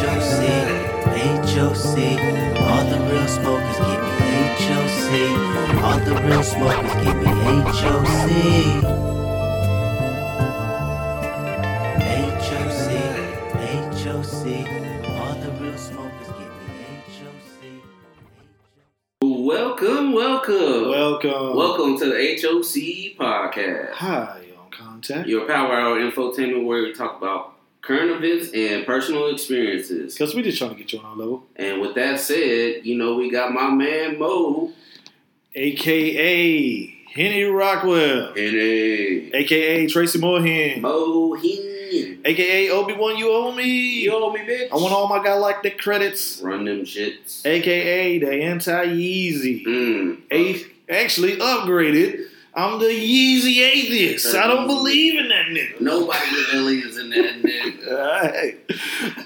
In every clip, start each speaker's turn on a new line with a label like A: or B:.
A: HOC, HOC. All the real smokers give me HOC. All the real smokers give me HOC. HOC, HOC. All the real smokers give me HOC.
B: Welcome, welcome.
C: Welcome.
B: Welcome to the HOC podcast,
C: Hi, on contact.
B: your power hour infotainment where we talk about current events and personal experiences.
C: Because we just trying to get you on our level.
B: And with that said, you know, we got my man Mo.
C: AKA Henny Rockwell.
B: Henny.
C: AKA Tracy Moorhen.
B: Mohan.
C: AKA Obi-Wan You Owe Me.
B: You owe me, bitch.
C: I want all my guy like the credits.
B: Run them shits.
C: AKA the anti-Yeezy.
B: Mm.
C: A- actually upgraded. I'm the Yeezy atheist. I don't believe in that nigga.
B: Nobody believes in that nigga.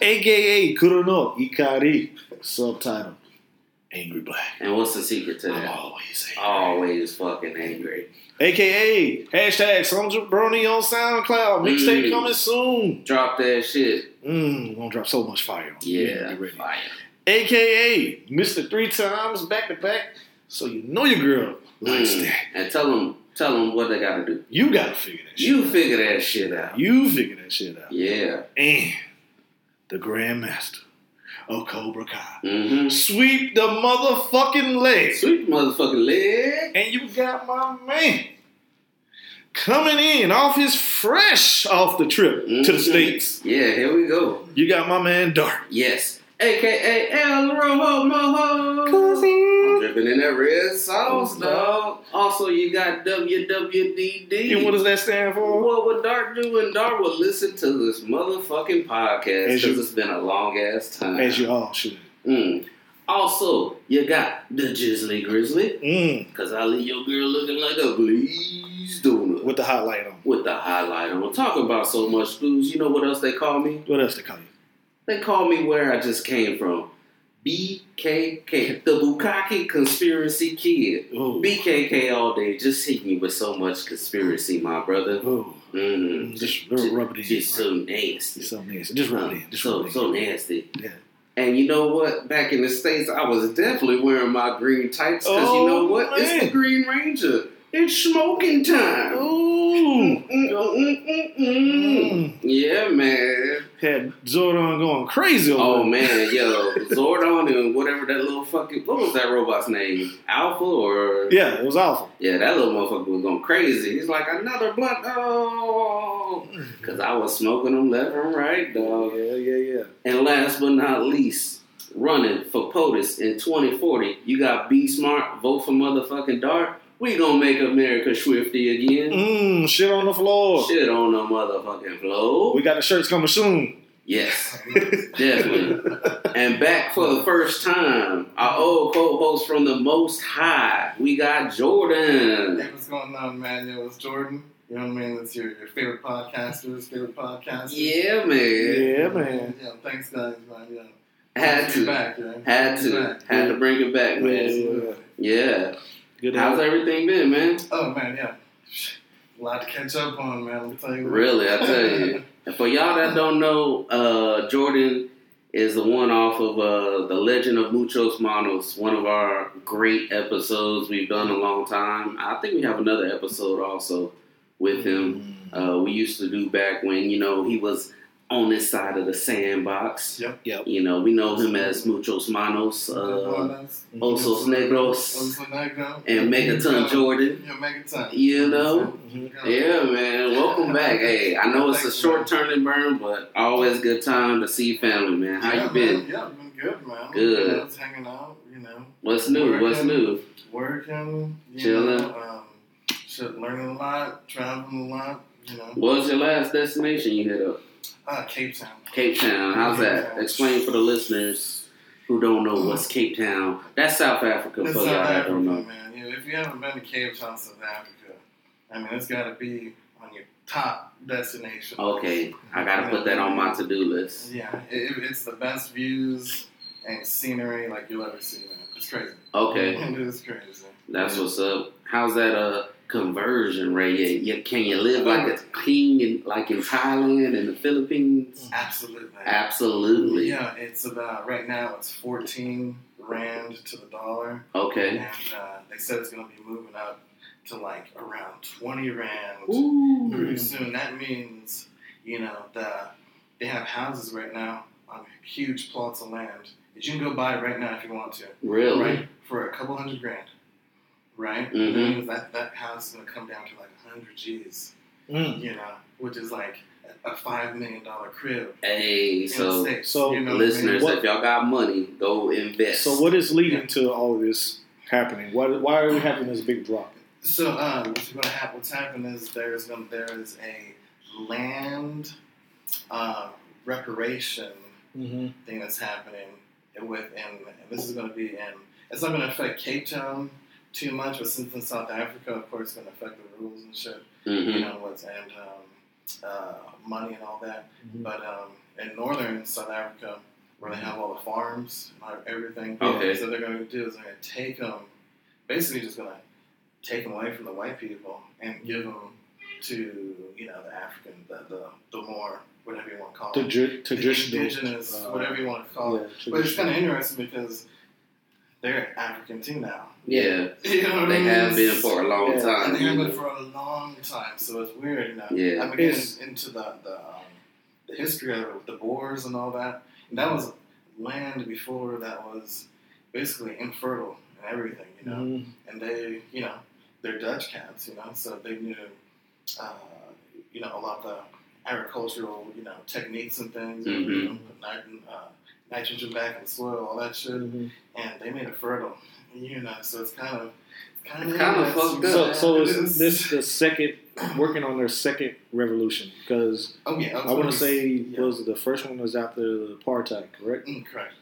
C: AKA Kurono Ikari. Subtitle Angry Black.
B: And what's the secret to
C: I'm
B: that?
C: always angry.
B: Always fucking angry.
C: AKA hashtag Sonja Brony on SoundCloud. Mixtape
B: Mm.
C: coming soon.
B: Drop that shit.
C: Mmm, gonna drop so much fire on you.
B: Yeah.
C: Ready.
B: Fire.
C: AKA Mr. Three Times back to back. So you know your girl likes
B: Mm.
C: that.
B: And tell them, tell them what they gotta do.
C: You gotta figure that shit.
B: You figure that shit out.
C: You figure that shit out.
B: Yeah.
C: And the Grandmaster of Cobra Kai.
B: Mm-hmm.
C: Sweep the motherfucking leg.
B: Sweet motherfucking leg.
C: And you got my man coming in off his fresh off the trip to the
B: Mhm.
C: States.
B: Yeah, here we go.
C: You got my man Dark.
B: Yes. AKA El Rojo Mojo. I'm dripping in that red sauce, dog. Also, you got WWDD.
C: And what does that stand for?
B: What would Dark do when Dark would listen to this motherfucking podcast? Because it's been a long ass time.
C: As you all should.
B: Mm. Also, you got the Jizzly Grizzly.
C: Mm,
B: Because I leave your girl looking like a glazed donut.
C: with the highlight on.
B: with the highlighter. We're talking about so much blues. You know what else they call me?
C: What else they call you?
B: They call me where I just came from. BKK, the Bukkake Conspiracy Kid.
C: Ooh.
B: BKK all day, just hit me with so much conspiracy, my brother.
C: Ooh.
B: Mm.
C: Just rub it in.
B: Just so nasty.
C: It's so nasty. Just rub it in. Just
B: so,
C: rub it in.
B: so nasty.
C: Yeah.
B: And you know what? Back in the States, I was definitely wearing my green tights because you
C: Oh,
B: know what? It's the. Green Ranger. It's smoking time.
C: Ooh.
B: Mm-mm-mm-mm-mm.
C: Mm.
B: Yeah, man.
C: Had Zordon going crazy over
B: Oh man, yo, Zordon and whatever that little fucking what was that robot's name? Alpha or
C: Yeah, it was Alpha.
B: yeah, that little motherfucker was going crazy. He's like another blunt, oh, because I was smoking them left and right, dog.
C: Yeah, yeah, yeah.
B: And last but not least, running for POTUS in 2040, you got Be Smart, vote for motherfucking Dart. We gonna make America swifty again.
C: Mmm, shit on the floor.
B: Shit on the motherfucking floor.
C: We got the shirts coming soon.
B: Yes, definitely. And back for the first time, our old co-host from the Most High, we got Jordan.
D: Hey, what's going on, man? Yo, it's Jordan. You know what I mean? It's your, your favorite podcasters, favorite podcasters.
B: Yeah, man.
C: Yeah, man.
D: Yeah, thanks, guys, man. Yeah.
B: Had to,
D: back, yeah.
B: had to,
D: Back.
B: had to bring it back, man.
C: Yeah.
B: Yeah.
C: Good
B: How's everything been, man?
D: Oh, man, yeah. A lot to catch up on, man. Let me tell you.
B: Really, I tell you. And for y'all that don't know, uh, Jordan is the one off of uh, The Legend of Muchos Manos, one of our great episodes we've done a long time. I think we have another episode also with him.
C: Mm.
B: Uh, we used to do back when, you know, he was on this side of the sandbox.
D: Yep.
C: Yep.
B: You know, we know him as Muchos Manos, uh,
D: Buenas.
B: Osos Negros,
D: Oso Negro.
B: and Megaton Jordan.
D: Yeah, Megaton.
B: You know?
C: Mhm.
B: Yeah, man. Welcome back. Hey, I know it's a short turn and burn, but always good time to see family, man. How
D: Yeah,
B: you been?
D: Man. Yeah, I've been good, man.
B: Good.
D: You just hanging out, you know,
B: What's new? What's new?
D: working, you
B: Chilling.
D: know, um, shit, learning a lot, traveling a lot, you know.
B: What was your last destination you hit up?
D: Uh, Cape Town.
B: Cape Town. How's that? Explain for the listeners who don't know what's Cape Town. That's South Africa
D: It's
B: for
D: South Africa,
B: don't know.
D: man. If you haven't been to Cape Town, South Africa, I mean, it's got to be on your top destination.
B: Okay, I gotta put that on my to-do list.
D: Yeah, it, it's the best views and scenery like you'll ever see, man. It's crazy.
B: Okay,
D: it is crazy.
B: that's what's up. How's that? Uh, conversion rate. Yeah, yeah, can you live like a king in like in Thailand and the Philippines?
D: Absolutely.
B: Absolutely.
D: Yeah, it's about right now. It's 14 rand to the dollar,
B: Okay.
D: and uh, they said it's going to be moving up to like around 20 rand
B: Ooh.
D: pretty soon. That means you know the they have houses right now on huge plots of land that you can go buy right now if you want to,
B: Really?
D: right? For a couple hundred grand, right?
B: Mhm.
D: That means that that house is going to come down to like 100 G's,
C: Mm.
D: you know, which is like a five million dollar crib
B: Hey, so
D: the states.
C: so
D: you know what I mean?
B: listeners,
C: What-
B: if y'all got money, go invest.
C: So what is leading to all of this happening? Why, why are we having this big drop?
D: So uh, what's going to happen? What's happened is there's going there is a land uh, reparation
C: Mm-hmm.
D: thing that's happening with, and, and this is going to be in. It's not going to affect Cape Town too much, but since in South Africa, of course, it's going to affect the rules and shit. You
B: Mhm.
D: know what's and um, uh, money and all that.
C: Mm-hmm.
D: But um, in northern South Africa, where they have all the farms and all- everything,
B: Okay.
D: so they're going to do is they're going to take them, basically just going to take them away from the white people and give them to you know the African, the the, the more whatever you want to call it,
C: ju-
D: the
C: traditional,
D: indigenous,
C: uh,
D: whatever you want to call it. But it's kind of interesting because they're African too now.
B: Yeah,
D: You know what I
B: they
D: mean?
B: have been for a long
C: Yeah.
B: time.
D: They have been for a long time, so it's weird, you know.
B: Yeah.
D: I'm getting into the the, um, the history of it with the Boers and all that. And that was land before that was basically infertile and everything, you know.
C: Mhm.
D: And they, you know, they're Dutch cats, you know, so they knew, uh, you know, a lot of the agricultural, you know, techniques and things. You
B: Mhm.
D: know, put nit- uh, nitrogen back in the soil, all that shit
C: Mhm.
D: and they made it fertile. You know, so it's kind of kind
B: It's kinda fucked up.
C: So, so
D: It
C: is
D: is.
C: this the second working on their second revolution? Because
D: Oh yeah,
C: I want to say
D: yeah.
C: was the first one was after the apartheid, correct?
D: Mm, correct.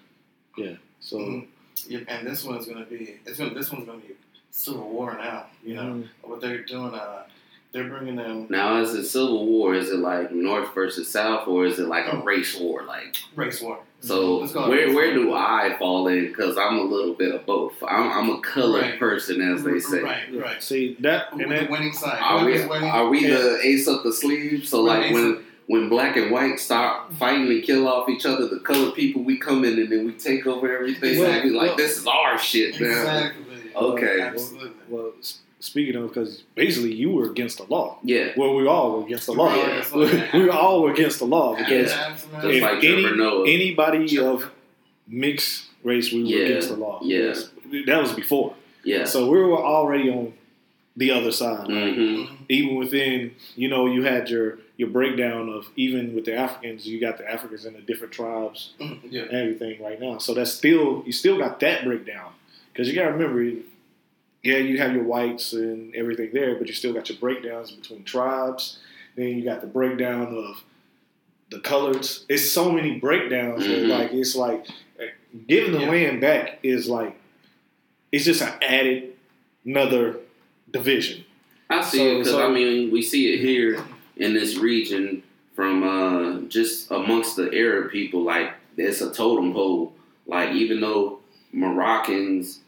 C: So
D: Mhm. Yeah, and this one's gonna be it's gonna this one's gonna be civil war now. You know
C: mhm.
D: what they're doing? Uh, they're bringing in
B: Now, is it civil war? Is it like North versus South, or is it like a race war? Like,
D: race war.
B: So
D: Let's call it
B: where where do I fall in? Because I'm a little bit of both. I'm, I'm a colored
D: Right.
B: person, as they mm-hmm. say.
D: Right, right.
C: See that
D: With
C: and
D: the winning side.
B: Are we are we
C: Yeah.
B: the ace up the sleeve? So
D: Right,
B: like when when black and white start fighting and kill off each other, the colored people we come in and then we take over everything.
C: Well,
B: and we like
C: well-
B: this is our shit now.
D: Exactly.
B: Okay.
D: Absolutely.
C: well, s- speaking of, because basically you were against the law.
B: Yeah,
C: Well, we all were against the law.
D: Yeah, that's
C: we,
D: happened.
C: we all were against the law because
B: just
C: If
B: like
C: any-
B: Trevor Noah.
C: anybody of mixed race, we were
B: Yeah,
C: against the law.
B: yeah.
C: That was before.
B: yeah.
C: So we were already on the other side.
B: hmm
C: Even within, you know, you had your your breakdown of even with the Africans, you got the Africans in the different tribes
D: Mhm, Yeah.
C: and everything right now. So that's still you still got that breakdown because you got to remember, yeah, you have your whites and everything there, but you still got your breakdowns between tribes. Then you got the breakdown of the colors. It's so many breakdowns that
B: Mhm.
C: like it's like giving the
D: Yeah.
C: land back is like it's just an added another division.
B: I see
C: So-
B: it because
C: so-
B: I mean we see it here in this region from uh, just amongst the Arab people. Like it's a totem pole. Like even though Moroccans,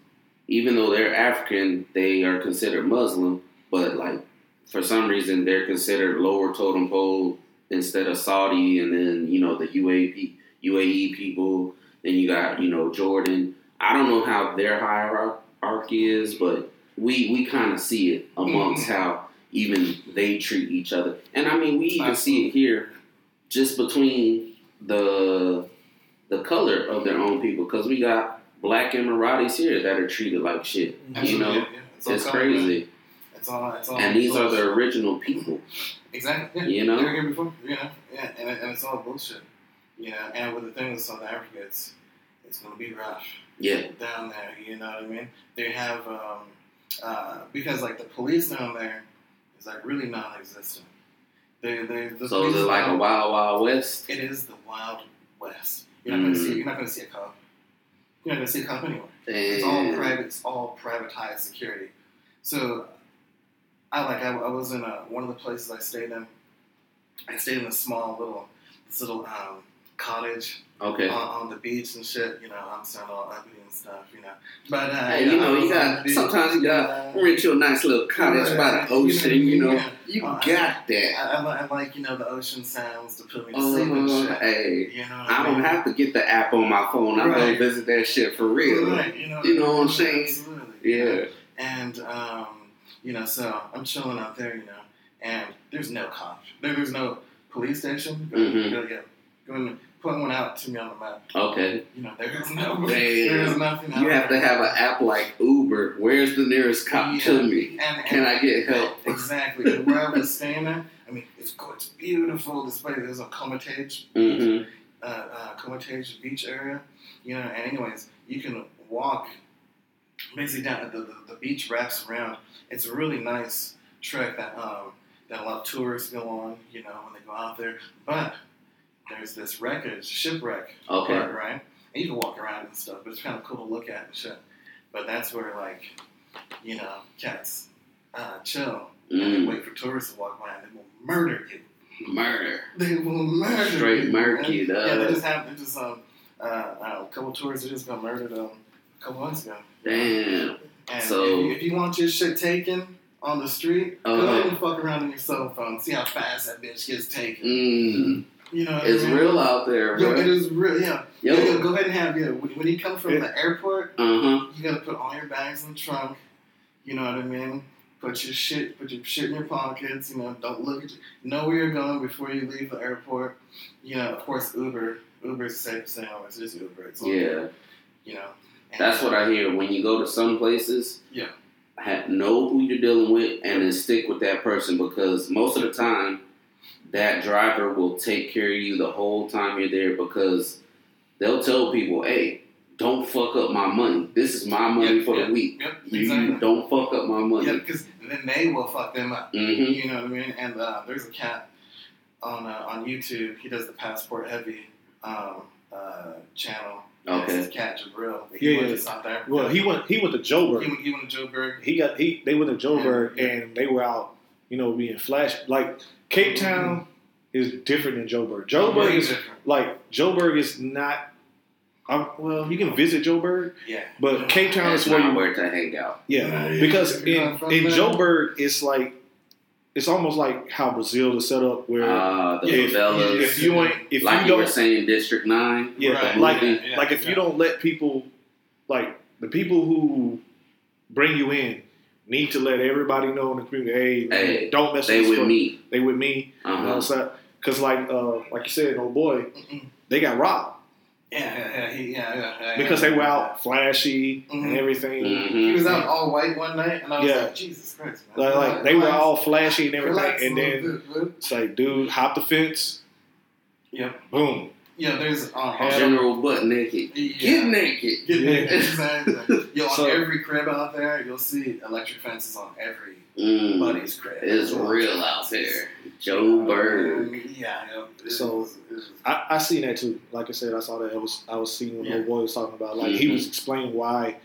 B: even though they're African, they are considered Muslim. But like for some reason they're considered lower totem pole instead of Saudi, and then you know the UAE UAE people. Then you got you know Jordan. I don't know how their hierarchy is, but we we kind of see it amongst mm. how even they treat each other. And I mean, we even see it here, just between the the color of their own people, because we got black Emiratis here that are treated like shit. You know,
D: Yeah, yeah. all
B: it's
D: coming,
B: crazy.
D: man. It's all. It's all.
B: And these are the original people.
D: Exactly. Yeah.
B: You know?
D: They were here before. You know. Yeah. And, it- and it's all bullshit. You know. And with the thing with South Africa, it's it's gonna be rough
B: Yeah,
D: down there. You know what I mean? They have um, uh, because like the police down there is like really non-existent. They they the
B: so is it like a wild, wild west?
D: It is the Wild West. You're not gonna
B: Mm.
D: see. You're not gonna see a cop. You're not gonna see a cop anywhere. It's all private. It's all privatized security. So, I like. I, I was in a, one of the places I stayed in. I stayed in a small little, this little um, cottage
B: Okay.
D: on, on the beach and shit. You know, I'm sound all ugly and stuff. You know, but uh,
B: Hey, you know,
D: I
B: you got sometimes you got
D: uh,
B: rent you a nice little cottage by the ocean. You know,
D: Yeah.
B: you
D: Uh,
B: got that.
D: I, I, I like you know the ocean sounds to put me to sleep and
B: Uh,
D: shit.
B: hey,
D: You know, what
B: I don't have to get the app on my phone. I go
D: Right.
B: visit that shit for real.
D: Right, you know,
B: You know what I'm saying?
D: Absolutely.
B: Yeah.
D: And um, you know, so I'm chilling out there, you know, and there's no cop. There, there's no police station. Go,
B: Mhm.
D: go, go and put one out to me on the map.
B: Okay.
D: You know, there's no, there's nothing.
B: You have to have an app like Uber. Where's the nearest cop
D: Yeah.
B: to me?
D: And,
B: Can I get help?
D: Exactly. And where I was staying at, I mean, it's it's beautiful. This place, there's a Comatage,
B: Mm-hmm.
D: uh, uh, Comatage beach area. You know, and anyways, you can walk basically down the, the, the beach wraps around. It's a really nice trek that um, that a lot of tourists go on. You know, when they go out there, but there's this wreckage, shipwreck
B: Okay.
D: part, right? And you can walk around and stuff, but it's kind of cool to look at and shit. But that's where like, you know, cats uh, chill and
B: Mm.
D: wait for tourists to walk by and they will murder you.
B: Murder.
D: They will murder
B: Straight
D: you.
B: murk you,
D: man. Yeah, they just happened. They just um, uh, uh, a couple tourists they just got murdered um, a couple months ago.
B: Damn.
D: And
B: So-
D: if, you, if you want your shit taken on the street, go ahead and fuck around on your cell phone. See how fast that bitch gets taken.
B: Mm.
D: You know, I
B: It's
D: mean?
B: real out there,
D: Yo,
B: bro.
D: it is real. Yeah. Yo,
B: Yo.
D: go ahead and have yeah. When, when you come from the airport,
B: Uh huh.
D: you gotta put all your bags in the trunk. You know what I mean? Put your shit, put your shit in your pockets. You know, don't look at, you, know where you're going before you leave the airport. You know, of course, Uber. Uber's the safest thing always. It's Uber. It's
B: Yeah.
D: good, You know. And,
B: That's what I hear. When you go to some places,
D: Yeah.
B: ha know who you're dealing with and then stick with that person because most of the time, that driver will take care of you the whole time you're there because they'll tell people, hey, don't fuck up my money. This is my money
D: Yeah,
B: for
D: yeah,
B: the week.
D: Yep.
B: You don't fuck up my money.
D: Yeah, because then they will fuck them up.
B: hmm
D: You know what I mean? And uh, there's a cat on uh, on YouTube. He does the Passport Heavy um, uh, channel.
B: Okay.
D: It's Cat Jabril. He
C: Yeah,
D: went
C: yeah.
D: to South Africa.
C: Well, he went he went to
D: He
C: Joburg.
D: went, he went to Joburg.
C: He got he they went to Joburg
D: Yeah.
C: and they were out, you know, being flash like Cape Town is different than Joburg. Joburg is
D: different.
C: like Joburg is not. Um, well, you can visit Joburg,
D: Yeah.
C: but Cape Town
B: That's
C: is where
B: not
C: you
B: where to hang out.
C: Yeah,
D: Yeah,
C: because in in. Joburg, it's like it's almost like how Brazil is set up, where
B: Uh, the
C: if,
B: favelas.
C: if you ain't if
B: like
C: you
B: you, were
C: don't
B: saying, District 9.
C: yeah
D: Right,
C: like
D: yeah, yeah,
C: like if
D: yeah.
C: you don't let people like the people who bring you in need to let everybody know in the community, hey, man,
B: Hey,
C: don't mess
B: They
C: with,
B: with me.
C: They with me. You know
B: Uh-huh.
C: what I'm saying? Because like uh like you said, oh boy, they got robbed
D: Yeah, yeah, yeah, yeah, yeah, yeah.
C: because they were out flashy
D: Mhm.
C: and everything.
B: Mhm.
D: He was out all white one night, and I was
C: Yeah.
D: like, Jesus Christ, man.
C: Like, like they were all flashy and everything,
D: Relax
C: and then
D: bit,
C: it's like, dude, hop the fence,
D: Yep.
C: boom.
D: Yeah, there's uh,
C: Had.
B: General butt naked.
D: yeah.
B: Get naked.
D: Get
C: Yeah.
D: naked, exactly. Yo,
C: So-
D: on every crib out there, you'll see electric fences on every
B: Mm.
D: buddy's crib.
B: It's real out there. Joburg.
D: Yeah, yeah. It
C: So-
D: was- it was-
C: I, I seen that too. Like I said, I saw that. I was I was seeing what
D: Yeah.
C: the boy was talking about. Like he
B: Mhm.
C: was explaining why,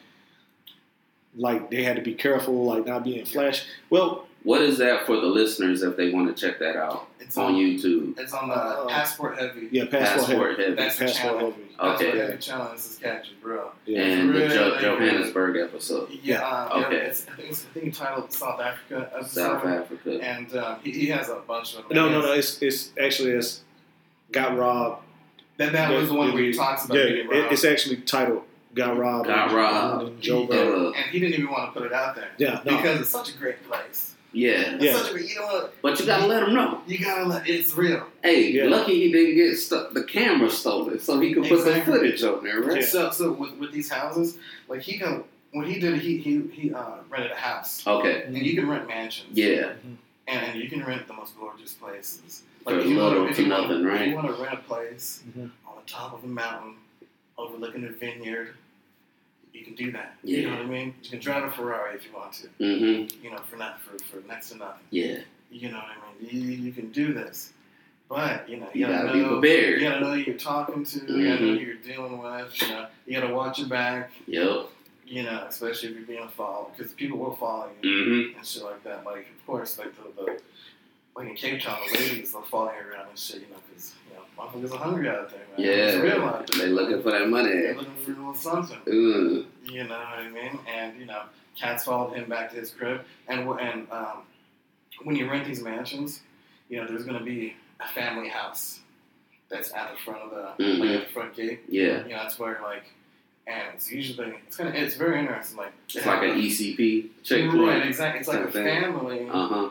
C: like they had to be careful, like not being flash. Well,
B: What is that for the listeners if they want to check that out
D: it's
B: on YouTube?
D: It's on the
C: Uh,
D: Passport Heavy.
C: yeah, passport,
B: Passport
C: heavy.
B: heavy.
D: That's the
C: passport
D: channel.
C: heavy.
D: Passport
B: Okay.
D: Heavy channel. This is catching, Bro.
C: Yeah.
B: And the jo-
D: Really?
B: Johannesburg episode.
D: Yeah, uh,
B: Okay.
D: yeah, it's, I think it's I think he titled South Africa episode.
B: South Africa.
D: And um, he, he has a bunch of them.
C: No, no, no. It's it's actually it's got robbed.
D: That, that was the one where he talks about
C: Yeah,
D: getting
C: it-
D: robbed.
C: it's actually titled "Got Robbed."
B: Got Robbed.
C: And Joe
D: Yeah.
B: Uh,
D: and he didn't even want to put it out there
C: Yeah, no.
D: because it's such a great place.
B: Yeah.
D: It's
C: Yeah.
D: such a you know?
B: But you gotta let them know.
D: You gotta let it's real.
B: Hey,
C: Yeah.
B: lucky he didn't get stu- the camera stolen, so he could put the
D: Exactly.
B: footage on there, right?
C: Yeah.
D: So, so with, with these houses, like he got when he did, he he he uh, rented a house,
B: Okay.
D: and you can rent mansions.
B: Yeah.
D: and, and you can rent the most gorgeous places.
B: For
D: if you
B: little
D: wanna- if
B: to
D: you wanna-
B: nothing,
D: If
B: right?
D: you want to rent a place
C: Mhm.
D: on the top of a mountain, overlooking a vineyard, you can do that.
B: Yeah.
D: You know what I mean? You can drive a Ferrari if you want to.
B: Mm-hmm.
D: You know, for not for, for next to nothing.
B: Yeah.
D: You know what I mean? You, you can do this, but you know
B: You
D: gotta,
B: gotta be
D: know,
B: prepared.
D: You gotta know who you're talking to. You gotta know
B: Mhm.
D: who you're dealing with. You know, you gotta watch your back.
B: Yep.
D: You know, especially if you're being followed, because people will follow you
B: Mm-hmm.
D: and shit like that. Like, of course, like the, the like in Cape Town, the ladies will follow you around and shit, you know, because you motherfuckers are hungry out there, man.
B: Yeah, they looking for that money.
D: They're looking for a little something.
B: Mm.
D: You know what I mean? And you know, cats followed him back to his crib, and and um, when you rent these mansions, you know, there's gonna be a family house that's at the front of the
B: Mhm.
D: like at the front gate.
B: Yeah,
D: You know, that's where like, and it's usually it's kind of it's very interesting. Like
B: it's like an ECP
D: Right, exactly. It's like a
B: thing.
D: family.
B: Uh huh.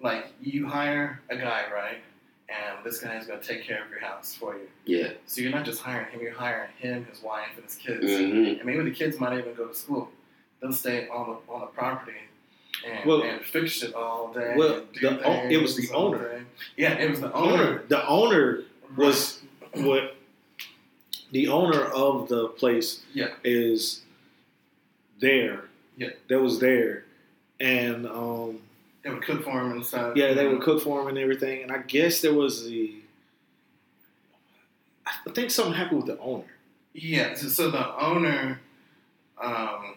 D: Like you hire a guy, right? And this guy is gonna take care of your house for you.
B: Yeah.
D: So you're not just hiring him; you're hiring him, his wife, and his kids.
B: Mm-hmm.
D: And maybe the kids might even go to school. They'll stay on the on the property and,
C: Well-
D: and fix shit all day.
C: Well, the o- it was the owner.
D: day. Yeah, it was the owner.
C: owner. The owner was what the owner of the place
D: Yeah.
C: is there.
D: Yeah.
C: That was there. And um,
D: They would cook for him and stuff.
C: yeah, they would cook for him and everything. And I guess there was the I think something happened with the owner.
D: Yeah, so, so the owner um,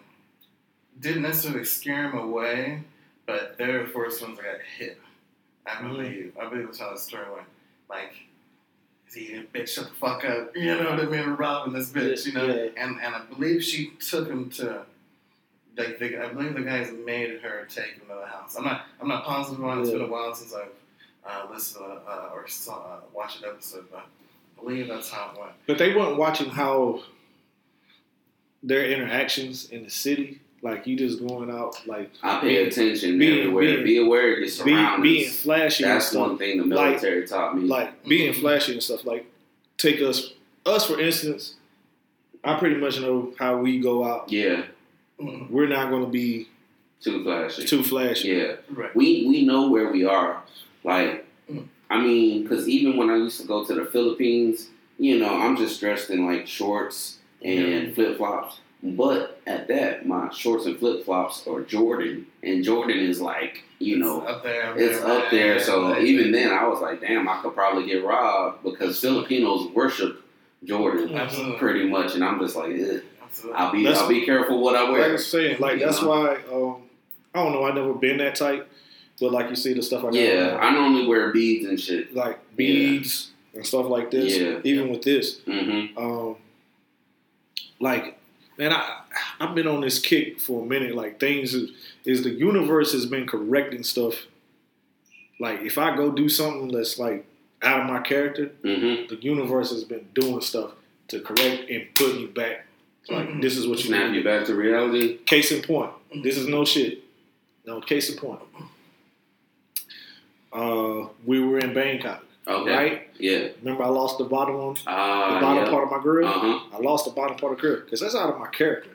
D: didn't necessarily scare him away, but they're the first ones that got hit. I
C: Mhm.
D: believe. I believe that's how the story went. Like, is he a bitch? Shut the fuck up. You know what I mean? Robbing this bitch. You know.
C: Yeah.
D: And and I believe she took him to. Like the, I believe the guys made her take him to the house. I'm not. I'm not positive on it. It's
C: Yeah.
D: been a while since I've uh, listened to, uh, or saw, uh, watched an episode, but I believe that's how it went.
C: But they weren't watching how their interactions in the city. Like you just going out like
B: I pay
C: Being-
B: attention
C: being-
B: everywhere.
C: being-
B: Be aware of your
C: be,
B: surroundings.
C: being flashy and
B: That's
C: stuff.
B: one thing the
C: Like-
B: military taught me.
C: like being flashy and stuff. Like take us, us for instance. I pretty much know how we go out.
B: yeah,
D: Mhm.
C: We're not going to be
B: too flashy.
C: too flashy.
B: yeah,
D: Right.
B: we we know where we are. Like,
D: Mm.
B: I mean, because even when I used to go to the Philippines, you know, I'm just dressed in like shorts and flip flops. But at that, my shorts and flip flops are Jordan, and Jordan is like, you know,
D: It's up there.
B: it's up there. So
D: Like,
B: even then, I was like, damn, I could probably get robbed because Filipinos worship Jordan
D: Absolutely.
B: pretty much, and I'm just like, Ugh. I'll be
C: That's-
B: I'll be careful what I wear.
C: Like I'm saying, like
B: You
C: that's
B: know?
C: why um, I don't know. I never been that type, but like you see the stuff I got
B: Yeah, I normally wear beads and shit.
C: like beads and stuff like this.
B: Yeah.
C: Even with this,
B: hmm
C: um, like man, I I've been on this kick for a minute. Like things is, is the universe has been correcting stuff. Like if I go do something that's like out of my character,
B: hmm
C: the universe has been doing stuff to correct and put me back. Like
D: Mhm.
C: this is what you
B: Snap you back to reality.
C: Case in point, this is no shit. No case in point. Uh, we were in Bangkok,
B: Okay.
C: right?
B: Yeah.
C: Remember, I lost the bottom on the
B: Uh,
C: bottom
B: yeah.
C: part of my grill.
B: Uh huh.
C: I lost the bottom part of the grill because that's out of my character.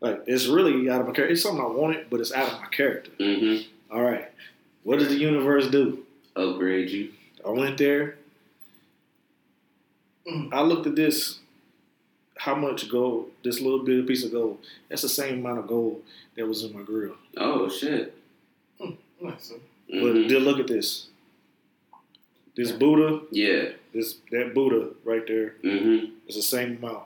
C: Like it's really out of my character. It's something I wanted, but it's out of my character.
B: hmm
C: All right, what does the universe do?
B: Upgrade you.
C: I went there.
D: Mm.
C: I looked at this. How much gold? This little bit of piece of gold. That's the same amount of gold that was in my grill.
B: Oh shit.
D: Nice.
B: hmm
C: But then look at this. This Buddha,
B: yeah.
C: this that Buddha right there
B: hmm
C: is the same amount,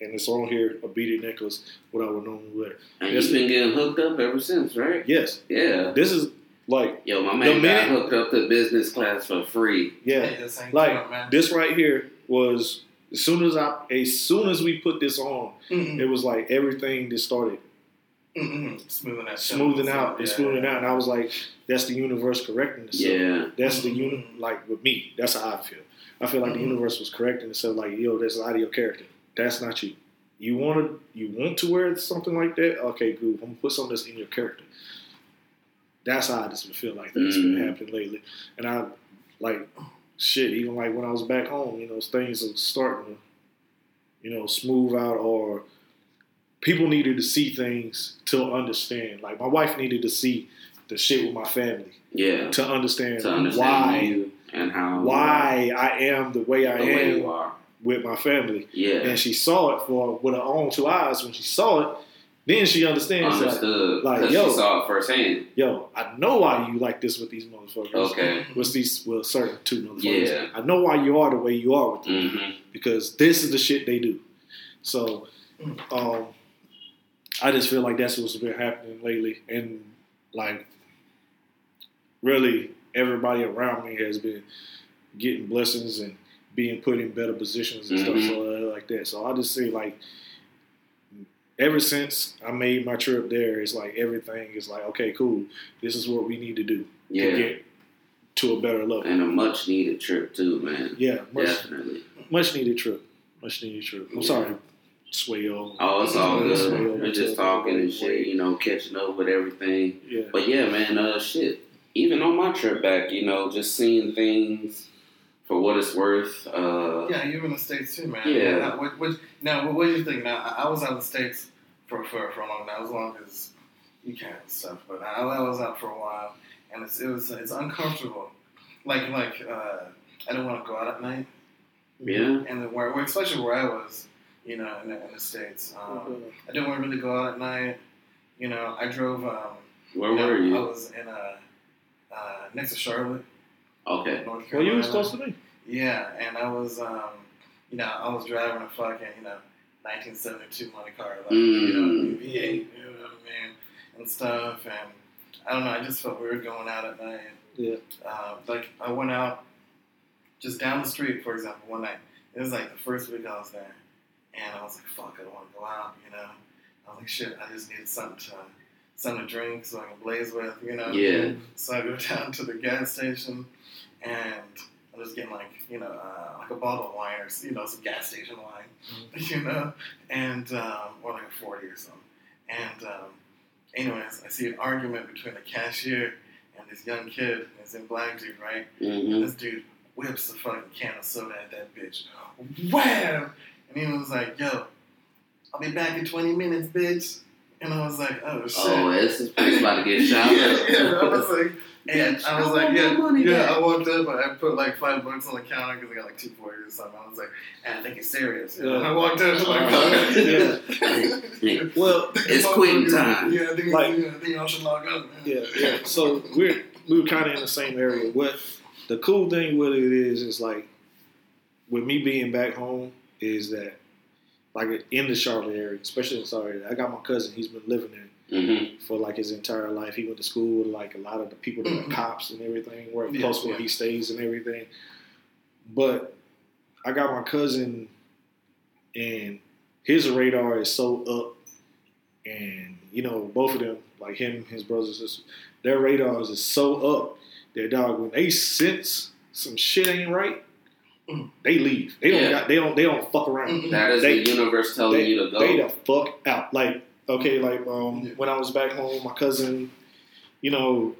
C: and it's on here a beaded necklace. What I would normally wear.
B: And
C: Yes.
B: you've been getting hooked up ever since, right?
C: Yes,
B: Yeah.
C: this is like
B: Yo, my
C: The
B: man got hooked up to business class for free.
C: yeah,
D: Hey, this ain't
C: like
D: Trump, man.
C: this right here was as soon as I as soon as we put this on,
D: Mm-mm.
C: it was like everything just started
D: Mm-mm. Smoothing out.
C: smoothing out and smoothing out, and I was like, that's the universe correcting itself.
B: Yeah.
C: That's the
D: Mhm.
C: uni like with me. That's how I feel. I feel like
D: Mhm.
C: the universe was correcting itself. Like, yo, that's out of your character. That's not you. You want to you want to wear something like that? Okay, good. I'm gonna put something that's in your character. That's how I just feel like that's been
B: Mhm.
C: happening lately. And I like shit. Even like when I was back home, you know, things are starting to, you know, smooth out or. People needed to see things to understand. Like my wife needed to see the shit with my family
B: Yeah.
C: to understand,
B: To understand
C: why
B: and how
C: why I am the way I
B: the way
C: am
B: are.
C: with my family.
B: Yeah.
C: And she saw it for with her own two eyes. When she saw it, then she understands like,
B: Understood.
C: like,
B: Because
C: yo.
B: she saw it firsthand.
C: yo, I know why you like this with these motherfuckers.
B: Okay.
C: With these well certain two motherfuckers.
B: Yeah.
C: I know why you are the way you are with them.
B: hmm
C: Because this is the shit they do. So um I just feel like that's what's been happening lately. And like really everybody around me has been getting blessings and being put in better positions and stuff
B: Mhm.
C: so, uh, like that. So I just say like ever since I made my trip there, it's like everything is like okay, cool. This is what we need to do to get to a better level.
B: and a much needed trip too, man.
C: Yeah, much
B: Definitely.
C: much needed trip. Much needed trip. I'm
B: Yeah.
C: sorry, Swayo.
B: Oh, it's all good.
C: Swayo,
B: We're just talking and shit, you know, catching up with everything.
C: Yeah.
B: But yeah, man, uh, shit. Even on my trip back, you know, just seeing things for what it's worth. Uh,
D: Yeah, you're in the states too, man.
B: Yeah.
D: Now, what, what, now, what, what do you think? Now, I, I was out of the states for for, for a long time, as long as you can and stuff. But I, I was out for a while, and it's it was it's uncomfortable. Like like uh, I don't want to go out at night,
B: yeah.
D: and then where, where especially where I was, you know, in the, in the states, um, I didn't want to really go out at night. You know, I drove. Um,
B: Where
D: you know,
B: were you?
D: I was in uh, uh, next to Charlotte,
B: Okay.
D: North
C: Well, you were supposed to be.
D: Yeah, and I was, um, you know, I was driving a fucking, you know, 1972 Monte Carlo, you know,
B: Mm.
D: V8, you know what I mean, and stuff. And I don't know, I just felt weird going out at night.
C: Yeah.
D: Uh, like I went out just down the street, for example, one night. It was like the first week I was there, and I was like, "Fuck, I don't want to go out," you know. I was like, "Shit, I just need something to, something to drink so I can blaze with," you know.
B: Yeah.
D: So I go down to the gas station, and I'm just getting like you know uh, like a bottle of wine or you know some gas station wine, you know, and um, or like a forty or something. And um, anyways, I see an argument between the cashier and this young kid, this in black dude, right? And
B: hmm
D: this dude whips the fucking can of soda at that bitch. Wham! And he was like, "Yo, I'll be back in 20 minutes, bitch." And I was like, "Oh shit."
B: Oh, this is place about to get shot
D: yeah, yeah, I was like, and
B: Bitch,
D: I was
B: I
D: like, yeah,
B: money
D: yeah.
B: back.
D: I walked up, I put like five bucks on the counter because I got like two two forty or something. I was like, and I think it's serious. You know?
C: Yeah.
D: I walked up, like,
B: Uh, yeah.
C: Well,
B: It's quitting time.
D: Yeah, I think,
C: Like-
D: yeah, I think y'all should log up. Man.
C: yeah, yeah. So we're we were kind of in the same area. What the cool thing with it is is like with me being back home is that like in the Charlotte area, especially in sorry, I got my cousin. He's been living there
B: hmm
C: for like his entire life. He went to school with like a lot of the people that are cops and everything, right
D: Yeah,
C: close where he stays and everything. But I got my cousin, and his radar is so up, and you know both of them, like him, his brothers, sisters, their radars is so up that dog when they sense some shit ain't right,
D: Mhm.
C: they leave. They don't
B: Yeah.
C: got, they don't they don't fuck around.
B: That is
C: They-
B: the universe telling
C: they,
B: you to go.
C: they the fuck out. Like, okay, like um,
D: Yeah.
C: when I was back home, my cousin, you know,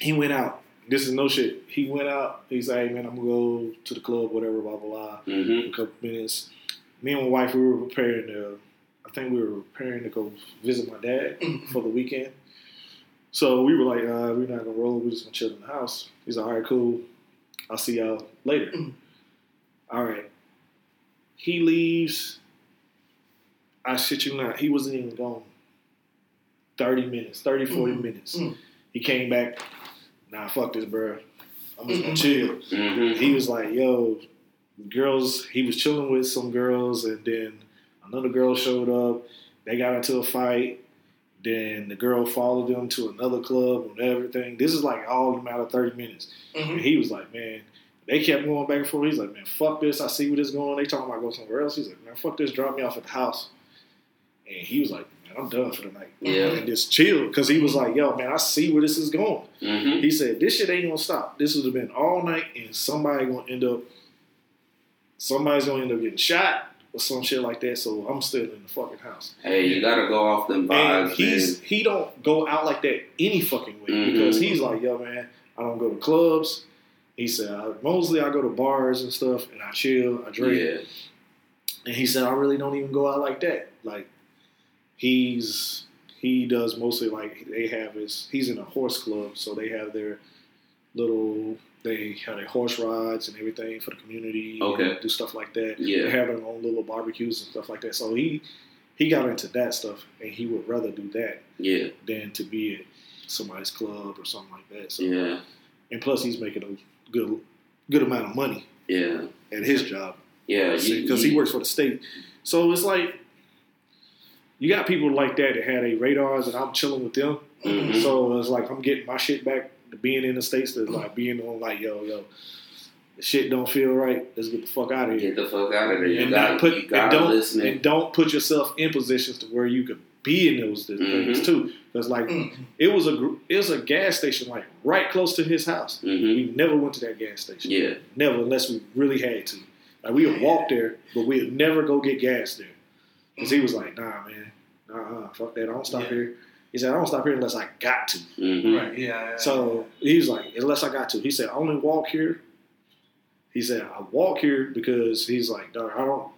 C: he went out. This is no shit. He went out. He's like, hey, man, I'm gonna go to the club, whatever, blah blah blah.
B: hmm
C: A couple minutes. Me and my wife, we were preparing to. I think we were preparing to go visit my dad for the weekend. So we were like, uh, we're not gonna roll. We're just gonna chill in the house. He's like, all right, cool. I'll see y'all later.
D: Mhm.
C: All right. He leaves. I shit you not. He wasn't even gone. 30 minutes, 30, 40
D: Mhm.
C: minutes.
D: Mhm.
C: He came back. Nah, fuck this, bro. I'm just gonna chill.
B: hmm
C: He was like, yo, girls, he was chilling with some girls, and then another girl showed up. They got into a fight. Then the girl followed them to another club and everything. This is like all in a matter of 30 minutes. And
D: Mhm.
C: he was like, man, they kept going back and forth. He's like, man, fuck this. I see where this is going. They talking about go somewhere else. He's like, man, fuck this. Drop me off at the house. And he was like, man, I'm done for the night.
B: Yeah.
C: And just chill. Because he was like, yo, man, I see where this is going.
B: hmm
C: He said, this shit ain't going to stop. This would have been all night and somebody going to end up, somebody's going to end up getting shot or some shit like that. So I'm still in the fucking house.
B: Hey, you gotta go off them
C: And he's
B: man.
C: he don't go out like that any fucking way
B: Mhm.
C: because he's like, yo man, I don't go to clubs. He said, I, mostly I go to bars and stuff and I chill, I drink.
B: Yeah.
C: And he said, I really don't even go out like that. Like he's he does mostly like they have his he's in a horse club, so they have their little they have their horse rides and everything for the community.
B: Okay.
C: and do stuff like that. They
B: Yeah.
C: have their own little barbecues and stuff like that. So he he got into that stuff and he would rather do that
B: Yeah.
C: than to be at somebody's club or something like that. So
B: Yeah.
C: and plus he's making a good good amount of money
B: Yeah.
C: at his job
B: Yeah.
C: because
B: you-
C: he works for the state. So it's like you got people like that that had a radars, and I'm chilling with them.
B: Mhm.
C: So it's like I'm getting my shit back to being in the states to like being on like yo yo, shit don't feel right. Let's get the fuck out of here.
B: Get the fuck out of here. You
C: and
B: got
C: not put
B: you
C: and
B: gotta
C: don't
B: listen.
C: and don't put yourself in positions to where you could be in those things
B: Mhm.
C: too. Because like
D: Mm.
C: it was a it was a gas station like right close to his house.
B: hmm
C: We never went to that gas station.
B: Yeah.
C: Never, unless we really had to. Like we would walk there, but we would never go get gas there. Because he was like, nah, man, nah, fuck that. I don't stop
D: Yeah.
C: here. He said, I don't stop here unless I got to.
B: hmm
D: Right. Yeah. yeah,
C: So he was like, unless I got to. He said, I only walk here. He said, I walk here because he's like, dog, I don't,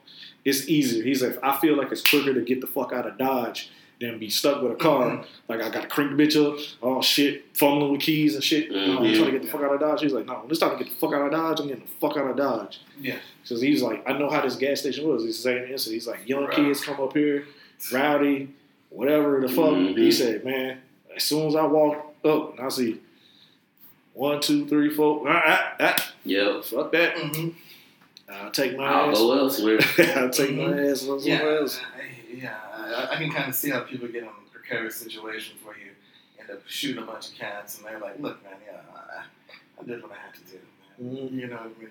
C: it's easier. He's like, I feel like it's quicker to get the fuck out of Dodge than be stuck with a car.
D: Mhm.
C: Like, I got to crank the bitch up, oh shit, fumbling with keys and shit. No, I'm
B: Mhm.
C: trying to get the fuck out of Dodge. He's like, no, when it's time to get the fuck out of Dodge, I'm getting the fuck out of Dodge.
D: Yeah.
C: Because he's like, I know how this gas station was. He's saying this. He's like, young
D: Right.
C: kids come up here, rowdy, whatever the fuck.
B: Mhm.
C: He said, man, as soon as I walk up and I see one, two, three, four, ah, ah, ah,
B: Yep.
C: fuck that.
D: hmm
C: I'll take my
B: I'll
C: ass.
B: go elsewhere.
C: I'll take my ass somewhere
D: Yeah.
C: else.
D: Yeah. I, I can kind of see how people get in precarious situations where you end up shooting a bunch of cats, and they're like, "Look, man, yeah, I, I did what I had to do." Man.
C: Mhm.
D: You know what I mean?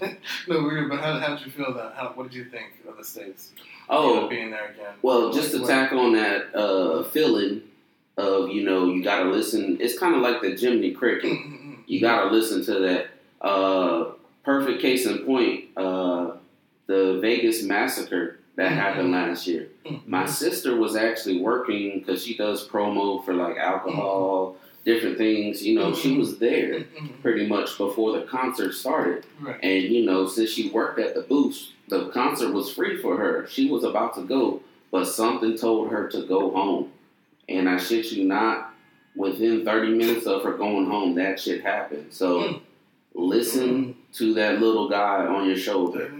D: But, no, weird. But how, how did you feel that? How, what did you think of the states? You know,
B: Oh,
D: being there again.
B: well, just to
D: Like,
B: tack on that uh, feeling of you know you got to listen. It's kind of like the Jiminy
D: what-
B: Cricket.
D: Mm, mm, mm.
B: You got to listen to that. Uh, perfect case in point, uh, the Vegas massacre that happened last year.
D: Mm,
B: My sister was actually working because she does promo for like alcohol, different things. You know, she
D: Mhm.
B: was there pretty much before the concert started.
D: Right.
B: And you know, since she worked at the booth, the concert was free for her. She was about to go, but something told her to go home. And I shit you not, within 30 minutes of her going home, that shit happened. So
D: Mm.
B: listen to that little guy on your shoulder.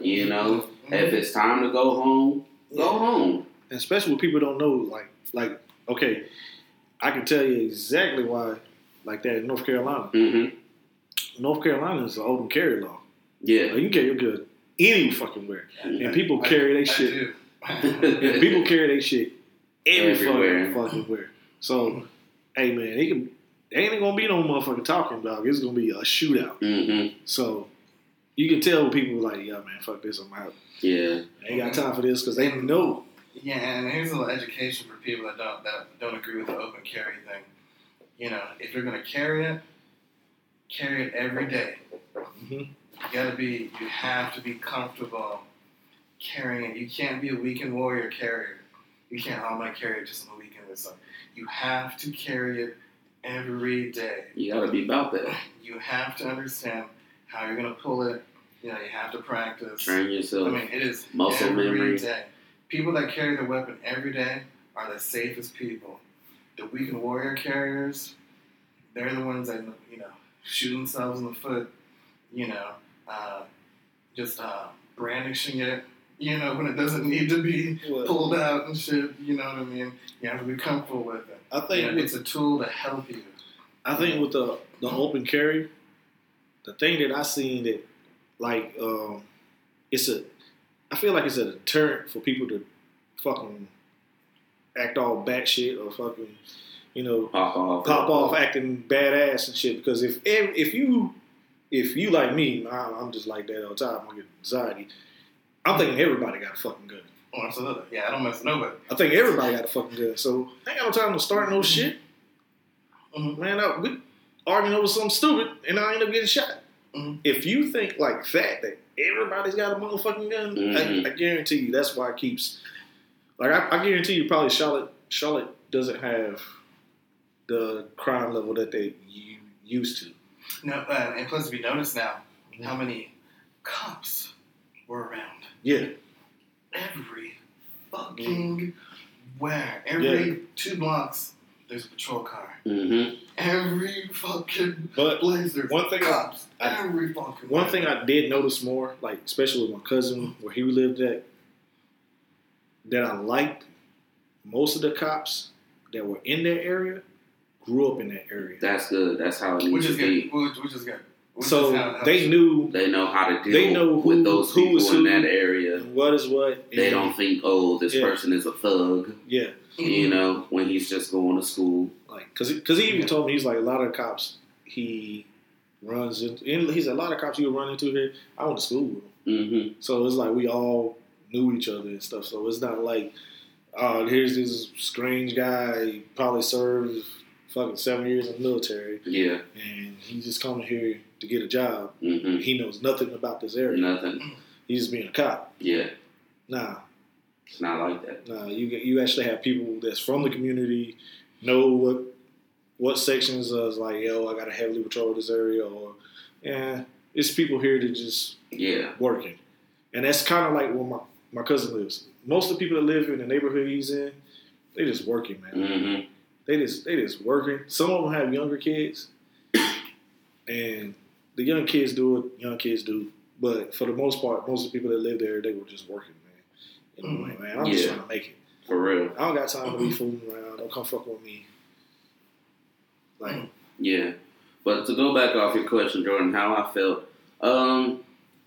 B: You know,
D: Mm-hmm.
B: If it's time to go home, go home.
C: And especially when people don't know, like, like, okay, I can tell you exactly why, like that in North Carolina.
B: hmm
C: North Carolina is an open carry law.
B: Yeah.
C: Like, you can carry your good any fucking where. And people carry their
D: I
C: shit.
D: do.
C: People carry their shit every
B: Everywhere.
C: fucking fucking where. So, hey man, it can. There ain't gonna be no motherfucking talking, dog. It's gonna be a shootout.
B: hmm
C: So you can tell when people like, yeah, man, fuck this, I'm out.
B: Yeah.
C: I ain't got time for this because they know.
D: Yeah, and here's a little education for people that don't that don't agree with the open carry thing. You know, if you're gonna carry it, carry it every day.
C: Mhm.
D: You gotta be, you have to be comfortable carrying it. You can't be a weekend warrior carrier. You can't. Oh, I'm carry it just on the weekend or something. You have to carry it every day.
B: You got to be about that.
D: You have to understand how you're gonna pull it. You know, you have to practice.
B: Train yourself.
D: I mean, it is
B: Muscle
D: every
B: memory.
D: day. People that carry the weapon every day are the safest people. The weekend warrior carriers, they're the ones that you know shoot themselves in the foot. You know, uh, just uh, brandishing it. You know, when it doesn't need to be pulled out and shit. You know what I mean? You have to be comfortable with it.
C: I
D: You
C: think
D: know,
C: with,
D: it's a tool to help you.
C: I think with the the open carry, the thing that I seen that like um, it's a, I feel like it's a deterrent for people to fucking act all batshit or fucking, you know,
B: Pop off.
C: pop off acting badass and shit. Because if ev- if you if you like me, I- I'm just like that all the time. I get anxiety. I'm thinking everybody got a fucking gun.
D: Oh, absolutely. Yeah, I don't mess with nobody.
C: I think everybody got a fucking gun. So I ain't got no time to start no shit.
D: Mhm.
C: Man, I, we arguing over something stupid and I end up getting shot.
D: Mhm.
C: If you think like that, that everybody's got a motherfucking gun,
B: Mhm.
C: I, I guarantee you that's why it keeps. Like I, I guarantee you, probably Charlotte, Charlotte doesn't have the crime level that they u- used to.
D: No, uh, and plus, if you notice now, how many cops were around?
C: Yeah,
D: Every fucking where, every
C: Yeah.
D: two blocks, there's a patrol car.
B: hmm
D: Every fucking
C: but
D: place, there's
C: one thing I-
D: cops.
C: I-
D: every fucking
C: one
D: where.
C: thing I did notice more, like especially with my cousin where he lived at, that I liked most of the cops that were in that area grew up in that area.
B: That's good. That's how it needs
D: which
B: to
D: is
B: be.
D: good. Which, which is good. Which
C: so
D: how- how
C: they
D: it
C: knew
B: They know how to deal
C: They know who-
B: with those
C: who
B: people
C: is
B: in that area.
C: what is what.
B: They
C: and-
B: don't think, oh, this
C: Yeah.
B: person is a thug.
C: Yeah,
B: You know, when he's just going to school.
C: like because because he even
D: Yeah.
C: told me he's like a lot of cops he runs into. and He's a lot of cops you run into here. I went to school with him,
B: hmm
C: so it's like we all knew each other and stuff. So it's not like, oh, here's this strange guy. He probably served fucking seven years in the military,
B: Yeah.
C: and he's just coming here to get a job.
B: hmm
C: He knows nothing about this area.
B: Nothing.
C: He's just being a cop.
B: Yeah.
C: Nah,
B: It's not like that.
C: nah. You you actually have people that's from the community know what what sections is like. Yo, I got to heavily patrol this area, or yeah, it's people here that just
B: Yeah.
C: working, and that's kind of like where my my cousin lives. Most of the people that live in the neighborhood he's in, they just working, man.
B: hmm
C: They just they just working. Some of them have younger kids, and the young kids do what young kids do. But for the most part, most of the people that live there, they were just working, man. And I'm like, man, I'm just trying to make it.
B: For real.
C: I don't got time to be fooling around. Don't come fuck with me. Like,
B: Yeah. But to go back off your question, Jordan, how I felt, um,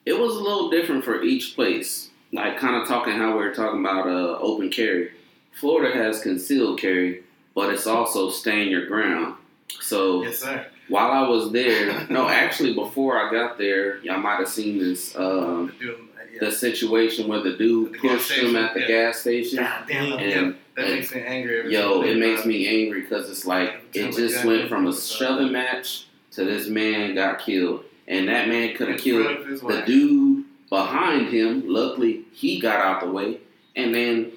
B: it was a little different for each place. Like kind of talking how we were talking about uh, open carry. Florida has concealed carry, but it's also stand your ground. So
D: Yes, sir.
B: While I was there, no, actually before I got there, y'all might have seen this um,
D: The dude, yeah.
B: the situation where the dude
D: The gas
B: pushed him at the
D: yeah.
B: gas station.
D: God damn, that-
B: And-
D: that
B: and-
D: makes me angry. every
B: Yo,
D: single
B: it makes me angry because it's like it just
D: exactly
B: went from a shoving match to this man got killed, and that man could
D: In
B: have killed
D: front of his
B: the dude behind him. Luckily, he got out the way, and then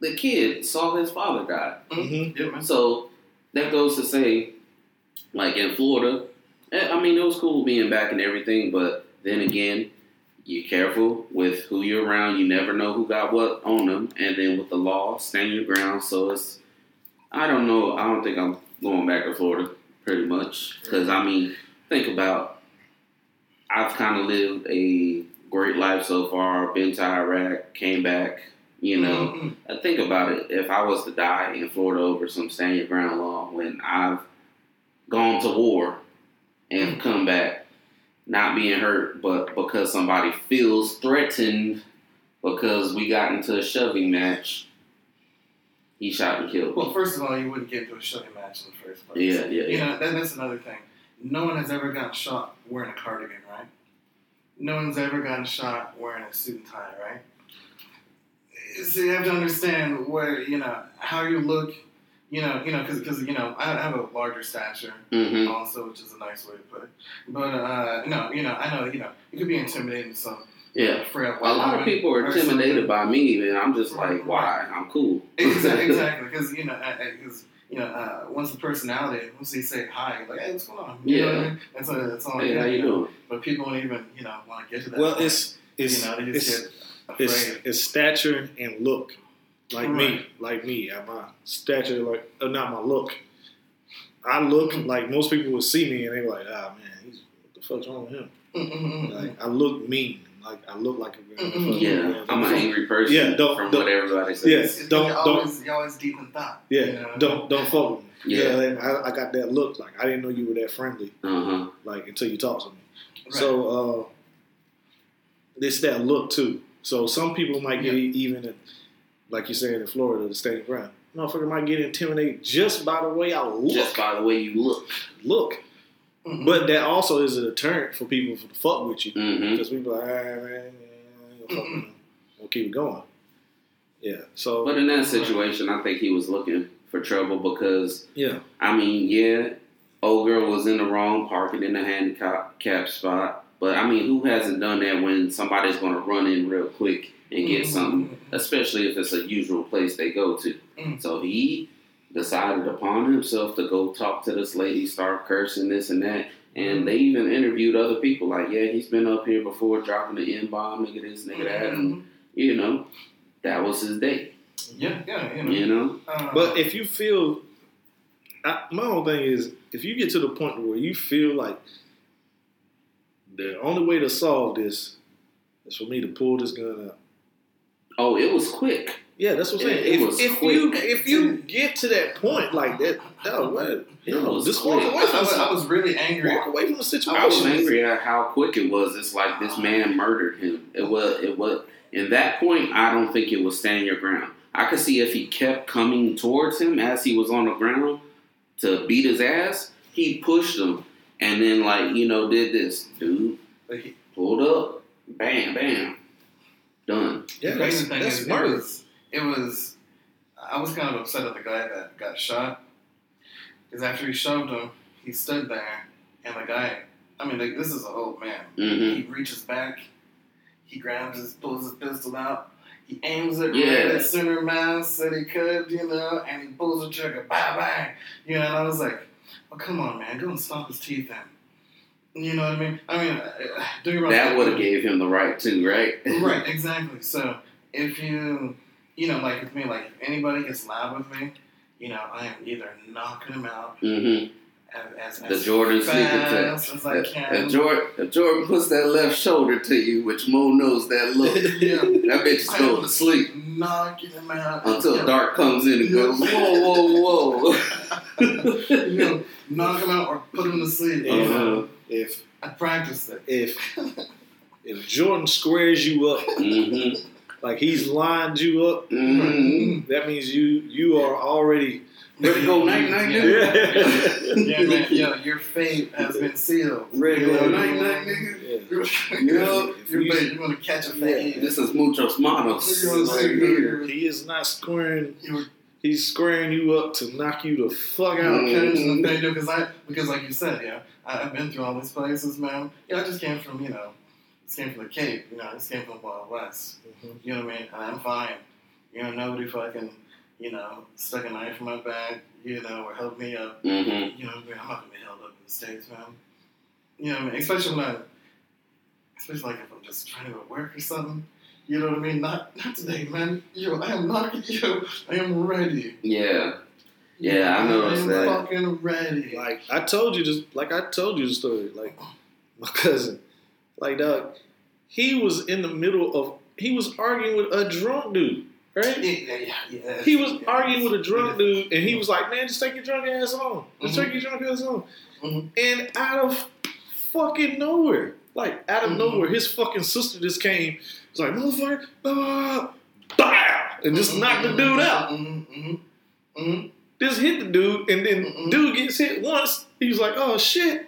B: the kid saw his father die.
C: mhm.
D: Yeah.
B: So that goes to say, like in Florida, eh, I mean, it was cool being back and everything, but then again, you're careful with who you're around. You never know who got what on them, and then with the law, stand your ground. So it's, I don't know. I don't think I'm going back to Florida pretty much because I mean, think about, I've kind of lived a great life so far. Been to Iraq, came back. You know,
D: Mhm.
B: I think about it. If I was to die in Florida over some stand your ground law, when I've gone to war and come back, not being hurt, but because somebody feels threatened because we got into a shoving match, he shot and killed.
D: Well, first of all, you wouldn't get into a shoving match in the first place.
B: Yeah, yeah, yeah.
D: You know, that, that's another thing. No one has ever gotten shot wearing a cardigan, right? No one's ever gotten shot wearing a suit and tie, right? So you have to understand where you know how you look. You know, you know, because you know I have a larger stature
B: hmm
D: also, which is a nice way to put it. But uh, no, you know, I know you know you could be intimidating to some
B: Yeah.
D: frail
B: A lot of people are
D: or something.
B: intimidated by me, and I'm just like, why? I'm cool.
D: Exactly, exactly. Because you know, because you know, uh, once the personality, once they say hi, like, hey, what's going on? You know what I
B: Yeah.
D: mean? That's a, that's all.
B: Hey,
D: yeah,
B: how you
D: know.
B: doing?
D: But people don't even, you know, want to get to that.
C: well,
D: point.
C: it's it's
D: you know, they
C: it's,
D: just get
C: it's it's stature and look, like me, like me. uh, My stature, like uh, not my look. I look like most people would see me and they're like, ah man, he's, what the fuck's wrong with him?
D: Mm-mm-mm-mm.
C: Like I look mean, like I look like a
D: Mhm.
B: Yeah, I'm an angry person.
C: Yeah, don't-
B: from
C: don't-
B: what everybody says.
C: Yeah.
D: It's- it's-
C: don't-
D: you're
C: don't-
D: always, you're always deep in thought.
C: Yeah,
D: you know?
C: don't don't fuck with me.
B: Yeah.
C: and I, I got that look. Like I didn't know you were that friendly.
B: Uh huh.
C: Like until you talked to me.
D: Right.
C: So uh, it's that look too. So some people might get
D: Yeah.
C: even, in, like you said in Florida, the state of ground. Motherfucker might get intimidated just by the way I look.
B: Just by the way you look.
C: look,
D: Mhm.
C: but that also is a deterrent for people to fuck with you
B: Mm-hmm.
C: because we be like, ah, man, yeah, I ain't gonna fuck with him. We'll keep it going. Yeah. So
B: But in that situation, I think he was looking for trouble because,
C: yeah,
B: I mean, yeah, old girl was in the wrong, parking in the handicap spot. But I mean, who hasn't done that when somebody's going to run in real quick and get
D: Mhm.
B: something, especially if it's a usual place they go to?
D: Mhm.
B: So he decided upon himself to go talk to this lady, start cursing this and that. And they even interviewed other people, like, yeah, he's been up here before, dropping the N bomb, nigga this, nigga that, and
D: Mhm.
B: you know, that was his day.
D: Yeah, yeah, you know.
B: You know,
D: Uh,
C: But if you feel, I, my whole thing is, if you get to the point where you feel like the only way to solve this is for me to pull this gun out.
B: Oh, it was quick.
C: Yeah, that's what I'm saying.
B: It- it
C: if
B: was
C: if
B: quick.
C: you if you get to that point like that, no, what? You know,
B: was
C: walk
B: quick.
C: away
D: I
C: from
D: was, I was really angry.
C: walk away from the situation.
B: I was angry at how quick it was. It's like this man murdered him. It was. It was. In that point, I don't think it was stand your ground. I could see if he kept coming towards him as he was on the ground to beat his ass, he pushed him and then like you know did this, dude. Pulled up, bam, bam, done.
C: Yeah,
D: the
C: that's,
D: crazy thing
C: that's
D: is, it was, it was. I was kind of upset at the guy that got shot because after he shoved him, he stood there, and the guy. I mean, like, this is an old man.
B: hmm
D: He reaches back, he grabs his, pulls his pistol out, he aims it
B: Yeah.
D: right at center mass that he could, you know, and he pulls the trigger, bang, bang, you know. And I was like, "Oh, come on, man, go and stop his teeth in." You know what I mean? I mean, uh, do you
B: That would have gave him the right too, right?
D: right, exactly. So if you, you know, like with me, like if anybody gets loud with me, you know, I am either knocking them out
B: hmm
D: as, as,
B: The Jordan
D: fast as I
B: If,
D: can.
B: if Jordan, if Jordan puts that left shoulder to you, which Mo knows that look,
D: yeah,
B: that bitch is going to sleep
D: knocking them out
B: until
D: yeah.
B: Dark comes in and goes, whoa, whoa, whoa.
D: you know, knock him out or put him to sleep. You know,
C: If
D: I practiced it.
C: if if Jordan squares you up
B: hmm
C: like he's lined you up,
B: hmm
C: that means you you are already
B: Ready to go night night,
D: Yeah.
B: nigga?
D: Yeah, man. Yeah, your fate has been sealed.
B: Ready to go night night, nigga?
C: Yeah.
D: You're,
C: If
D: you're,
C: you-
D: ready- you're gonna catch a fade.
B: This is Muchos Manos.
D: You know what I'm saying?
B: right.
C: He is not squaring.
D: You were
C: He's squaring you up to knock you the fuck out.
B: Mm.
D: fade because I because like you said, yeah, I, I've been through all these places, man. Yeah, I just came from you know, just came from the Cape. You know, I just came from the Wild West.
C: Mhm.
D: You know what I mean? And I'm fine. You know, nobody fucking you know stuck a knife in my back. You know, or held me up.
B: hmm
D: You know, what I mean? I'm not gonna be held up in the states, man. You know what I mean? Especially when I, especially like if I'm just trying to go to work or something. You know what I mean? Not not today, man. Yo, I am not. Yo, I am ready.
B: Yeah. Yeah, I noticed
D: am
B: that.
D: fucking ready.
C: Like I told you just Like I told you the story. Like my cousin. Like dog, he was in the middle of. He was arguing with a drunk dude. Right.
D: yeah, yeah, yeah.
C: He was
D: Yeah.
C: arguing with a drunk dude, and he was like, "Man, just take your drunk ass home. Just
D: Mhm.
C: take your drunk ass on."
D: Mhm.
C: And out of fucking nowhere, like out of
D: Mhm.
C: nowhere, his fucking sister just came. Was like, "Motherfucker!" Blah, blah, and just knocked the dude out.
D: Mm-hmm, mm-hmm.
C: Just hit the dude, and then dude gets hit once. He's like, "Oh shit!"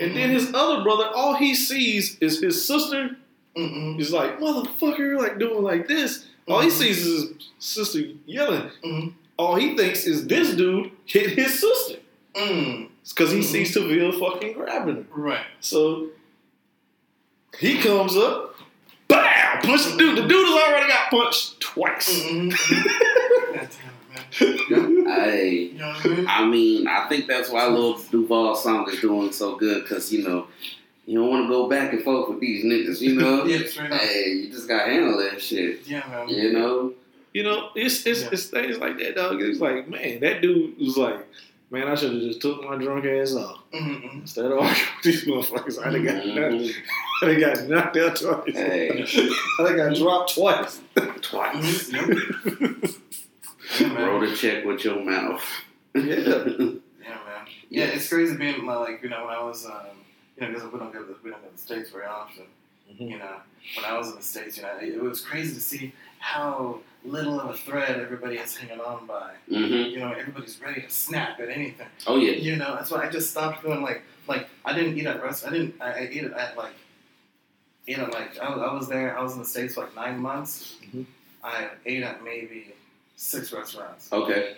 C: And then
D: Mm-hmm.
C: his other brother, all he sees is his sister
D: Mm-hmm.
C: is like, "Motherfucker!" Like doing like this. All he sees is his sister yelling. All he thinks is this dude hit his sister.
D: Mm.
C: because he
D: Mhm.
C: sees Taville fucking grabbing her.
D: Right.
C: So he comes up, BAM! Punch the dude. The dude has already got punched twice.
D: Mm-hmm. God damn it, man. Yeah.
B: I,
D: You know what I mean?
B: I mean, I think that's why Lil Duval song is doing so good because you know you don't want to go back and forth with these niggas. You know,
D: Yeah,
B: hey, you just gotta handle that shit.
D: Yeah, man.
B: You know,
C: You know, it's it's,
D: Yeah.
C: it's things like that, dog. It's like, man, that dude was like, man, I should have just took my drunk ass off
D: Mm-hmm.
C: instead of arguing with these motherfuckers. I done got,
B: Mhm.
C: I done got knocked out twice.
B: Hey.
C: I done got dropped twice.
B: twice.
D: Yep. Yeah, man.
B: Wrote a check with your mouth.
C: yeah.
D: Yeah, man. Yeah, it's crazy being my, like you know when I was um, you know because we don't go to the, we don't go to the states very often.
C: Mhm.
D: You know when I was in the states, you know it, it was crazy to see how little of a thread everybody is hanging on by.
B: hmm
D: You know everybody's ready to snap at anything.
B: Oh yeah.
D: You know that's why I just stopped going like like I didn't eat at rest. I didn't I, I ate it at like you know like I, I was there. I was in the states for like nine months.
C: Mhm.
D: I ate at maybe six restaurants
B: Okay.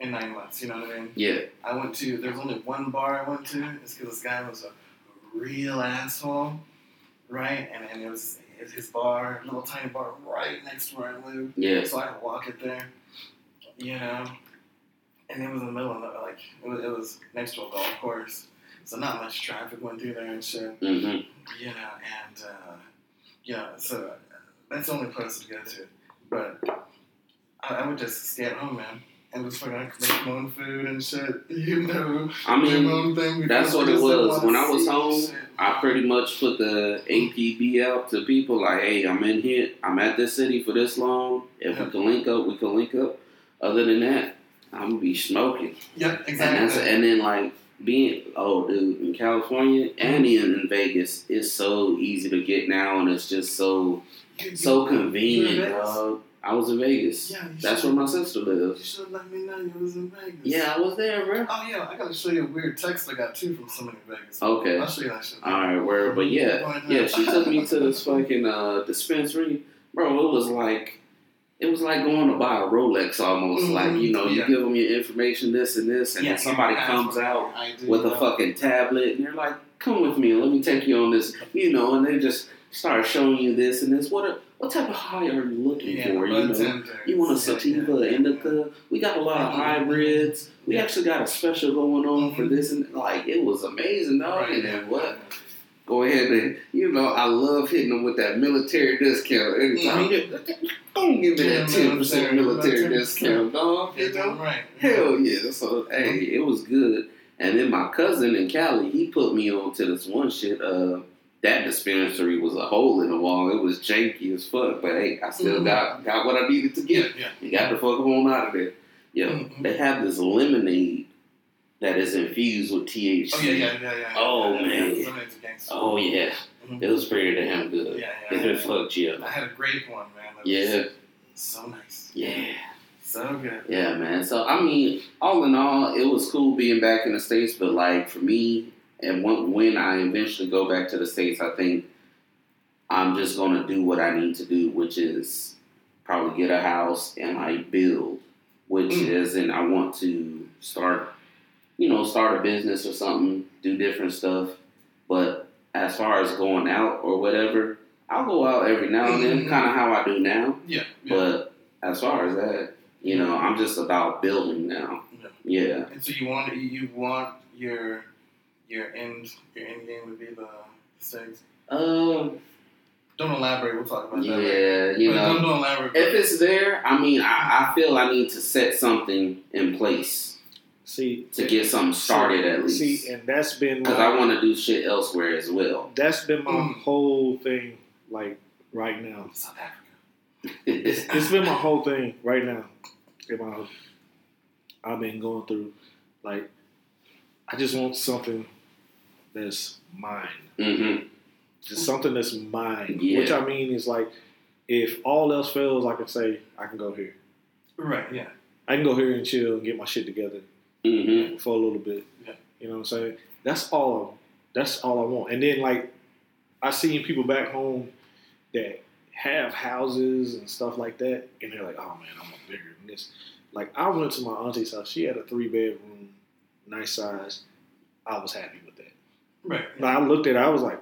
D: in nine months. You know what I mean?
B: Yeah.
D: I went to. There's only one bar I went to. It's because this guy was a real asshole, right? And and it was his bar, little tiny bar right next to where I live.
B: Yeah.
D: So I had to walk it there, you know. And it was in the middle of the, like it was, it was next to a golf course, so not much traffic went through there and shit,
B: hmm
D: you know. And uh, know, so that's the only place to go to. But I, I would just stay at home, man. And just fucking make my own food and shit. You know,
B: I mean,
D: my own thing.
B: that's what it was. When I was home,
D: shit.
B: I pretty much put the APB out to people like, hey, I'm in here. I'm at this city for this long. If we can link up, we can link up. Other than that, I'm gonna be smoking.
D: Yep,
B: And, that's,
D: exactly.
B: and then like being oh dude in California and even in Vegas, it's so easy to get now, and it's just so so convenient, dog. I was in Vegas.
D: Yeah, you
B: That's where my sister lives.
D: You should have let me know you was in Vegas.
B: Yeah, I was there, bro.
D: Oh yeah, I gotta show you a weird text I got too from someone in Vegas.
B: Okay.
D: I'll show you that shit.
B: All right, where? But yeah, yeah. She took me to this fucking uh, dispensary, bro. It was like, it was like going to buy a Rolex almost.
D: Mhm,
B: Like you know, you
D: yeah.
B: give them your information, this and this, and
D: Yeah,
B: then somebody comes out with a fucking tablet, and they're like, "Come with me, let me take you on this," you know, and they just start showing you this and this. What a, what type of high are you looking
D: Yeah,
B: for? You know, you want a sativa,
D: yeah, yeah.
B: indica. We got a lot of
D: Mhm.
B: hybrids. We actually got a special going on for
D: Mhm.
B: this, and like it was amazing, dog.
D: Right,
B: and then what? Go ahead and you know, I love hitting them with that military discount anytime. Don't give me that ten percent
D: military,
B: military
D: 10%.
B: discount, dog. You know?
D: right.
B: Hell yeah. So hey, it was good. And then my cousin in Cali, he put me on to this one shit. Uh, that dispensary was a hole in the wall. It was janky as fuck, but hey, I still
D: Mhm.
B: got got what I needed to get.
D: yeah.
B: You got the fuck on out of there. Yeah,
D: Mhm.
B: they have this lemonade that is infused with THC.
D: Oh yeah, yeah, yeah, yeah.
B: Oh,
D: yeah,
B: man.
D: yeah. Lemonades are gangster.
B: Oh yeah,
D: Mhm.
B: it was pretty damn good.
D: Yeah, yeah,
B: It
D: yeah.
B: fucked you up.
D: I had a grape one, man. That
B: Yeah,
D: was so nice.
B: yeah.
D: So good.
B: Yeah, man. So I mean, all in all, it was cool being back in the states. But like for me, and when, when I eventually go back to the states, I think I'm just gonna do what I need to do, which is probably get a house and I build, which
D: Mm.
B: is, and I want to start, you know, start a business or something, do different stuff. But as far as going out or whatever, I'll go out every now and then,
D: Mhm.
B: kind of how I do now.
D: Yeah. yeah.
B: But as far as that, you know, I'm just about building now. Yeah.
D: And so you want you want your your end your end game would be the states.
B: Um.
D: Don't elaborate. We'll talk about that. later.
B: Yeah. You
D: But
B: know,
D: don't, don't elaborate.
B: if it's there, I mean, I, I feel I need to set something in place
C: See,
B: to get something started at least.
C: see, and that's been
B: Because I want to do shit elsewhere as well.
C: that's been my
D: Mm.
C: whole thing. Like right now,
D: South Africa.
C: it's, it's been my whole thing right now. In my, I've been going through, like, I just want something that's mine.
B: hmm
C: Just something that's mine.
B: Yeah.
C: Which I mean is like, if all else fails, I can say I can go here.
D: Right. Yeah.
C: I can go here and chill and get my shit together
B: hmm
C: for a little bit.
D: Yeah.
C: You know what I'm saying? That's all. That's all I want. And then like, I seen people back home that have houses and stuff like that, and they're like, "Oh man, I'm bigger than this." Like I went to my auntie's house. She had a three bedroom, nice size. I was happy with that.
D: Right.
C: But I looked at it. I was like,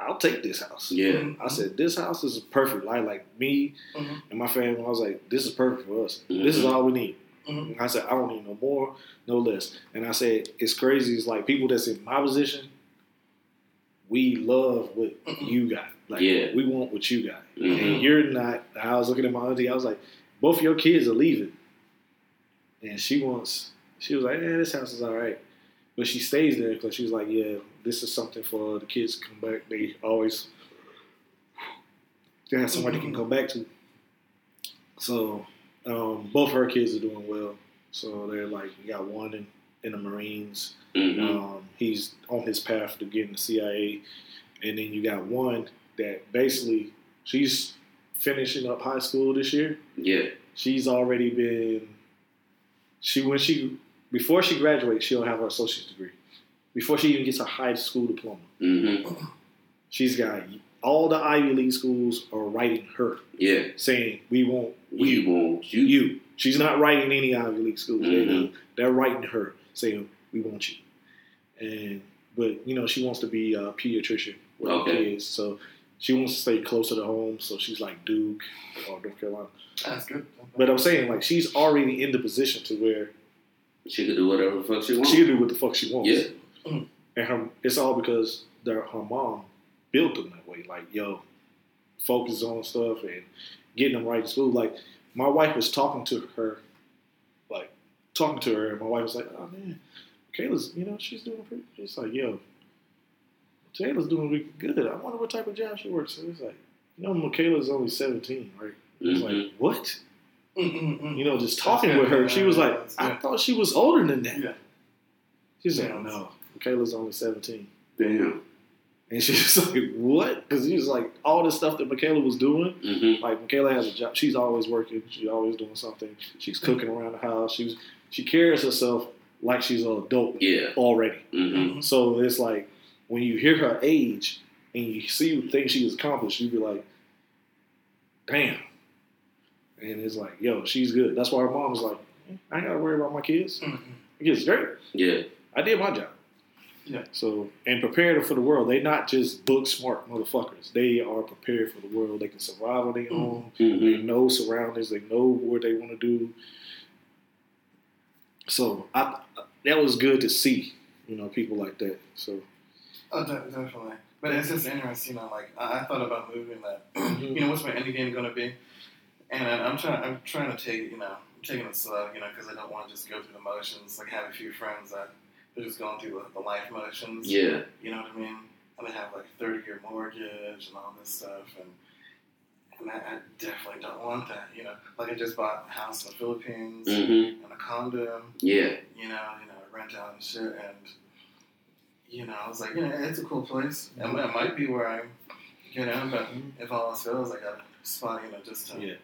C: "I'll take this house."
B: Yeah.
C: I said, "This house is perfect." Like like me
D: Mhm.
C: and my family. I was like, "This is perfect for us. This is all we need."
D: Mhm.
C: I said, I don't need no more, no less. And I said, it's crazy. It's like people that's in my position, we love what you got. Like,
B: Yeah.
C: we want what you got. And you're not. I was looking at my auntie. I was like, both your kids are leaving. And she wants, she was like, yeah, this house is all right. But she stays there because she was like, yeah, this is something for the kids to come back. They always, they have somewhere they can go back to. So um, both her kids are doing well. So they're like, we got one in, in the Marines.
B: hmm
C: Um, he's on his path to getting the CIA, and then you got one that basically she's finishing up high school this year.
B: Yeah.
C: She's already been she when she before she graduates, she'll have her associate's degree. Before she even gets her high school diploma,
B: hmm
C: she's got all the Ivy League schools are writing her
B: Yeah.
C: saying we want
B: We
C: you,
B: want you.
C: you. She's not writing any Ivy League schools. They,
B: Mhm.
C: they're writing her saying we want you. And but you know she wants to be a pediatrician with her kids, so she wants to stay closer to home. So she's like Duke or North Carolina.
D: That's good.
C: But I'm saying like she's already in the position to where
B: She could do whatever the fuck she wants.
C: she can do what the fuck she wants.
B: Yeah.
C: And her it's all because their her mom built them that way. Like yo, focus on stuff and getting them right in school. Like my wife was talking to her like talking to her, and my wife was like, "Oh man, Kayla's, you know, she's doing pretty." It's like, "Yo, Taylor's doing really good. I wonder what type of job she works." in. It's like, you know, Michaela's only seventeen, right? It's like,
B: Mhm.
C: what?
D: Mm-mm-mm.
C: You know, just talking with her, she was like, "I thought she was older than that."
D: Yeah.
C: She's
D: Yeah.
C: like, "No, Michaela's only 17.
B: Damn.
C: And she's like, "What?" Because she was like, all the stuff that Michaela was doing.
B: Mm-hmm.
C: Like Michaela has a job. She's always working. She's always doing something. She's cooking around the house. She's she carries herself like she's an adult
B: Yeah.
C: already.
B: Mm-hmm.
C: So it's like when you hear her age and you see the things she's accomplished, you be like, "Damn!" And it's like, "Yo, she's good." That's why her mom was like, "I ain't gotta worry about my kids.
D: Mm-mm.
C: My kids great.
B: Yeah.
C: I did my job."
D: Yeah.
C: So and prepared them for the world. They're not just book smart motherfuckers. They are prepared for the world. They can survive on their own. They
B: Mm-hmm.
C: know surroundings. They know what they want to do. So I that was good to see, you know, people like that. So
D: Oh, de- definitely. But it's just interesting, you know, like, I, I thought about moving that,
C: Mm-hmm.
D: you know, what's my end game going to be? And I- I'm trying, I'm trying to take, you know, I'm taking it slow, you know, because I don't want to just go through the motions. Like, have a few friends that they're just going through the, the life motions.
B: Yeah.
D: You know what I mean? And they have like a 30 year mortgage and all this stuff. And and I, I definitely don't want that. You know, like I just bought a house in the Philippines
B: Mm-hmm.
D: and a condo,
B: Yeah.
D: you know, you know, rent out and shit. And, you know, I was like, you know, it's a cool place. It, might- it might be where I'm, you know, but if all else fails, I got a spot, you know, just to,
C: yeah,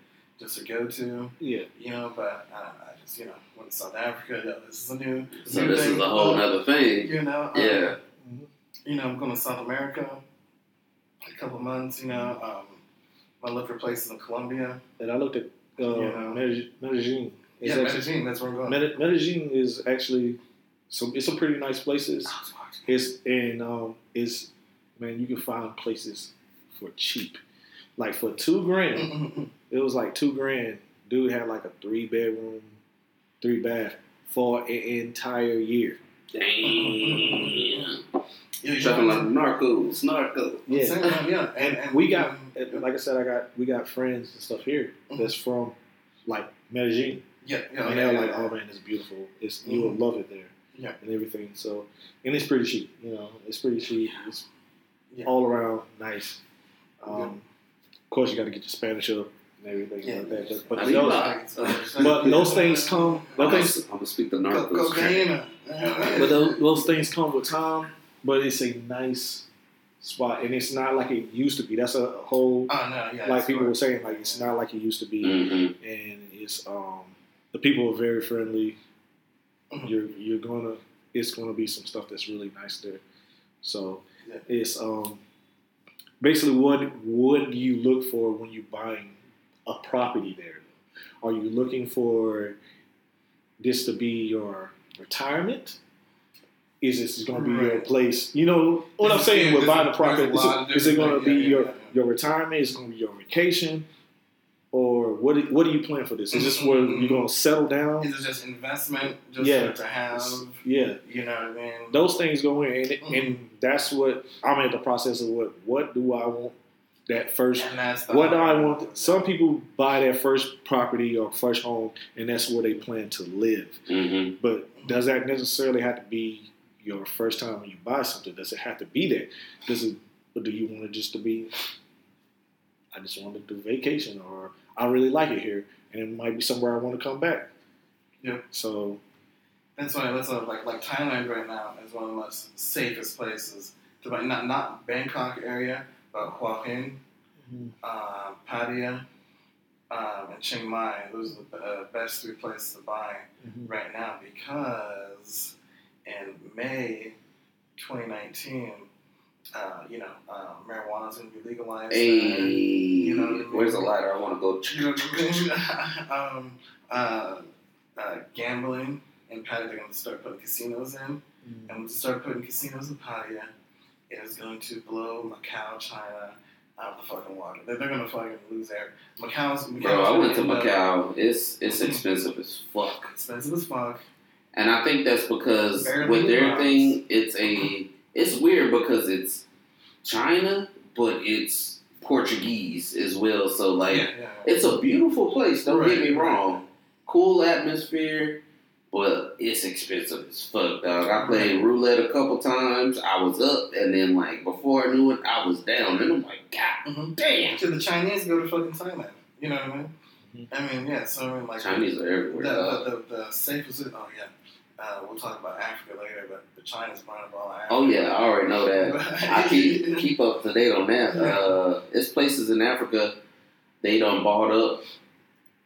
D: just to go to,
C: yeah,
D: you know, but I, don't know, I just, you know, went to South Africa. Yeah, this is a new,
B: So
D: new
B: this
D: thing.
B: is a whole other thing.
D: You know, um,
B: Yeah.
D: you know, I'm going to South America a couple months, you know. Um, I look for places in Colombia.
C: And I looked at uh,
D: Yeah.
C: Medellin. Medellin. It's
D: Yeah,
C: actually-
D: Medellin, that's where I'm going.
C: Mede- Medellin is actually some. It's some pretty nice places. It's and um, it's man, you can find places for cheap, like for two grand. It was like two grand. Dude had like a three bedroom, three bath for an entire year.
B: Damn.
D: Yeah, you
B: Talking like narcos, narcos.
C: Yeah,
D: Same, yeah, yeah. And, and
C: we got and like I said, I got we got friends and stuff here that's from like Medellin.
D: yeah, yeah,
C: and they're
D: yeah,
C: like,
D: yeah.
C: "Oh man, it's beautiful. It's you will love it there."
D: Yeah.
C: and everything. So, and it's pretty cheap. You know, it's pretty cheap. It's
D: Yeah.
C: all around nice. Um,
D: Yeah.
C: Of course, you got to get your Spanish up and everything
D: Yeah.
C: like that. But, but,
B: I
C: those,
B: like-
C: but those things come.
B: I'm
C: Those things,
B: gonna speak the
D: Co-
B: narcos.
D: cocaine.
C: but those, those things come with time. But it's a nice spot, and it's not like it used to be. That's a whole
D: Oh no, yeah.
C: like
D: it's
C: people were saying. Like it's not like it used to be.
B: Mm-hmm.
C: and it's um the people are very friendly.
D: Mhm.
C: You're you're gonna it's gonna be some stuff that's really nice there. So
D: Yeah.
C: it's um basically what what do you look for when you're buying a property there? Are you looking for this to be your retirement? Is this going to be your place? You know what I'm saying with buying
D: a-
C: property. Is it, is it going to be. Your your retirement? Is it going to be your vacation? Or what? do- What do you plan for this? Is this where
D: Mm-hmm.
C: you're going to settle down?
D: Is it just investment, just
C: Yeah.
D: to have?
C: Yeah,
D: You know what I mean?
C: those things go in, and,
D: Mm-hmm.
C: and that's what I'm at the process of. What What do I want? That first
D: and that's the
C: what do I want? Some people buy their first property or first home, and that's where they plan to live.
B: Mm-hmm.
C: But does that necessarily have to be your first time when you buy something? Does it have to be there? Does it? Or do you want it just to be? I just want to do vacation, or I really like it here, and it might be somewhere I want to come back.
D: Yeah.
C: So
D: That's why that's why like like Thailand right now is one of the most safest places to buy. Not not Bangkok area, but Hua Hin, uh, Pattaya, um, and Chiang Mai. Those are the uh, best three places to buy right now because in May 2019, uh, you know, uh, marijuana is going to be legalized.
B: Hey,
D: You know what I mean?
B: where's the lighter? I want to go.
D: You know what I mean? um, uh, uh, gambling and Pattaya, they're going to start putting casinos in. And when they start putting casinos in Pattaya, it is going to blow Macau, China out of the fucking water. They're, they're going to fucking lose there. Macau's, Macau's
B: Bro, I went to
D: gonna up
B: Macau. It's it's expensive as fuck,
D: Expensive as fuck.
B: and I think that's because
D: Barely
B: with their
D: miles.
B: thing, it's a it's weird because it's China, but it's Portuguese as well. So like,
D: yeah, yeah.
B: it's a beautiful place. Don't get
D: Right,
B: me
D: right.
B: wrong. Cool atmosphere. but it's expensive as fuck, dog. I played roulette a couple times. I was up, and then like before I knew it, I was down, and I'm like, God
D: Mhm.
B: damn.
D: To the Chinese go to fucking Thailand. You know what I mean?
C: Mhm.
D: I mean, yeah. So I mean, like
B: Chinese are everywhere. dog.
D: the, the, the safest. Oh yeah. Uh, we'll talk about Africa later, but the China's buying all Africa.
B: Oh yeah, I already know that. I keep keep up to date on that. Uh, it's places in Africa they done bought up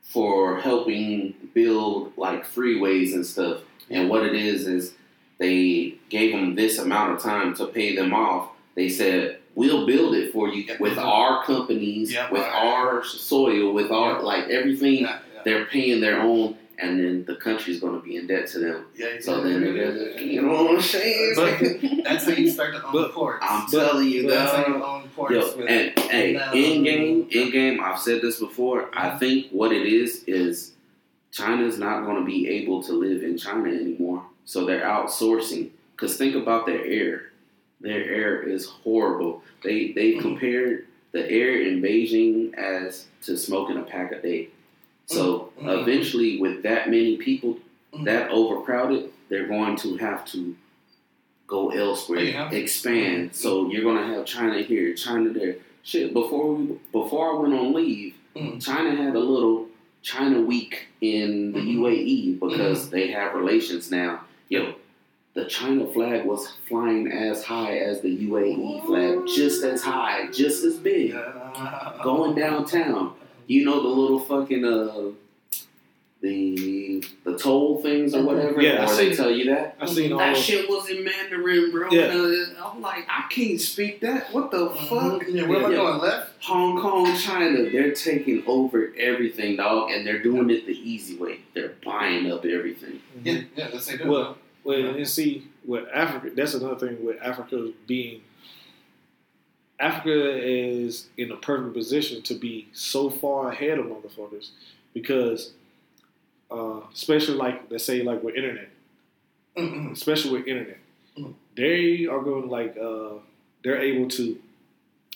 B: for helping build like freeways and stuff. And what it is is they gave them this amount of time to pay them off. They said we'll build it for you with our companies,
D: Yeah,
B: with
D: right.
B: our soil, with our like everything.
D: Yeah, yeah.
B: They're paying their own, and then the country's going to be in debt to them.
D: yeah,
B: So
D: yeah,
B: then
D: yeah, yeah, yeah.
B: you know what I'm saying?
D: But that's how you start to own
C: But-
D: ports.
B: I'm telling you,
D: that's how you own ports.
B: Yo,
D: with,
B: and hey, in game, in game, I've said this before. I
D: Mhm.
B: think what it is is China's not going to be able to live in China anymore, so they're outsourcing. Cause think about their air. Their air is horrible. They they
D: Mhm.
B: compared the air in Beijing as to smoking a pack a day. So
D: Mhm.
B: eventually, with that many people,
D: Mhm.
B: that overcrowded, they're going to have to go elsewhere,
D: Oh, to.
B: expand. So you're gonna have China here, China there. Shit, before we before I went on leave,
D: Mhm.
B: China had a little China week in the
D: Mhm.
B: UAE because
D: Mm-hmm.
B: they have relations now. Yo, the China flag was flying as high as the UAE flag, just as high, just as big.
D: Yeah.
B: Going downtown. You know the little fucking uh the the toll things or whatever.
C: Yeah, I
B: or
C: seen-
B: tell you that.
C: I seen all
B: that
C: those-
B: shit was in Mandarin, bro.
C: Yeah.
B: And, uh, I'm like, I can't speak that. What the fuck?
D: Mhm. Yeah, where am I going? Left?
B: Hong Kong, China, they're taking over everything, dog, and they're doing it the easy way. They're buying up everything.
D: Yeah, yeah, that's they do.
C: Well, well, and see, with Africa, that's another thing with Africa being. Africa is in a perfect position to be so far ahead of motherfuckers because, uh, especially like let's say like with internet, especially with internet,
D: Mhm.
C: they are going like uh, they're able to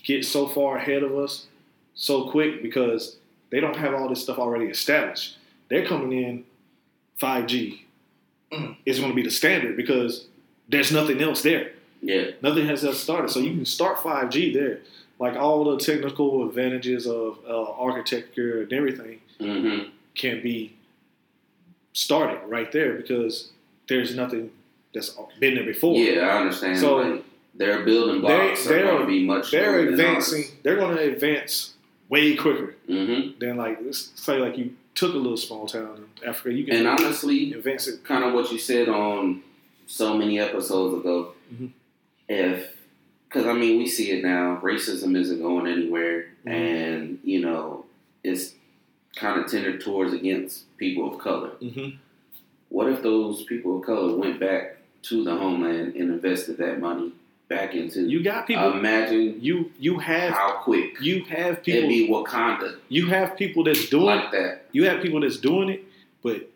C: get so far ahead of us so quick because they don't have all this stuff already established. They're coming in 5G.
D: Mhm.
C: It's going to be the standard because there's nothing else there.
B: Yeah,
C: Nothing has just started. So you can start 5G there. Like all the technical advantages of uh, architecture and everything
B: mm-hmm.
C: can be started right there because there's nothing that's been there before.
B: yeah, I understand.
C: So-
B: like, their building
C: They-
B: blocks are
C: they're-
B: going to be much.
C: They're advancing. They're going to advance way quicker
B: hmm
C: than like let's say like you took a little small town in Africa. You can
B: And honestly,
C: advance it.
B: kind of what you said on so many episodes ago.
C: Mhm.
B: If, because I mean, we see it now, racism isn't going anywhere,
C: Mhm.
B: and you know, it's kind of tended towards against people of color.
C: hmm
B: What if those people of color went back to the homeland and invested that money back into?
C: You got people.
B: imagine
C: you you have
B: how quick
C: you have people.
B: it'd be Wakanda
C: You have people that's doing.
B: like that.
C: You have people that's doing it, but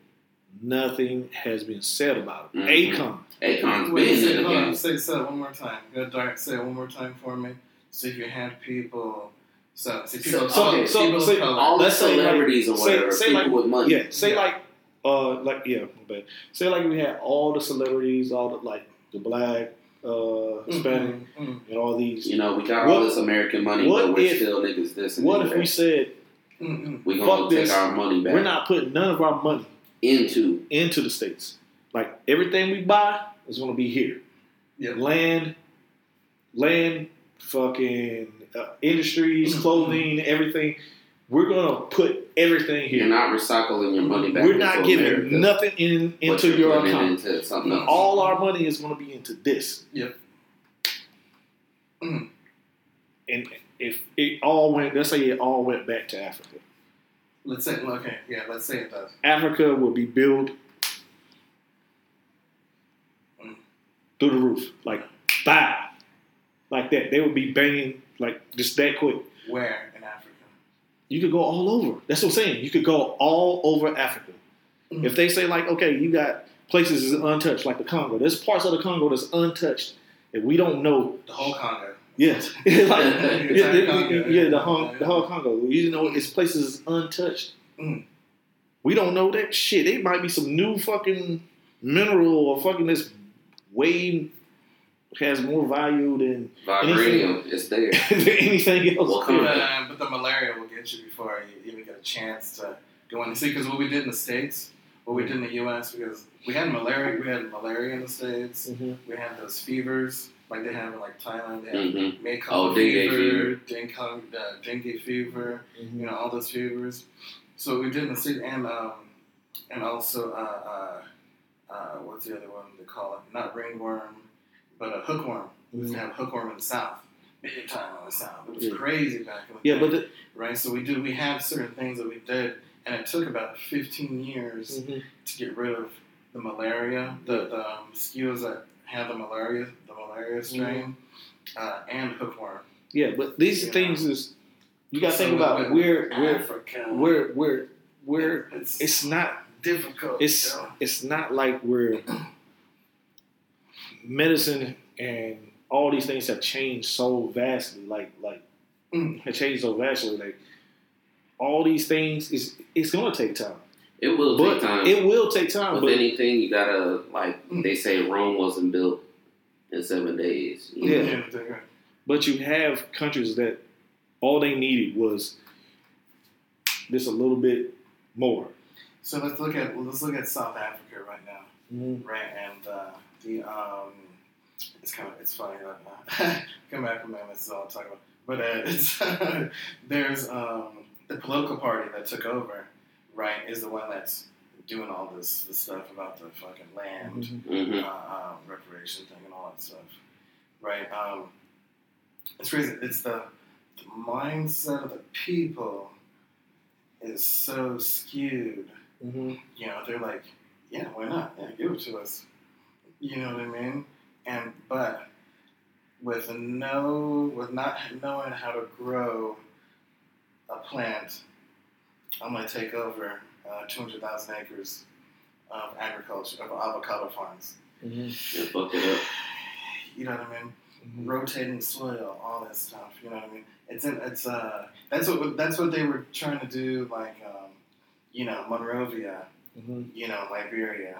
C: nothing has been said about it.
B: Mhm.
C: Akon.
B: Akon's
D: Wait,
B: been
D: say, hold on, say, say it one more time. Go dark. Say it one more time for me. So if you had people, so say people,
B: So-
D: okay,
C: so-
D: people of
C: so
D: color.
B: All the
C: Let's say, like-
B: celebrities or whatever,
C: say
B: people
C: like-
B: with money.
C: Yeah, say
D: Yeah.
C: like, uh, like yeah, but say like we had all the celebrities, all the like the black, uh,
D: Mm,
C: Hispanic,
D: mm, mm.
C: and all these.
B: You know, we got all this American money, but we're
C: if-
B: still niggas this and
C: What if we said
D: Mm, mm.
B: we
C: fuck
B: gonna take
C: this,
B: our money back
C: we're not putting none of our money
B: into
C: into the states? Like everything we buy is going to be here.
D: Yeah.
C: Land, land, fucking uh, industries,
D: Mhm.
C: clothing, everything. We're gonna put everything here.
B: you're not recycling your money back.
C: We're not
B: into
C: giving
B: America,
C: nothing in into your
B: putting
C: account.
B: into something else.
C: All our money is going to be into this.
D: Yep.
C: And if it all went, let's say it all went back to Africa,
D: Let's say okay, yeah. Let's say it does.
C: Africa will be built
D: Mm.
C: through the roof, like bow, like that. They would be banging like just that quick.
D: Where in Africa?
C: You could go all over. That's what I'm saying. You could go all over Africa.
D: Mhm.
C: If they say like, okay, you got places is untouched, like the Congo. There's parts of the Congo that's untouched, and we don't know.
D: The whole Congo.
C: Yes, like, yeah,
D: Entire
C: yeah,
D: Congo,
C: yeah,
D: yeah.
C: the whole the whole Congo. You know, it's places is untouched.
D: Mm.
C: We don't know that shit. It might be some new fucking mineral or fucking this way has more value than,
B: Vibranium is there.
C: anything else.
B: Well, come
D: But,
B: on.
D: uh, but the malaria will get you before you even get a chance to go in and see. Because what we did in the states, what we did in the U.S. because we had malaria, we had malaria in the states.
C: Mhm.
D: We had those fevers like they have in like Thailand. They have
B: hmm
D: Mekong
B: Oh, dengue
D: fever, dengue, uh, dengue fever, you know, all those fevers. So we did in the state, and um, and also uh, uh, uh, what's the other one they call it? Not ringworm, but a hookworm. We used to have hookworm in the south, big time in the south. It was
C: Yeah.
D: crazy back in the
C: Yeah,
D: day,
C: but the,
D: right. So we do we have certain things that we did, and it took about 15 years
C: Mhm.
D: to get rid of the malaria, the, the um, mosquitoes that have the malaria, the malaria strain, uh, and hookworm.
C: yeah, but these
D: Yeah.
C: things is you got to think about where where where where
D: it's,
C: it's not
D: difficult.
C: it's
D: you know?
C: it's not like we're medicine and all these things have changed so vastly like like
D: Mm.
C: have changed so vastly like all these things is it's gonna take time
B: It will
C: but
B: take time.
C: it will take time
B: With
C: but
B: anything, you gotta like
D: Mm.
B: they say Rome wasn't built in seven days. You
C: Yeah. but you have countries that all they needed was just a little bit more
D: So let's look at well, let's look at South Africa right now, right? And uh, the um, it's kind of it's funny right now. Come back from that. This is all I'm talking about. But uh, it's there's um, the political party that took over, right? Is the one that's doing all this, this stuff about the fucking land
B: hmm
D: uh, uh, reparation thing and all that stuff, right? Um, it's crazy. It's the, the mindset of the people is so skewed.
C: Mhm.
D: You know, they're like, yeah, why not? Yeah, give it to us. You know what I mean? And but with no, with not knowing how to grow a plant, I'm gonna take over uh, 200,000 acres of agriculture, of avocado farms.
C: Mhm.
B: And fuck it up.
D: You know what I mean?
C: Mhm.
D: Rotating soil, all that stuff. You know what I mean? It's in, it's uh that's what that's what they were trying to do. Like um, you know Monrovia,
C: Mhm.
D: you know Liberia,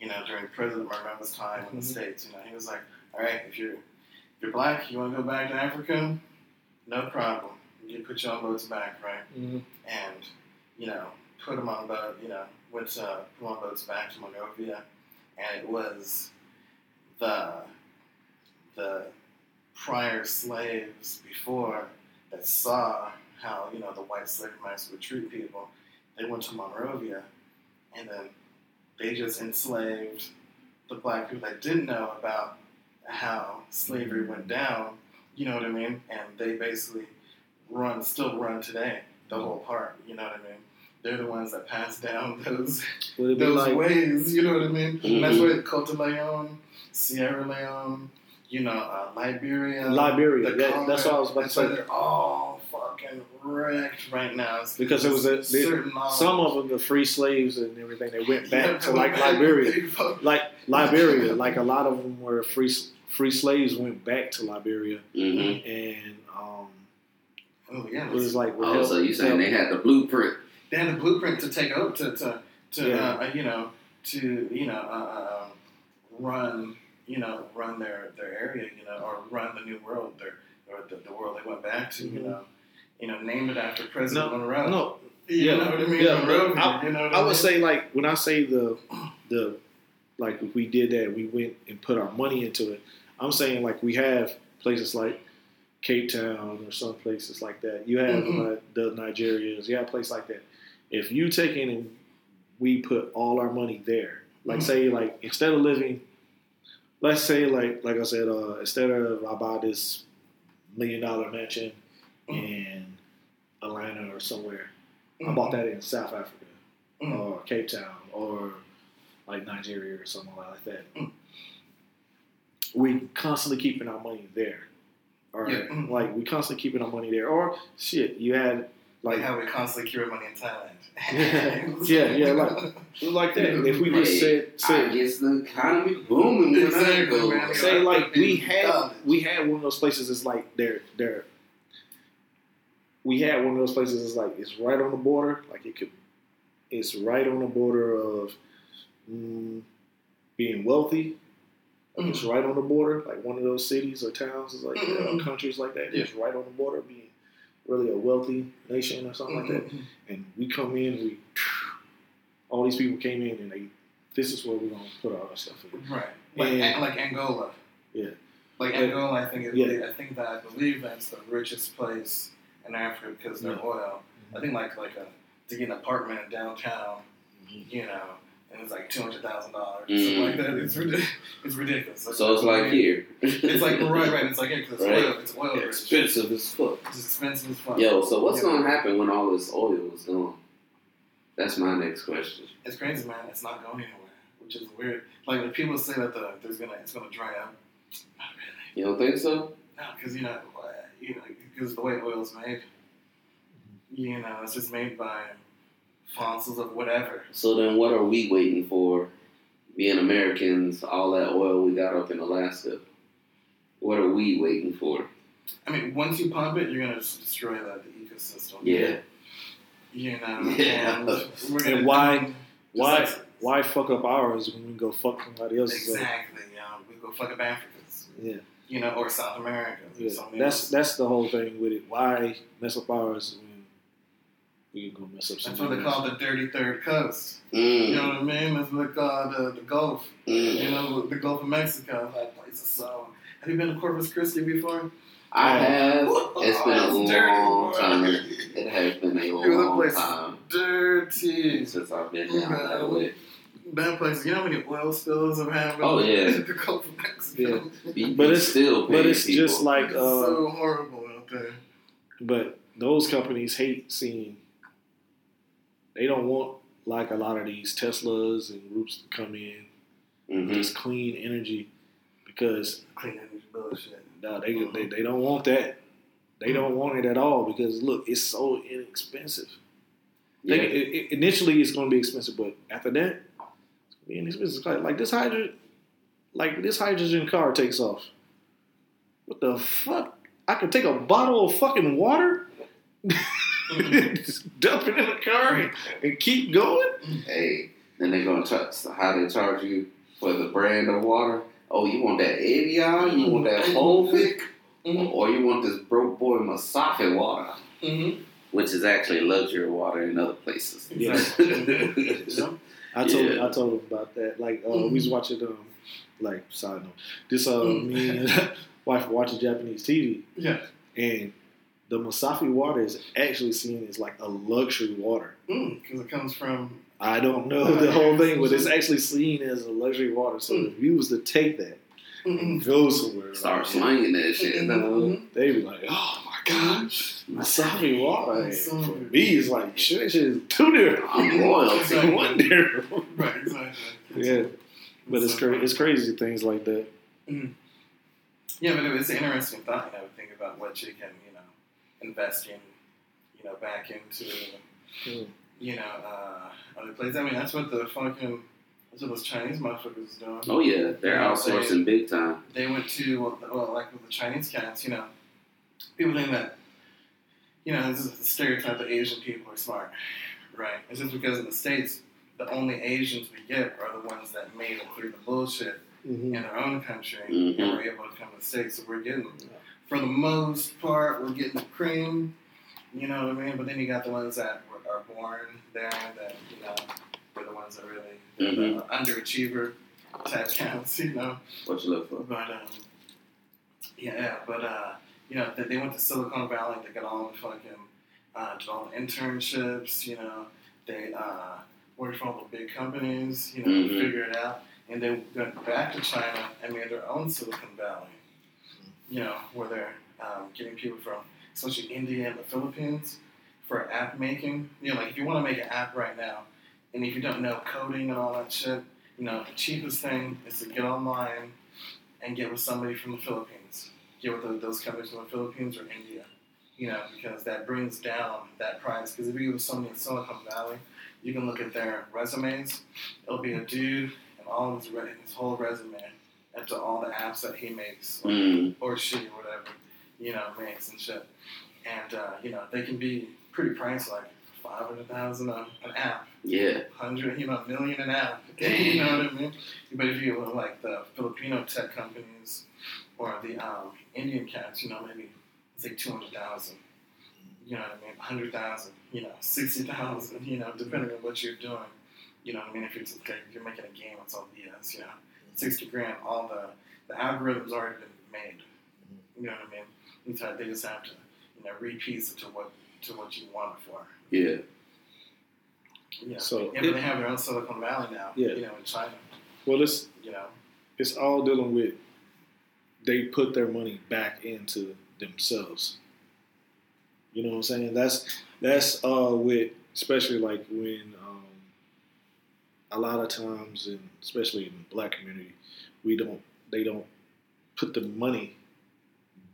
D: you know during President Monroe's time in the
C: Mhm.
D: states. You know he was like, all right, if you're if you're black, you want to go back to Africa, no problem. You put your boats back, right?
C: Mhm.
D: and you know put them on boat. You know went to put 'em on boats back to Monrovia, and it was the the prior slaves before that saw how you know the white slave masters would treat people. They went to Monrovia, and then they just enslaved the black people that didn't know about how slavery went down. You know what I mean? And they basically run, still run today, the whole part. You know what I mean? They're the ones that pass down those
C: Would be
D: those
C: like
D: ways. You know what I mean? And that's why Cote de Leon, Sierra Leone, you know, uh, Liberia,
C: Liberia?
D: the
C: That- that's what I was about to
D: That's why
C: say.
D: They're all fucking wrecked right now. It's
C: Because it was a- they-
D: certain
C: some of them, the free slaves and everything, they went
D: Yeah,
C: back to like Liberia. like Liberia, like a lot of them were free free slaves went back to Liberia,
B: hmm
C: and um,
D: Oh yeah,
C: it was like with
B: Oh,
C: help-
B: so you saying they had the blueprint?
D: they had the blueprint to take over to to, to
C: Yeah.
D: uh, you know to you know uh, uh, run you know run their their area you know or run the new world their or the, the world they went back to you
C: Mhm.
D: know you know named it after President Monroe.
C: no,
D: you
C: yeah,
D: know what I mean?
C: yeah,
D: Monroe,
C: I-
D: you know what
C: I
D: mean?
C: would say like when I say the the like if we did that, we went and put our money into it. I'm saying like we have places like Cape Town or some places like that. You have
D: Mhm.
C: uh, the Nigerians. You have a place like that. If you take in and we put all our money there, like
D: Mhm.
C: say like instead of living, let's say like like I said, uh, instead of I buy this million dollar mansion in Atlanta or somewhere, I bought that in South Africa
D: Mhm.
C: or Cape Town or like Nigeria or something like that.
D: Mm.
C: We constantly keeping our money there. All right,
D: Yeah.
C: Like we constantly keeping our money there. Or shit, you had
D: like
C: like
D: how we constantly keep our money in Thailand.
C: Yeah, yeah, like- like that. If we just said
B: I
C: said
B: guess the economy booming when I
D: Exactly,
B: go.
D: man.
C: say like we had we had one of those places. It's like they're they're. We had one of those places. It's like it's right on the border. Like it could it's right on the border of mm, being wealthy. Like It's right on the border, like one of those cities or towns is like or
D: Mhm.
C: countries like that.
B: Yeah.
C: It's right on the border, being really a wealthy nation or something like that.
D: Mhm.
C: And we come in, we all these people came in, and they this is where we're gonna put all our stuff in.
D: Right. Like,
C: And-
D: like Angola.
C: Yeah.
D: Like. Angola, I think it,
C: Yeah.
D: I think that I believe that's the richest place in Africa because of their
C: Yeah.
D: oil. I think like like a to get an apartment downtown,
C: Mhm.
D: you know, and it's like two hundred thousand dollars,
B: Mhm.
D: something like that. It's ridiculous. It's ridiculous.
B: So it's like here.
D: It's like right, right. It's like yeah, 'cause it's
B: Right.
D: oil. It's oil. rich.
B: Expensive as fuck.
D: It's expensive as fuck.
B: Yo, so what's
D: Yeah.
B: gonna happen when all this oil is gone? That's my next question.
D: It's crazy, man. It's not going anywhere, which is weird. Like when people say that the there's gonna it's gonna dry up. Not really.
B: You don't think so?
D: No, because you know, uh, you know, because the way oil is made, you know, it's just made by fossils of whatever.
B: So then, what are we waiting for? Being Americans, all that oil we got up in Alaska. What are we waiting for?
D: I mean, once you pump it, you're gonna just destroy that the ecosystem.
B: Yeah.
D: You know.
B: Yeah.
D: And, we're gonna,
C: And why- Why
D: like-
C: why fuck up ours when we go fuck somebody else's? up?
D: Exactly. Yeah. We go fuck up Africans.
C: Yeah.
D: You know, or South America.
C: Yeah,
D: something
C: that's
D: else.
C: that's the whole thing with it. Why mess up ours when we can go mess up
D: That's what they call the dirty third coast. You
B: Mm,
D: know what I mean? That's what they call the, the Gulf.
B: mm.
D: You know, the Gulf of Mexico. That place is so. Have you been to Corpus Christi before?
B: I have. It's been a
D: Oh, it's dirty,
B: long
D: boy.
B: time. It has been a
D: Dude, that
B: long
D: place
B: time
D: dirty.
B: since I've been down that way.
D: That place, you know how many oil spills have happened?
B: Oh, yeah.
D: in the Gulf of Mexico.
B: People
C: But it's-
B: still
C: But it's
B: people.
C: just like
D: It's
C: uh,
D: so horrible out there.
C: but those companies hate seeing. They don't want like a lot of these Teslas and groups to come in
B: Mhm.
C: this clean energy because
D: Clean energy bullshit.
C: no, they, they they don't want that. They don't want it at all because look, it's so inexpensive.
B: Yeah.
C: Think it, it- initially it's going to be expensive, but after that, it's gonna be inexpensive. Like, like this hydrogen, like this hydrogen car takes off. What the fuck? I could take a bottle of fucking water, just dump it in the car, and, and keep going.
B: Hey, then they're gonna charge how they charge you for the brand of water. Oh, you want that Evian? You want that Volvic?
D: Mhm.
B: Or you want this broke boy Masafi water,
D: Mm-hmm.
B: which is actually luxury water in other places.
C: Yeah.
D: Yeah.
C: I told
B: Yeah.
C: I told him about that. Like uh, we was watching um, like side note, this uh
D: Mm.
C: me and wife were watching Japanese TV,
D: Yeah.
C: and the Masafi water is actually seen as like a luxury water.
D: Hmm, because it comes from.
C: I don't know the whole thing, but it's mm-hmm. actually seen as a luxury water. So hmm. if you was to take that and mm-hmm. go somewhere,
B: Start
C: like,
B: slanging that shit.
D: Mhm.
C: they be like, "Oh my god, Masafi water!" Mm-hmm. And
D: So
C: for me, it's like shit, that shit is too different.
B: I'm loyal
C: It's
B: to
C: one different.
D: Right, exactly.
C: Yeah, but it's
D: So-
C: crazy. It's crazy things like that.
D: Yeah, but it's an interesting thought, you know, to think about what you can, you know, invest in, you know, back into,
C: Mm.
D: you know, uh, other places. I mean, that's what the fucking, that's what those Chinese motherfuckers is doing.
B: Oh yeah, they're
D: Yeah,
B: outsourcing big time.
D: They went to, well, well, like with the Chinese cats, you know, people think that, you know, this is the stereotype that Asian people are smart, right? It's just because in the States, the only Asians we get are the ones that made it through the bullshit
C: Mm-hmm.
D: in their own country
B: Mhm.
D: and we're able to come to the States. So we're getting, for the most part, we're getting the cream, you know what I mean? But then you got the ones that were, are born there that, you know, are the ones that really,
B: Mhm.
D: the underachiever type counts, you know?
B: What you look for?
D: But, um, yeah, yeah, but, uh, you know, they, they went to Silicon Valley, they got all the fucking, uh, did all the internships, you know, they, uh, worked for all the big companies, you know,
B: Mhm.
D: figure it out, and they went back to China and made their own Silicon Valley, you know, where they're um, getting people from, especially India and the Philippines, for app making. You know, like if you want to make an app right now, and if you don't know coding and all that shit, you know, the cheapest thing is to get online and get with somebody from the Philippines. Get with the, those companies from the Philippines or India, you know, because that brings down that price. Because if you go with somebody in Silicon Valley, you can look at their resumes. It'll be a dude and all of his, his whole resume after all the apps that he makes or,
B: Mm.
D: or she or whatever, you know, makes and shit. And, uh, you know, they can be pretty pricey, like five hundred thousand an app,
B: Yeah.
D: hundred, you know, million an app. You know what I mean? But if you look like the Filipino tech companies or the um, Indian cats, you know, maybe say two hundred thousand. You know what I mean? Hundred thousand. You know, sixty thousand. You know, depending on what you're doing. You know what I mean? If it's okay, if you're making a game, it's all BS. You know, sixty grand. All the the algorithms already been made. You know what I mean? And so they just have to, you know, repiece it to what to what you want it for.
B: Yeah.
D: Yeah.
C: So
D: yeah, but they have their own Silicon Valley now.
C: Yeah.
D: You know, in China.
C: Well, it's
D: You know.
C: it's all dealing with they put their money back into themselves. You know what I'm saying? That's that's uh with especially like when um, a lot of times and especially in the black community, we don't they don't put the money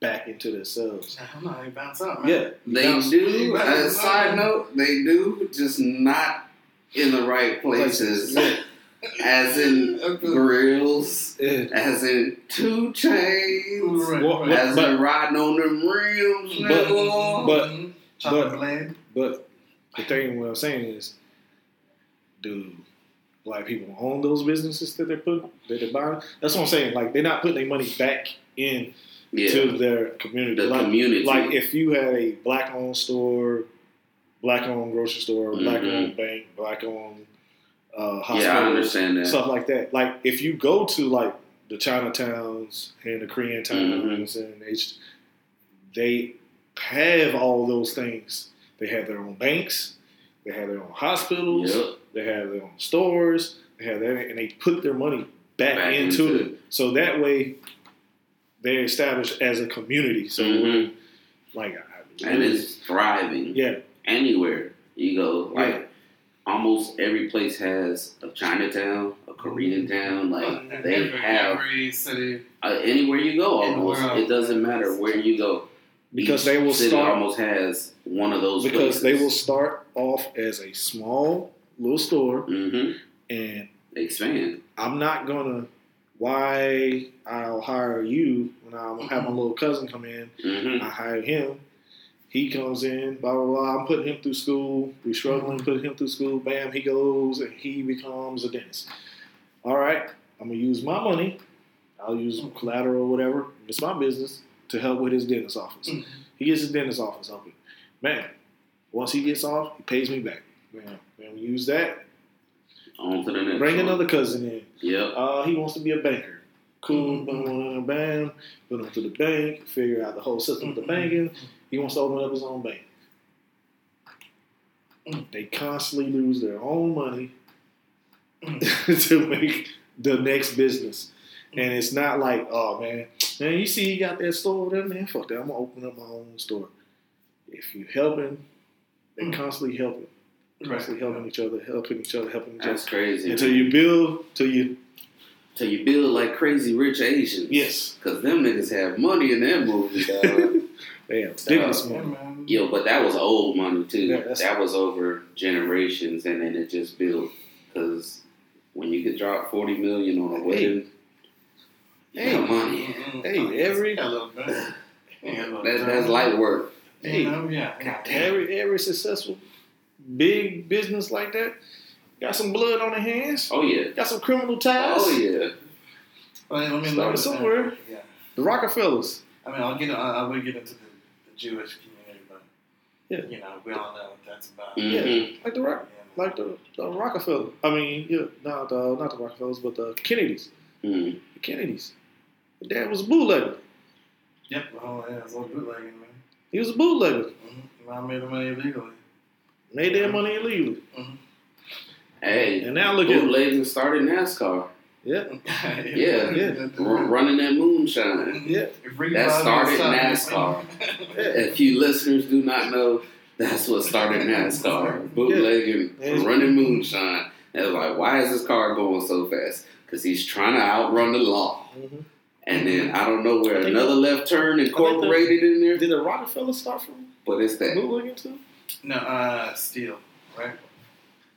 C: back into themselves.
D: I don't know. They bounce out, man.
C: Yeah,
B: They
C: bounce-
B: do. As a side note, they do, just not in the right places.
C: Yeah.
B: As in grills,
C: Yeah.
B: as in two chains,
D: Right,
C: Well,
D: right.
C: but-
B: as in riding on them rims,
C: But-
B: nigga.
C: but-
D: Mhm. chocolate
C: but- But the thing what I'm saying is, do black people own those businesses that they're putting that they're buying? That's what I'm saying. Like they're not putting their money back in
B: yeah,
C: to their community.
B: the
C: like,
B: community.
C: like if you had a black owned store, black owned grocery store, black owned bank, black owned uh, hospital,
B: yeah, I understand that.
C: stuff like that. Like if you go to like the Chinatowns and the Korean towns and they, they have all those things. They have their own banks, they have their own hospitals,
B: Yep.
C: They have their own stores, they have that, and they put their money back,
B: Back
C: into,
B: into
C: it. So that way, they're established as a community. So
B: Mhm.
C: like, I,
B: and it's thriving.
C: yeah,
B: Anywhere you go, like
C: Yeah.
B: almost every place has a Chinatown, a Korean town. Like
D: And
B: they
D: every,
B: have
D: every city.
B: uh, anywhere you go, almost it doesn't matter where you go.
C: because
B: Each
C: they will
B: city
C: start
B: almost has one of those
C: because they will start off as a small little store,
B: hmm
C: and
B: expand.
C: I'm not gonna. Why I'll hire you when I have my little cousin come in
B: hmm
C: I hire him. He comes in, blah blah blah. I'm putting him through school. We struggling, putting him through school. Bam, he goes and he becomes a dentist. All right, I'm gonna use my money. I'll use collateral or whatever. It's my business to help with his dentist office.
D: Mhm.
C: He gets his dentist office open. Man, once he gets off, he pays me back. Man, man we use that.
B: On to the next.
C: Bring
B: one.
C: another cousin in.
B: Yep.
C: Uh, he wants to be a banker. Cool,
D: Mhm.
C: bam, bam, put him to the bank, figure out the whole system of the banking. He wants to open up his own bank.
D: Mm.
C: They constantly lose their own money
D: Mm.
C: to make the next business. And it's not like, oh man, man, you see he got that store over there, man, fuck that, I'm gonna open up my own store. If you helping, they
D: Mm.
C: constantly helping, constantly
D: Right.
C: helping each other, helping each other, helping each other.
B: That's crazy.
C: Until
B: man.
C: you build, till you
B: Till you build like crazy rich Asians.
C: yes.
B: Cause them niggas have money in their movies. dog.
C: Damn, ridiculous
D: Yeah,
C: money.
D: man.
B: Yo, but that was old money too.
C: Yeah,
B: that was over generations, and then it just built. Cause when you could drop forty million on a wedding, you
C: Hey.
B: got money.
D: Mm-mm.
C: Hey, every-
D: Yeah, a little. Yeah,
B: That, that's light work.
C: Hey.
D: You know, yeah. yeah.
C: Every every successful big business like that got some blood on their hands,
B: Oh yeah.
C: got some criminal ties.
B: Oh yeah.
D: Well, I mean,
C: Started
D: look at
C: somewhere.
D: that. Yeah.
C: The Rockefellers.
D: I mean, I'll get. I, I would get into the, the Jewish community, but
C: Yeah.
D: you know, we all know what that's about.
B: Mhm.
C: Like the Rock,
D: Yeah.
C: like the, the Rockefeller. I mean, yeah, not the not the Rockefellers, but the Kennedys.
B: Mhm.
C: The Kennedys. The dad was a bootlegger.
D: Yep. Oh yeah, it's all bootlegging, man.
C: He was a bootlegger.
D: Mm-hmm. I made the money illegally.
C: Made their money illegally.
B: Hey,
C: And now look at
B: bootlegging started NASCAR.
C: yeah,
B: Yeah.
C: Yeah.
B: R- running that moonshine.
C: yeah.
B: That started NASCAR. If you listeners do not know, that's what started NASCAR. Bootlegging,
C: Yeah.
B: running moonshine. And it was like, why is this car going so fast? Because he's trying to outrun the law.
C: Mhm.
B: And then I don't know where
C: I think-
B: another left turn incorporated in there,
C: Did the Rockefeller start from
B: but it's that.
C: bootlegging too?
D: No, uh, steel, right?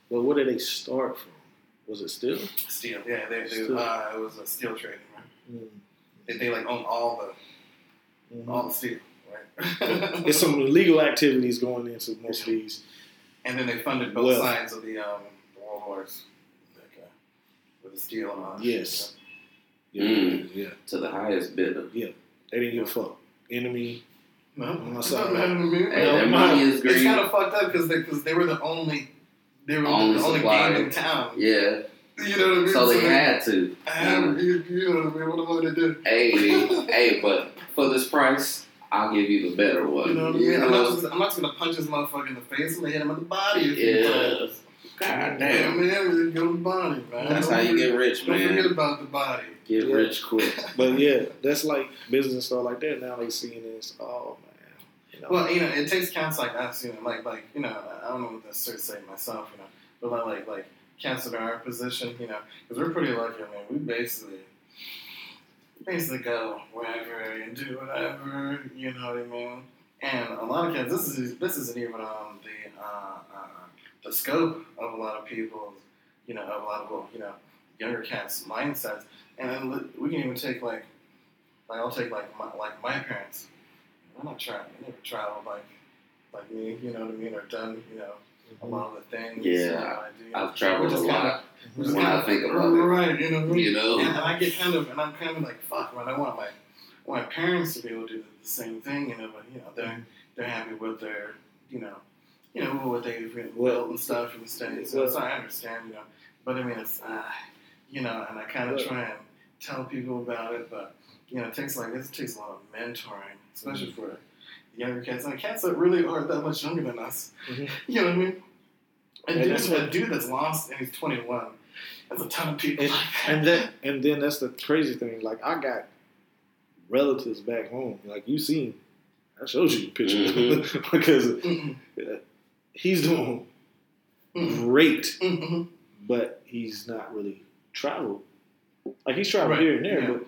C: Well, where did they start from? Was it steel?
D: Steel. Yeah, they, they,
C: Steel.
D: uh, it was a steel trading, right?
C: Mm.
D: They, they like own all the all
C: Mhm.
D: the steel, right?
C: It's some illegal activities going into most of these
D: and then they funded both
C: Well-
D: sides of the um, World Wars, like, uh, with the steel and all that.
C: Yes. Yeah,
B: Mm.
C: yeah.
B: To the highest bidder. Yeah.
C: They didn't give a fuck. Enemy.
D: No,
C: On my
D: it's
C: side.
D: not mad at me.
B: Hey,
C: No,
B: that money is
D: It's kind of fucked up because they because they were the only they were
B: Only
D: the only
B: supplier.
D: game in town.
B: Yeah.
D: You know what I mean?
B: So they had to.
D: I had you, you know what I mean? What am I gonna do?
B: Hey, hey, but for this price, I'll give you the better one.
D: You know what I
B: You
D: mean? I'm not, just, I'm not just gonna punch this motherfucker in the face. I'm gonna hit him in the body a
B: Yeah.
D: Times.
B: God
D: Yeah,
B: damn.
D: man, go to the body, man.
B: That's
D: Don't
B: how you get rich, man.
D: Don't forget about the body.
B: Get
C: Yeah.
B: rich quick.
C: But yeah, that's like business and stuff like that. Now they seeing this. Oh man. You know.
D: Well, you know, it takes cats like us, you know, like like you know, I don't know what to sort say myself, you know, but like like like cats in our position, you know, because we're pretty lucky. I mean, we basically basically go wherever and do whatever, you know what I mean. And a lot of cats, this is this isn't even on the uh, the scope of a lot of people's, you know, of a lot of well, you know, younger cats' mindsets. And then we can even take like, like I'll take like my, like my parents. I'm not trying. I never traveled like like me, you know what I mean, or done, you know, a mm-hmm. lot of the things.
B: Yeah,
D: you know, I do.
B: I've traveled a
D: kinda-
B: lot.
D: is
B: When I
D: kinda-
B: think about it.
D: right, you know,
B: You know?
D: and, and I get kind of, and I'm kind of like, fuck, man, I want my, I want my parents to be able to do the same thing, you know, but you know, they're they're happy with their, you know, you know what they've built
C: Well,
D: and stuff in the states. So,
C: well-
D: so I understand, you know, but I mean, it's, uh, you know, and I kind of
C: Well-
D: try and tell people about it, but you know, it takes like it takes a lot of mentoring, especially
C: Mm-hmm.
D: for younger cats, and cats that really aren't that much younger than us.
C: Mhm.
D: You know what I mean? A
C: And
D: dude,
C: that's
D: a dude that's lost and he's 21. That's a ton of people.
C: and,
D: like
C: and that and then that's the crazy thing. Like I got relatives back home. Like you seen, I showed you the picture
B: Mhm.
C: because
D: Mm-mm.
C: He's doing
D: Mm-mm.
C: great,
D: Mm-mm.
C: but he's not really traveled. Like he's traveled
D: Right,
C: here and there,
D: yeah.
C: but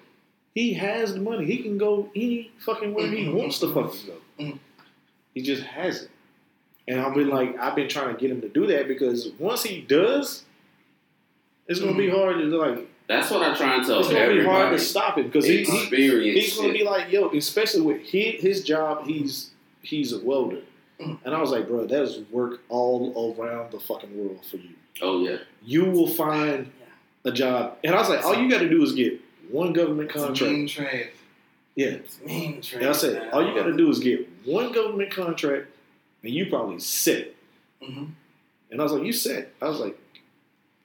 C: he has the money. He can go any fucking where he
D: Mhm,
C: wants to fucking go.
D: mhm.
C: He just has it. And I've been like, I've been trying to get him to do that because once he does, it's gonna be
D: Mhm.
C: hard to like.
B: That's what I try and tell
C: It's gonna be hard to stop him because he, he he's gonna be like, yo, especially with his, his job, he's he's a welder.
D: Mm.
C: And I was like, bro, that's work all around the fucking world for you.
B: Oh yeah.
C: You will find a job. And I was like, all you gotta do is get one government
D: It's a
C: contract.
D: mean trade.
C: Yeah.
D: It's mean trade.
C: And I said, all you gotta do is get one government contract and you probably set.
D: Mhm.
C: And I was like, you set. I was like,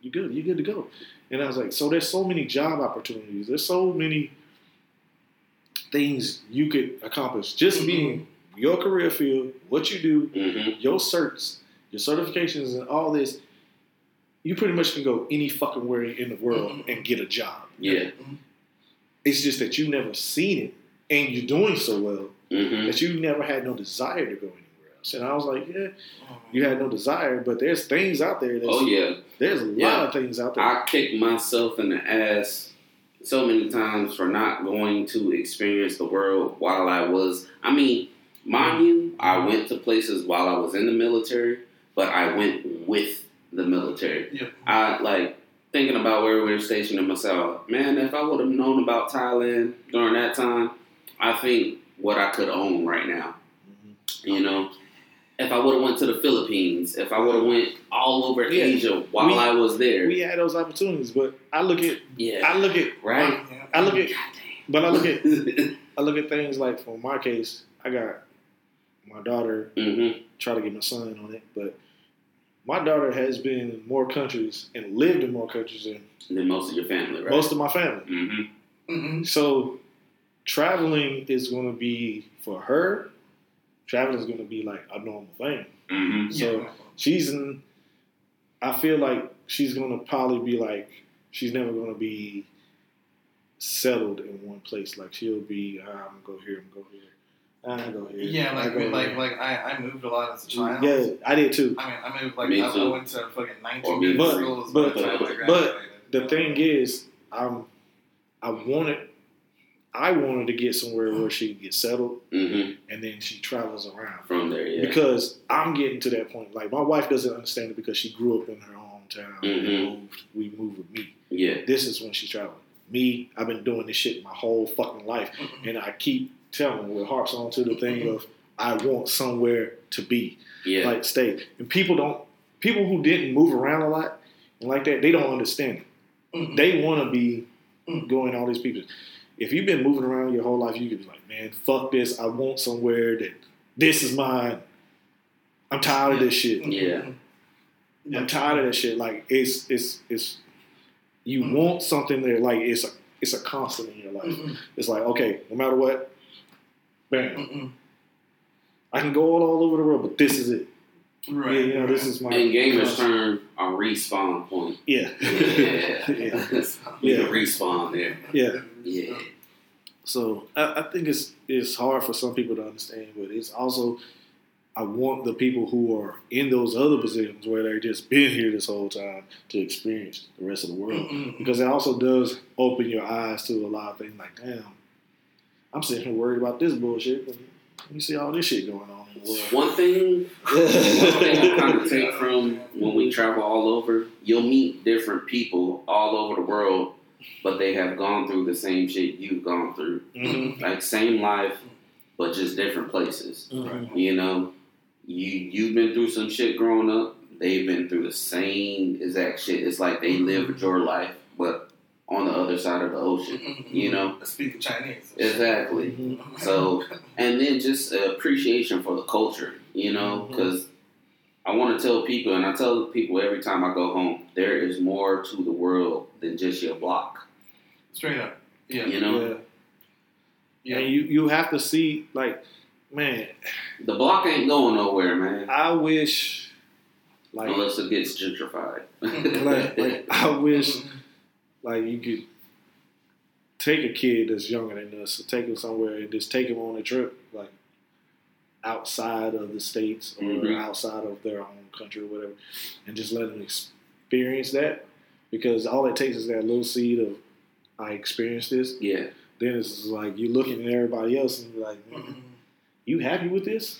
C: you good, you good to go. And I was like, so there's so many job opportunities. There's so many things you could accomplish just
D: Mhm.
C: being your career field, what you do,
B: hmm
C: your certs, your certifications, and all this. You pretty much can go any fucking where in the world
D: Mhm.
C: and get a job.
B: Yeah.
C: It's just that you never seen it and you're doing so well
B: hmm
C: that you never had no desire to go anywhere else. And I was like, yeah,
D: Mhm.
C: you had no desire, but there's things out there. That's,
B: Oh yeah.
C: There's a lot
B: Yeah.
C: of things out there.
B: I kicked myself in the ass so many times for not going to experience the world while I was. I mean, mind you, I went to places while I was in the military, but I went with the military.
D: Yeah.
B: I like thinking about where we were stationed in myself. Man, if I would have known about Thailand during that time, I think what I could own right now.
C: Mhm.
B: You know, if I would have went to the Philippines, if I would have went all over
C: Yeah.
B: Asia while
C: We-
B: I was there.
C: We had those opportunities, but I look at,
B: yeah.
C: I look at,
B: right.
D: Yeah.
C: I look at, but I look at,
B: mm-hmm.
C: I look at things like for my case, I got my daughter. Try to get my son on it, but my daughter has been in more countries and lived in more countries than
B: Than most of your family, right?
C: most of my family.
B: mm-hmm.
D: Mhm.
C: So traveling is going to be for her. Traveling is going to be like a normal thing.
B: Mm-hmm.
C: So
D: Yeah.
C: she's in. I feel like she's going to probably be like she's never going to be settled in one place. Like she'll be, ah, I'm gonna go here, I'm gonna go here, I go here.
D: Yeah,
C: I
D: like
C: go
D: we, like
C: here.
D: like I, I moved a lot as a child.
C: yeah, I did too.
D: I mean, I moved like
B: Me
D: I, I went to fucking nineteen
B: me
D: different
C: too.
D: schools
C: But-
D: by the I
C: but. The thing is, I'm, I wanted, I wanted to get somewhere where she could get settled,
B: Mm-hmm.
C: and then she travels around.
B: From there, yeah.
C: Because I'm getting to that point. Like my wife doesn't understand it because she grew up in her hometown and
B: Mhm.
C: moved. We moved with me.
B: yeah.
C: This is when she's traveling. Me, I've been doing this shit my whole fucking life,
D: Mhm.
C: and I keep telling her what harps on to the thing of I want somewhere to be,
B: Yeah.
C: like stay. And people don't, people who didn't move around a lot and like that, they don't understand. They want to be
D: Mm.
C: going all these people. If you've been moving around your whole life, you could be like, man, fuck this. I want somewhere that this is mine. I'm tired of this shit.
B: Yeah.
D: Yeah.
C: I'm tired of that shit. Like it's it's it's you
D: Mm.
C: want something there. Like it's a it's a constant in your life.
D: Mm-mm.
C: It's like okay, no matter what, bam,
D: Mm-mm.
C: I can go all, all over the world, but this is it.
D: Right.
C: Yeah, you know, this is my
B: In gamers'
C: constant.
B: term, a respawn point.
C: Yeah,
B: Yeah.
C: yeah,
B: We
C: Yeah.
B: respawn there.
C: yeah.
B: Yeah.
C: So I, I think it's it's hard for some people to understand, but it's also I want the people who are in those other positions where they've just been here this whole time to experience the rest of the world.
D: Mm-mm.
C: because it also does open your eyes to a lot of things. Like, damn, I'm sitting here worried about this bullshit. But you see all this shit going on in the world.
B: One thing, one thing I kind of take from when we travel all over, you'll meet different people all over the world, but they have gone through the same shit you've gone through.
C: Mhm.
B: Like same life, but just different places.
C: Mhm.
B: You know, you you've been through some shit growing up. They've been through the same exact shit. It's like they lived your life, but on the other side of the ocean. You mm-hmm. know,
D: Speaking Chinese.
B: exactly.
C: Mhm.
B: So, and then just appreciation for the culture, you know,
C: mm-hmm.
B: because I want to tell people, and I tell people every time I go home, there is more to the world than just your block,
D: Straight up. Yeah.
B: you know.
C: Yeah.
D: Yeah.
C: And you you have to see like, man,
B: The block ain't going nowhere, man,
C: I wish, like,
B: unless it gets gentrified. Mm-hmm.
C: like, like I wish, like you could take a kid that's younger than us, take him somewhere and just take him on a trip, like outside of the states or
B: Mhm.
C: outside of their own country or whatever, and just let them experience that. Because all it takes is that little seed of I experienced this.
B: yeah,
C: Then it's like you're looking at everybody else and be like,
D: Mm-mm.
C: "You happy with this?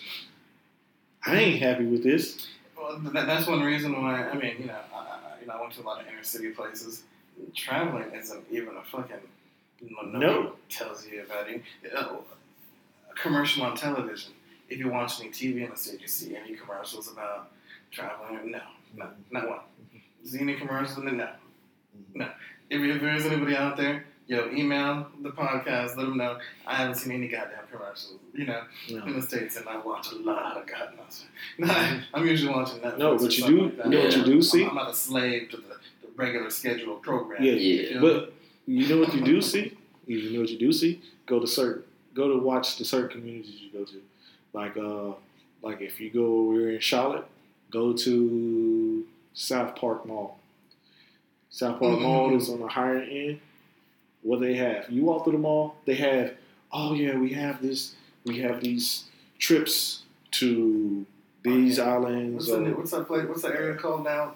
C: I ain't happy with this."
D: Well, that's one reason why. I mean, you know, I, I- you know, I went to a lot of inner city places. Traveling isn't even a fucking. You
C: No.
D: tells you about it. Uh, a commercial on television. If you watch any TV in the city, you see any commercials about traveling? No, no, not one. See any commercials? No, no. If, if there is anybody out there, yo, email the podcast. Let them know I haven't seen any goddamn commercials. You know, in the states, and I watch a lot of goddamn. No, I'm usually watching Netflix.
C: No, but you do-
D: Like that.
C: you know
B: what you
C: do see?
D: I'm, I'm not a slave to the regular scheduled program.
C: Yeah,
B: yeah.
C: but you know what you do see? You know what you do see? Go to certain, go to watch the certain communities you go to, like uh, like if you go, we're in Charlotte, go to South Park Mall. South Park
D: Mhm.
C: Mall is on the higher end. What they have, you walk through the mall, they have, oh yeah, we have this, we have these trips to these islands.
D: What's, the, what's that place? What's that area called now?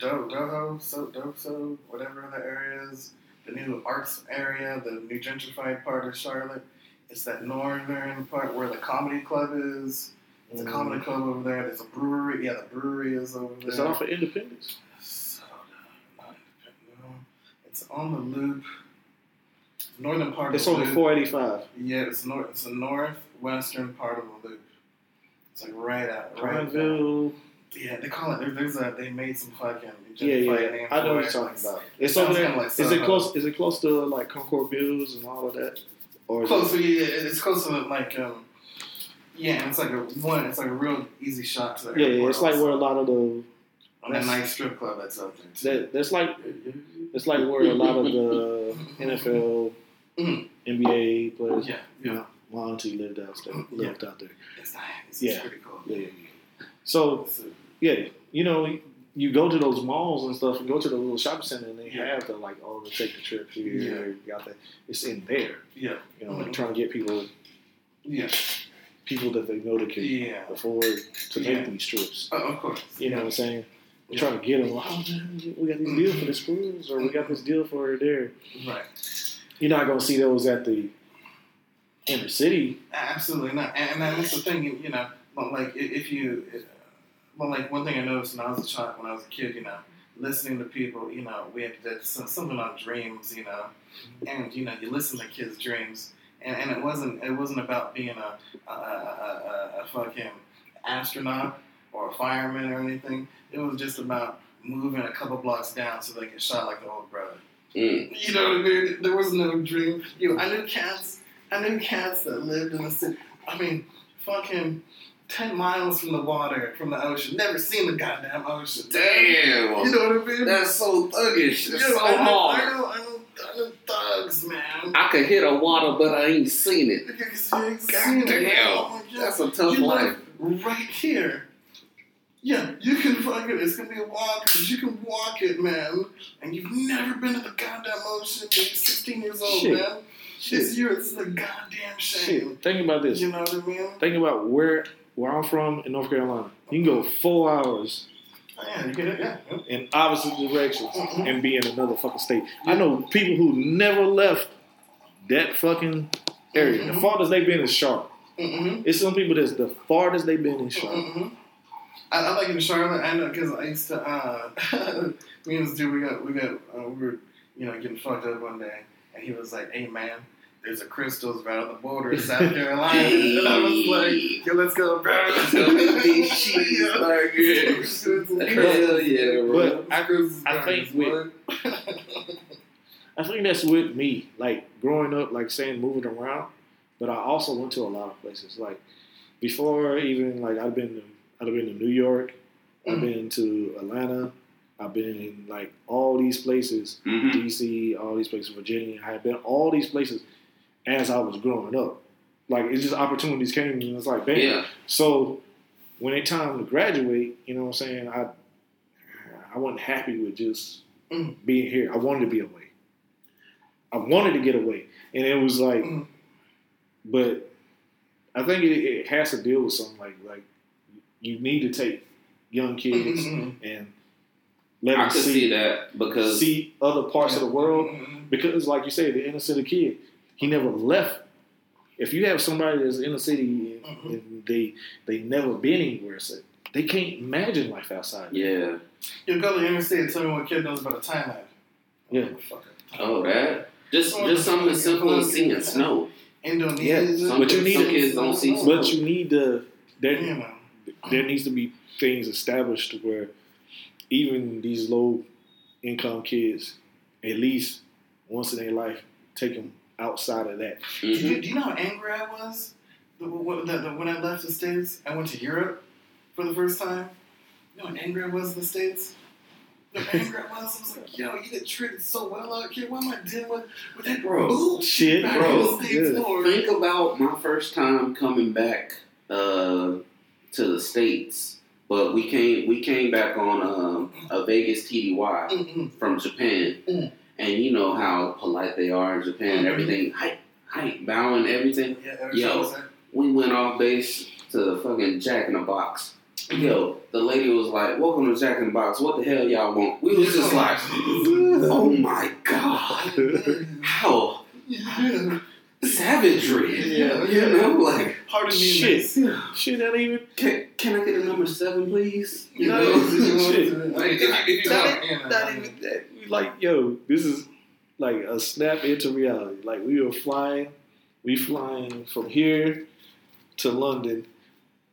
D: Do, Doho, so Doso, whatever the area is. The new arts area, the new gentrified part of Charlotte. It's that northern part where the comedy club is. There's a mm-hmm. comedy club over there. There's a brewery. Yeah, the brewery is over there.
C: Is that off of Independence?
D: Soda, not independent, no. It's on the loop. Northern part
C: It's
D: of
C: on
D: the
C: the
D: loop.
C: 485.
D: Yeah, it's north. It's the northwestern part of the loop. It's like right out, right. out. Yeah, they call it. There's a. They made some fucking.
C: Yeah, yeah.
D: name
C: I know what you're talking about. It's over there.
D: like
C: Is it close? Is it close to like Concord Mills and all of that? Or
D: Close.
C: it,
D: yeah, it's close to like. um Yeah, it's like a one. It's like a real easy shot to the
C: yeah, yeah. It's like where a lot of the
D: on that nice strip club that's out there.
C: That that's like it's like where a lot of the NFL. NBA players.
D: Yeah, yeah.
C: my auntie lived out there. Lived out there.
D: It's nice. It's
C: Yeah.
D: pretty cool.
C: Yeah, yeah, yeah. So yeah, you know, you go to those malls and stuff, and go to the little shopping center, and they
D: Yeah.
C: have the like, oh, to take the trip here,
D: Yeah.
C: you got that. It's in there.
D: yeah,
C: You know, like
D: Mhm.
C: trying to get people
D: yeah,
C: people that they know that can
D: yeah.
C: afford to
D: Yeah.
C: make these trips.
D: Oh, of course.
C: You know what I'm saying? We're trying to get them. Oh, man, we got this deal for this cruise, or we got this deal for there.
D: Right.
C: You're not gonna see those at the inner city.
D: Absolutely not. And, and that's the thing, you know, like if you, well, like one thing I noticed when I was a child, when I was a kid, you know, listening to people, you know, we had did some, something on dreams, you know, and you know, you listen to kids' dreams, and, and it wasn't it wasn't about being a a, a, a, fucking astronaut or a fireman or anything. It was just about moving a couple blocks down so they could shot like the old brother.
B: Mm.
D: You know what I mean? There was no dream. You, I knew cats. I knew cats that lived in the city. I mean, fucking ten miles from the water, from the ocean. Never seen the goddamn ocean.
B: Damn.
D: You know what I mean?
B: That's so thuggish. That's
D: Yeah,
B: so
D: I know,
B: hard.
D: I know, I know, I know thugs, man.
B: I could hit a water, but I ain't seen it.
D: You ain't
B: God
D: seen it, Oh
B: That's a tough
D: You
B: life.
D: right here. Yeah, you can fucking, it's gonna be a walk, you can walk it, man. And you've never been to the goddamn ocean. You're 16 years old,
C: Shit.
D: man. This year, it's a goddamn shame.
C: Shit, think about this.
D: You know what I mean?
C: Think about where where I'm from in North Carolina. You can go four hours
D: yeah, you get it, yeah.
C: in opposite directions and be in another fucking state. I know people who never left that fucking area. The
D: Mhm.
C: farthest they've been is Charlotte.
D: Mm-hmm.
C: It's some people that's the farthest they've been in Charlotte.
D: Mm-hmm. I, I like in Charlotte. I know because I used to. Uh, me and this dude, we got, we got, uh, we were, you know, getting fucked up one day, and he was like, "Hey, man, there's a Krystal's right on the border of South Carolina," and I was like, "Yo, let's go, bro.
B: Let's go make these cheeseburgers. Hell yeah, bro.
C: But I, I think with I think that's with me. Like growing up, like saying moving around, but I also went to a lot of places. Like before, even like I've been, to, I've been to New York, I've
D: Mhm.
C: been to Atlanta, I've been like all these places,
B: Mhm.
C: DC, all these places, Virginia. I have been all these places as I was growing up. Like it's just opportunities came and it's like, bam.
B: Yeah.
C: So when it time to graduate, you know what I'm saying, I I wasn't happy with just
D: Mm.
C: being here. I wanted to be away. I wanted to get away. And it was like
D: Mm.
C: but I think it, it has to deal with something like like you need to take young kids
D: Mhm.
C: and let
B: I
C: them see,
B: see that because
C: see other parts of the world
D: Mhm.
C: because like you say the inner city kid, he never left. If you have somebody that's in the city and,
D: Mhm.
C: and they they never been anywhere, so they can't imagine life outside.
B: yeah.
D: You go to the interstate and tell me what kid knows about a Thailand.
C: Yeah.
D: Motherfucker.
B: Oh, that. Just
D: Oh,
B: just something as simple as
D: yeah.
B: seeing snow.
D: Indonesia.
C: Yeah,
B: Some,
C: But you need
B: some
C: to-
B: kids don't see snow.
C: But you need to there
D: You know.
C: there needs to be things established where even these low income kids, at least once in their life, take them outside of that.
D: Do
B: Mhm.
D: you, do you know how angry I was the, the, the, the- when I left the States? I went to Europe for the first time. You know how angry I was in the States? You know how angry I was? I was like, yo, you get treated so well out here. Why am I dealing with, with that
B: Bro.
D: bullshit
C: Shit,
B: bro,
D: in the States
C: yeah.
D: for?
B: Think about my first time coming back uh, to the states, but we came we came back on um, a Vegas TDY
D: Mm-mm.
B: from Japan,
D: Mm.
B: And you know how polite they are in Japan.
D: Mhm.
B: Everything height, height, bowing, everything.
D: Yeah,
B: Yo. We went off base to the fucking Jack in the Box. Yo, the lady was like, "Welcome to Jack in the Box. What the hell y'all want?" We was just like, "Oh my god, how
D: yeah.
B: savagery!"
D: Yeah,
B: you know, like.
D: Pardon me,
C: Shit.
D: miss.
C: Shit, that even
B: Can, can I get a number seven, please? You
C: No,
B: know,
C: shit.
B: Like, if you- if you
C: not,
B: want-
D: you
C: not even that. Like, yo, this is like a snap into reality. Like we were flying, we flying from here to London,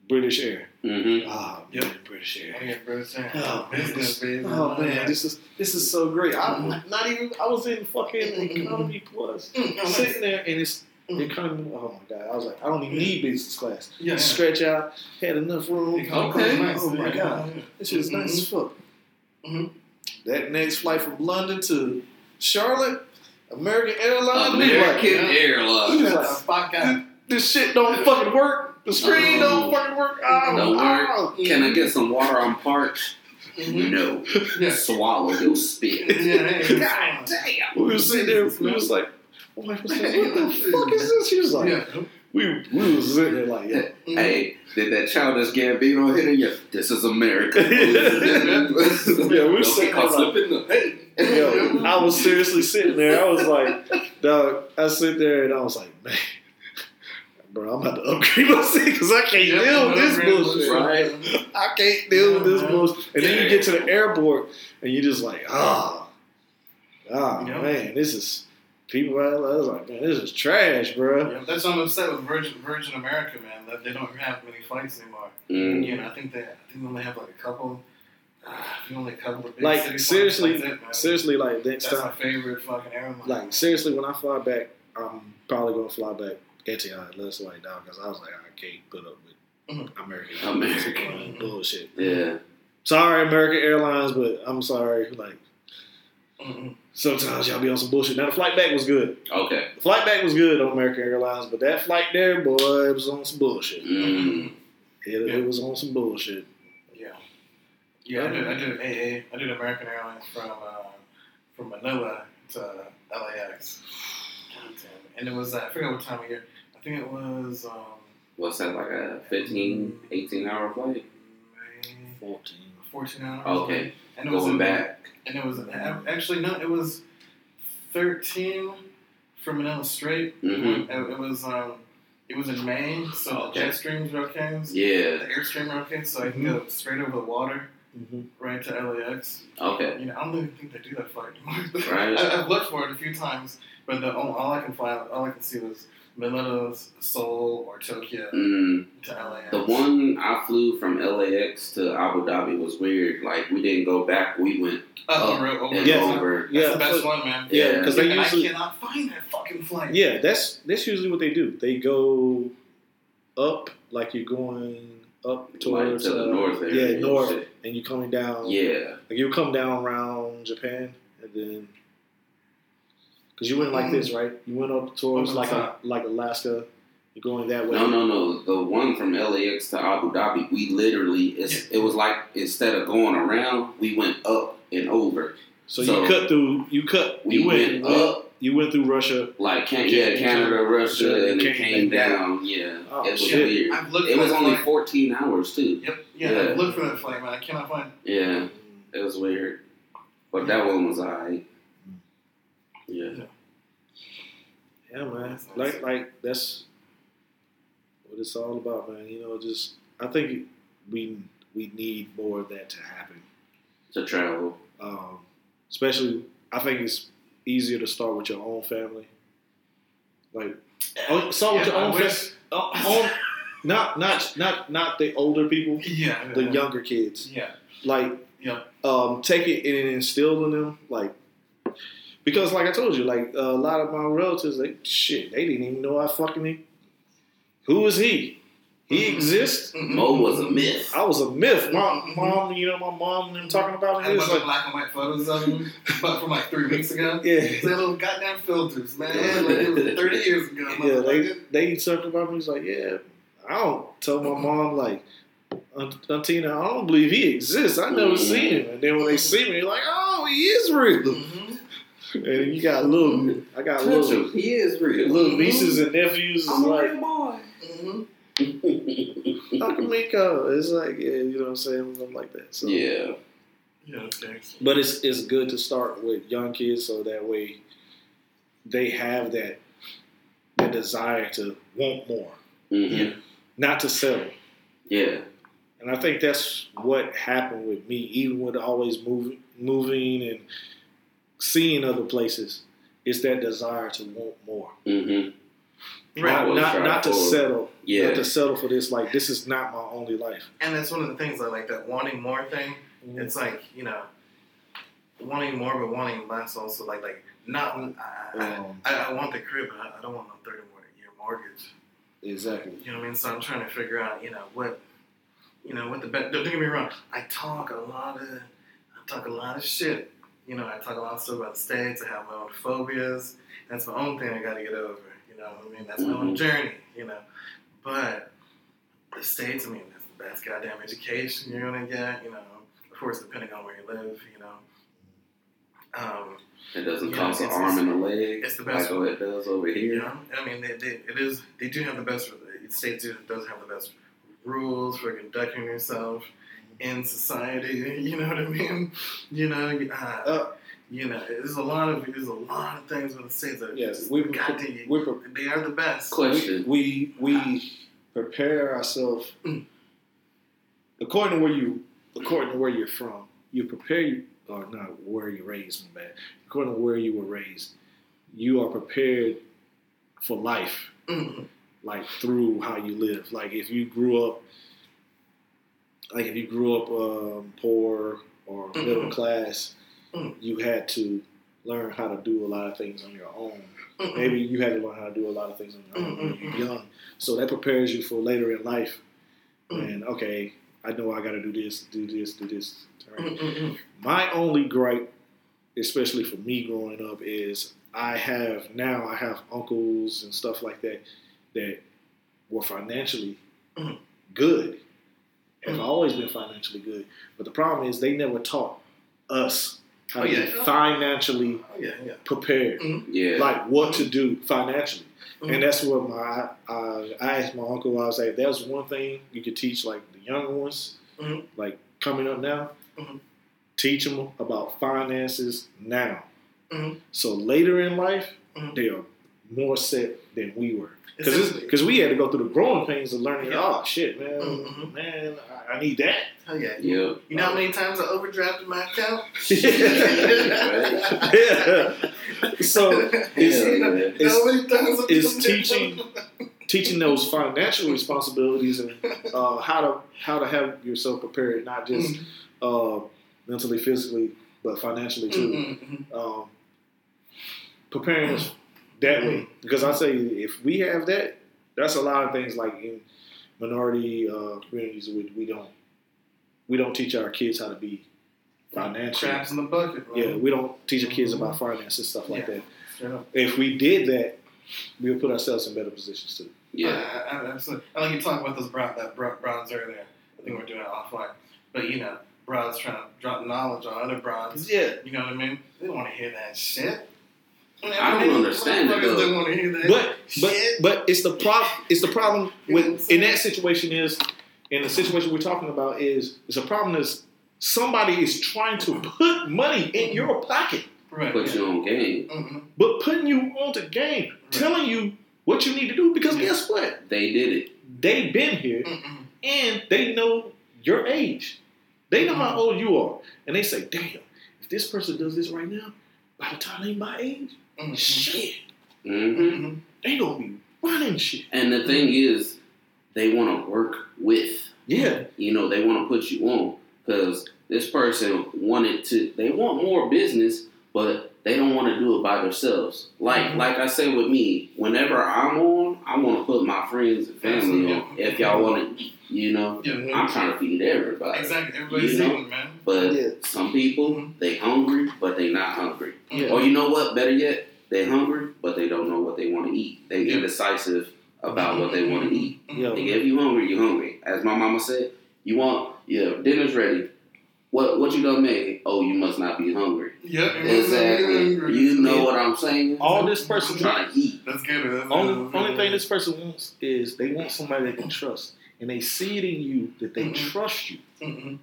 C: British Air.
B: Mhm.
C: Ah,
D: Yep.
C: man, British Air.
D: Yeah, bro, saying,
C: Oh,
D: business, baby.
C: Oh man, this is this is so great. I'm not even. I was in fucking
D: Mm-hmm.
C: economy plus,
D: Mm, oh,
C: sitting there, and it's
D: Mm.
C: economy. Oh my god, I was like, I don't even need business class.
D: Yeah, yeah.
C: Stretch out, had enough room.
B: Okay.
C: Oh my god, this is nice as fuck.
D: Mhm.
C: That next flight from London to Charlotte, American Airlines.
B: American
C: like.
B: Airlines.
C: Yeah.
D: That's a spot.
C: This shit don't fucking work. The screen
B: Oh.
C: don't fucking work. Oh,
B: Don't work.
C: oh.
B: Can I get some water? I'm parched.
D: Mhm.
B: No.
D: Yeah.
B: Swallow your spit.
D: Yeah,
B: God damn.
C: We were sitting there. We was like, my wife was like, what the fuck is this? She was like,
D: Yeah.
C: we we was sitting there like, yeah.
B: Hey, did that childish Gambino hit you? This is America.
C: Yeah, we're sitting
B: get caught
C: there like-
B: slipping. Hey.
C: Yo, I was seriously sitting there. I was like, dog, I sit there and I was like, man, bro, I'm about to upgrade my seat because I can't
D: Yeah,
C: deal with this
D: upgrade
C: bullshit.
B: Right.
C: I can't deal with this
D: Yeah.
C: bullshit. And then you get to the airport and you're just like, ah, ah,
D: Yeah.
C: man, this is people, I was like, man, this is trash, bro.
D: Yeah, that's why I'm upset with Virgin Virgin America, man. That they don't have many flights anymore.
B: Mm.
D: You know, I think they I think they only have like a couple. Uh, only a couple of big
C: Like seriously,
D: flights. That's it,
C: seriously, like next
D: That's my favorite fucking airline.
C: like seriously, when I fly back, I'm probably gonna fly back Etihad. Let's like down because I was like, I can't put up with
D: Mhm.
C: American
B: American.
C: bullshit.
B: Yeah.
C: Sorry, American Airlines, but I'm sorry. Like
D: Mm-mm.
C: Sometimes y'all be on some bullshit. Now the flight back was good.
B: Okay.
C: The flight back was good on American Airlines, but that flight there, boy, it was on some bullshit.
B: Mm.
C: It, it was on some bullshit.
D: Yeah. Yeah, I did. I did AA. I did American Airlines from uh, from Manila to LAX. God damn. And it was uh, I forgot what time of year. I think it was um,
B: What's that, like a 15, 18 hour flight?
C: Fourteen.
D: fourteen hours.
B: Okay.
D: And it was
B: Going
D: in-
B: back.
D: And it was actually no, it was thirteen from an Manila straight.
B: Mhm.
D: It, it was um, it was in May, so
B: Okay.
D: the jet streams were okay. The
B: Yeah.
D: airstream were okay, so I can go straight over the water
C: Mm-hmm.
D: right to LAX.
B: Okay.
D: You know, I don't even think they do that flight anymore.
B: Right.
D: I, I've looked for it a few times, but the, all, all I can fly, all I can see was Manila, Seoul, or Tokyo
B: Mm.
D: to LAX.
B: The one I flew from LAX to Abu Dhabi was weird. Like, we didn't go back, we went
D: oh,
B: up
D: over, over
B: and
C: Yeah.
B: over.
D: That's
C: Yeah,
D: the best
C: so-
D: one, man.
C: Yeah, because they usually
D: I cannot find that fucking flight.
C: Yeah, that's that's usually what they do. They go up like you're going up
B: Like
C: towards
B: to the
C: uh,
B: north area.
C: Yeah, north,
B: shit.
C: and you're coming down.
B: Yeah.
C: like you come down around Japan, and then because you went like this, right? You went up towards like a, like Alaska. You're going that way.
B: No, no, no. The one from LAX to Abu Dhabi, we literally, it's, it was like instead of going around, we went up and over.
C: So,
B: So-
C: you cut through. You cut.
B: We
C: you went,
B: went up.
C: You went through Russia.
B: Like, can,
C: Yeah,
B: yeah, Canada, Russia, and it came
C: back
B: down. Yeah.
C: Oh,
B: it was
C: shit.
B: weird.
D: I've looked
B: It was only
D: flight.
B: 14 hours, too.
D: Yep. Yeah,
B: Yeah.
D: I've looked for that flight, man. I cannot find.
B: Yeah. It was weird. But that one was alright. Yeah.
C: Yeah, man.
D: That's nice.
C: Like, like that's what it's all about, man. You know, just I think we we need more of that to happen.
B: To travel.
C: Um, especially, I think it's easier to start with your own family. Like, oh, start with
D: Yeah,
C: your
D: I
C: own
D: wish-
C: family. own, not not not not the older people,
D: Yeah.
C: the
D: yeah.
C: younger kids.
D: Yeah.
C: Like,
D: Yeah.
C: um, take it and instill in them, like. Because, like I told you, like a lot of my relatives, like shit, they didn't even know I fucking. Who is he? He
D: Mhm.
C: exists.
D: Mhm.
B: Mo was a myth.
C: I was a myth. My
D: Mhm.
C: mom, you know, my mom and them talking about
D: I
C: me.
D: had a
C: It's
D: bunch of
C: like,
D: black and white photos of him, but from like three weeks ago.
C: yeah,
D: They little goddamn filters, man. Like it was 30 years ago.
C: yeah. They they talking about me. He's like, yeah. I don't tell my mom like, "Aunt- Auntina, I don't believe he exists. I never
B: Mhm.
C: seen him. And then when they see me, like, oh, he is real. And you got little, I got
B: Touch
C: little,
B: him. He is real.
C: little nieces and nephews.
B: I'm a
C: like,
B: real boy.
D: Mm-hmm.
C: Uncle Miko. It's like, yeah, you know what I'm saying, something like that. So,
B: yeah.
D: Yeah, okay.
C: But it's it's good to start with young kids so that way they have that that desire to want more,
B: hmm
C: not to settle.
B: Yeah.
C: And I think that's what happened with me, even with always moving, moving and seeing other places. It's that desire to want more,
B: hmm
C: not not, not to settle,
B: Yeah.
C: not to settle for this. Like this is not my only life.
D: And that's one of the things I like that wanting more thing.
C: Mm-hmm.
D: It's like you know, wanting more but wanting less. Also, like like not. I,
C: Um,
D: I, I want the crib, but I, I don't want no thirty more year mortgage.
C: exactly.
D: You know what I mean? So I'm trying to figure out, you know, what, you know, what the best. Don't get me wrong. I talk a lot of, I talk a lot of shit. You know, I talk a lot of stuff about the states. I have my own phobias. That's my own thing I got to get over. You know, I mean, that's my own
B: Mhm.
D: journey. You know, but the states. I mean, that's the best goddamn education you're gonna get. You know, of course, depending on where you live. You know. Um,
B: It doesn't cost an arm and a leg
D: it's the best
B: like it does over here.
D: Yeah, I mean, they, they, it is. They do have the best. The state do, does have the best rules for conducting yourself in society. You know what I mean? You know, uh,
C: Uh,
D: you know, there's a lot of there's a lot of things with the states that
C: Yes,
D: just,
C: we
D: goddamn,
C: we pre-
D: they are the best.
B: Question.
C: we we prepare ourselves according to where you according to where you're from. You prepare you or not where you're raised, my bad. According to where you were raised, you are prepared for life,
D: Mhm.
C: like through how you live. Like if you grew up, like if you grew up um, poor or
D: Mhm.
C: middle class,
D: Mhm.
C: you had to learn how to do a lot of things on your own.
D: Mhm.
C: Maybe you had to learn how to do a lot of things on your own when you're young. So that prepares you for later in life.
D: Mhm.
C: And okay, I know I got to do this, do this, do this. right? My only gripe, especially for me growing up, is I have now I have uncles and stuff like that that were financially
D: Mhm.
C: good. Have always been financially good, but the problem is they never taught us how
D: Oh,
C: to
D: yeah.
C: be financially
D: Oh, yeah, yeah.
C: prepared,
B: Yeah.
C: like what to do financially.
D: Mhm.
C: And that's what my I, I asked my uncle. I was like, "There's one thing you could teach like the younger ones,
D: Mhm.
C: like coming up now.
D: Mhm.
C: Teach them about finances now.
D: Mhm.
C: So later in life,
D: Mhm.
C: they are more set than we were.
D: Essentially.
C: Because we had to go through the growing pains of learning.
D: Yeah.
C: Oh shit, man, man, I, I need that.
D: Oh, yeah.
B: Yeah.
D: You know how many times I overdrafted my account?
C: yeah. So it's,
B: Yeah,
D: You know
B: man.
C: It's-
D: how many times I
C: it's teaching- teaching those financial responsibilities and uh, how to how to have yourself prepared, not just
D: Mhm.
C: uh, mentally, physically, but financially too.
D: Mhm. Mhm.
C: Um, preparing us that way, because I say if we have that, that's a lot of things like in minority uh, communities we, we don't we don't teach our kids how to be financial.
D: Crabs in the bucket, bro.
C: Yeah, we don't teach our kids about finance and stuff like
D: Yeah.
C: that.
D: Straight up.
C: If we did that, we would put ourselves in better positions too.
B: Yeah.
D: I, I, absolutely. I like you talk about those brown, that bro- bronze earlier. I think we're doing it offline. But you know, bronze trying to drop knowledge on other bronze.
C: Yeah,
D: You know what I mean? They don't want to hear that shit.
B: I don't understand it, though.
D: don't want to hear that
C: but but but it's the problem. It's the problem
D: You know what I'm
C: with in that situation is in the situation we're talking about is it's a problem is somebody is trying to put money in your pocket,
D: right.
B: Put you on game.
D: Mhm.
C: but putting you on the game, telling you what you need to do. Because
D: Yeah.
C: guess what?
B: They did it.
C: They've been here
D: Mhm.
C: and they know your age. They know
D: Mm-hmm.
C: how old you are, and they say, "Damn, if this person does this right now, by the time they my age,
D: Mhm.
C: shit,
B: hmm
D: Mhm.
C: they gonna be running shit."
B: And the thing is, they want to work with.
C: Yeah,
B: You know, they want to put you on because this person wanted to. They want more business, but they don't want to do it by themselves. Like,
D: Mhm.
B: like I say with me, whenever I'm on, I want to put my friends and family on. If y'all want to eat, you know,
D: Yeah.
B: I'm trying to feed everybody.
D: Exactly. Everybody's
B: You know?
D: man.
B: But
C: Yeah.
B: some people, they hungry, but they not hungry.
C: Yeah.
B: Or you know what? Better yet, they hungry, but they don't know what they want to eat. They
D: Yeah.
B: indecisive about what they want to eat.
C: Yeah.
B: Nigga, if you hungry, you hungry. As my mama said, you want yeah, dinner's ready. What what you done made? Oh, you must not be hungry.
D: Yep.
B: Exactly. You know what I'm saying?
C: all this
B: I'm
C: person
B: trying to eat.
D: That's good. That's
C: Only,
D: good.
C: only thing this person wants is they want somebody they can trust, and they see it in you that they
D: Mhm.
C: trust you.
D: Mhm.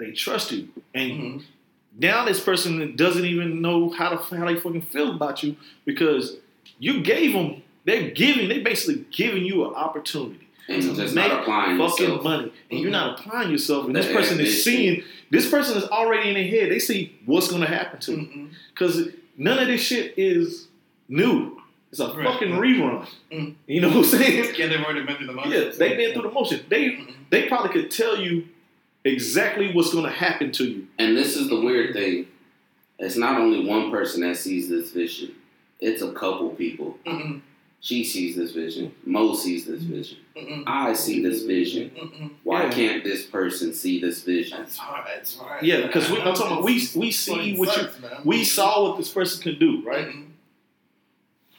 C: They trust you, and
D: Mhm.
C: now this person doesn't even know how to how they fucking feel about you because you gave them. They're giving. They basically giving you an opportunity
B: And you're just
C: Make
B: not applying
C: fucking
B: yourself.
C: money, and you're not applying yourself. And this
B: That
C: person is seeing. This person is already in their head. They see what's going to happen to them because none of this shit is new. It's a
D: Right.
C: fucking rerun.
D: Mm.
C: You know what I'm saying?
D: Yeah, they've already been through the motions.
C: Yeah, they've been through the motion. They
D: Mhm.
C: they probably could tell you exactly what's going to happen to you.
B: And this is the weird thing. It's not only one person that sees this vision. It's a couple people.
D: Mhm.
B: She sees this vision. Mo sees this vision.
D: Mhm.
B: I see this vision.
D: Mhm.
B: Why
C: Yeah.
B: can't this person see this vision?
D: That's hard. That's hard.
C: Yeah, because we, I'm talking about we we see
D: Fucking
C: what you
D: man.
C: we saw what this person can do, right?
D: Mhm.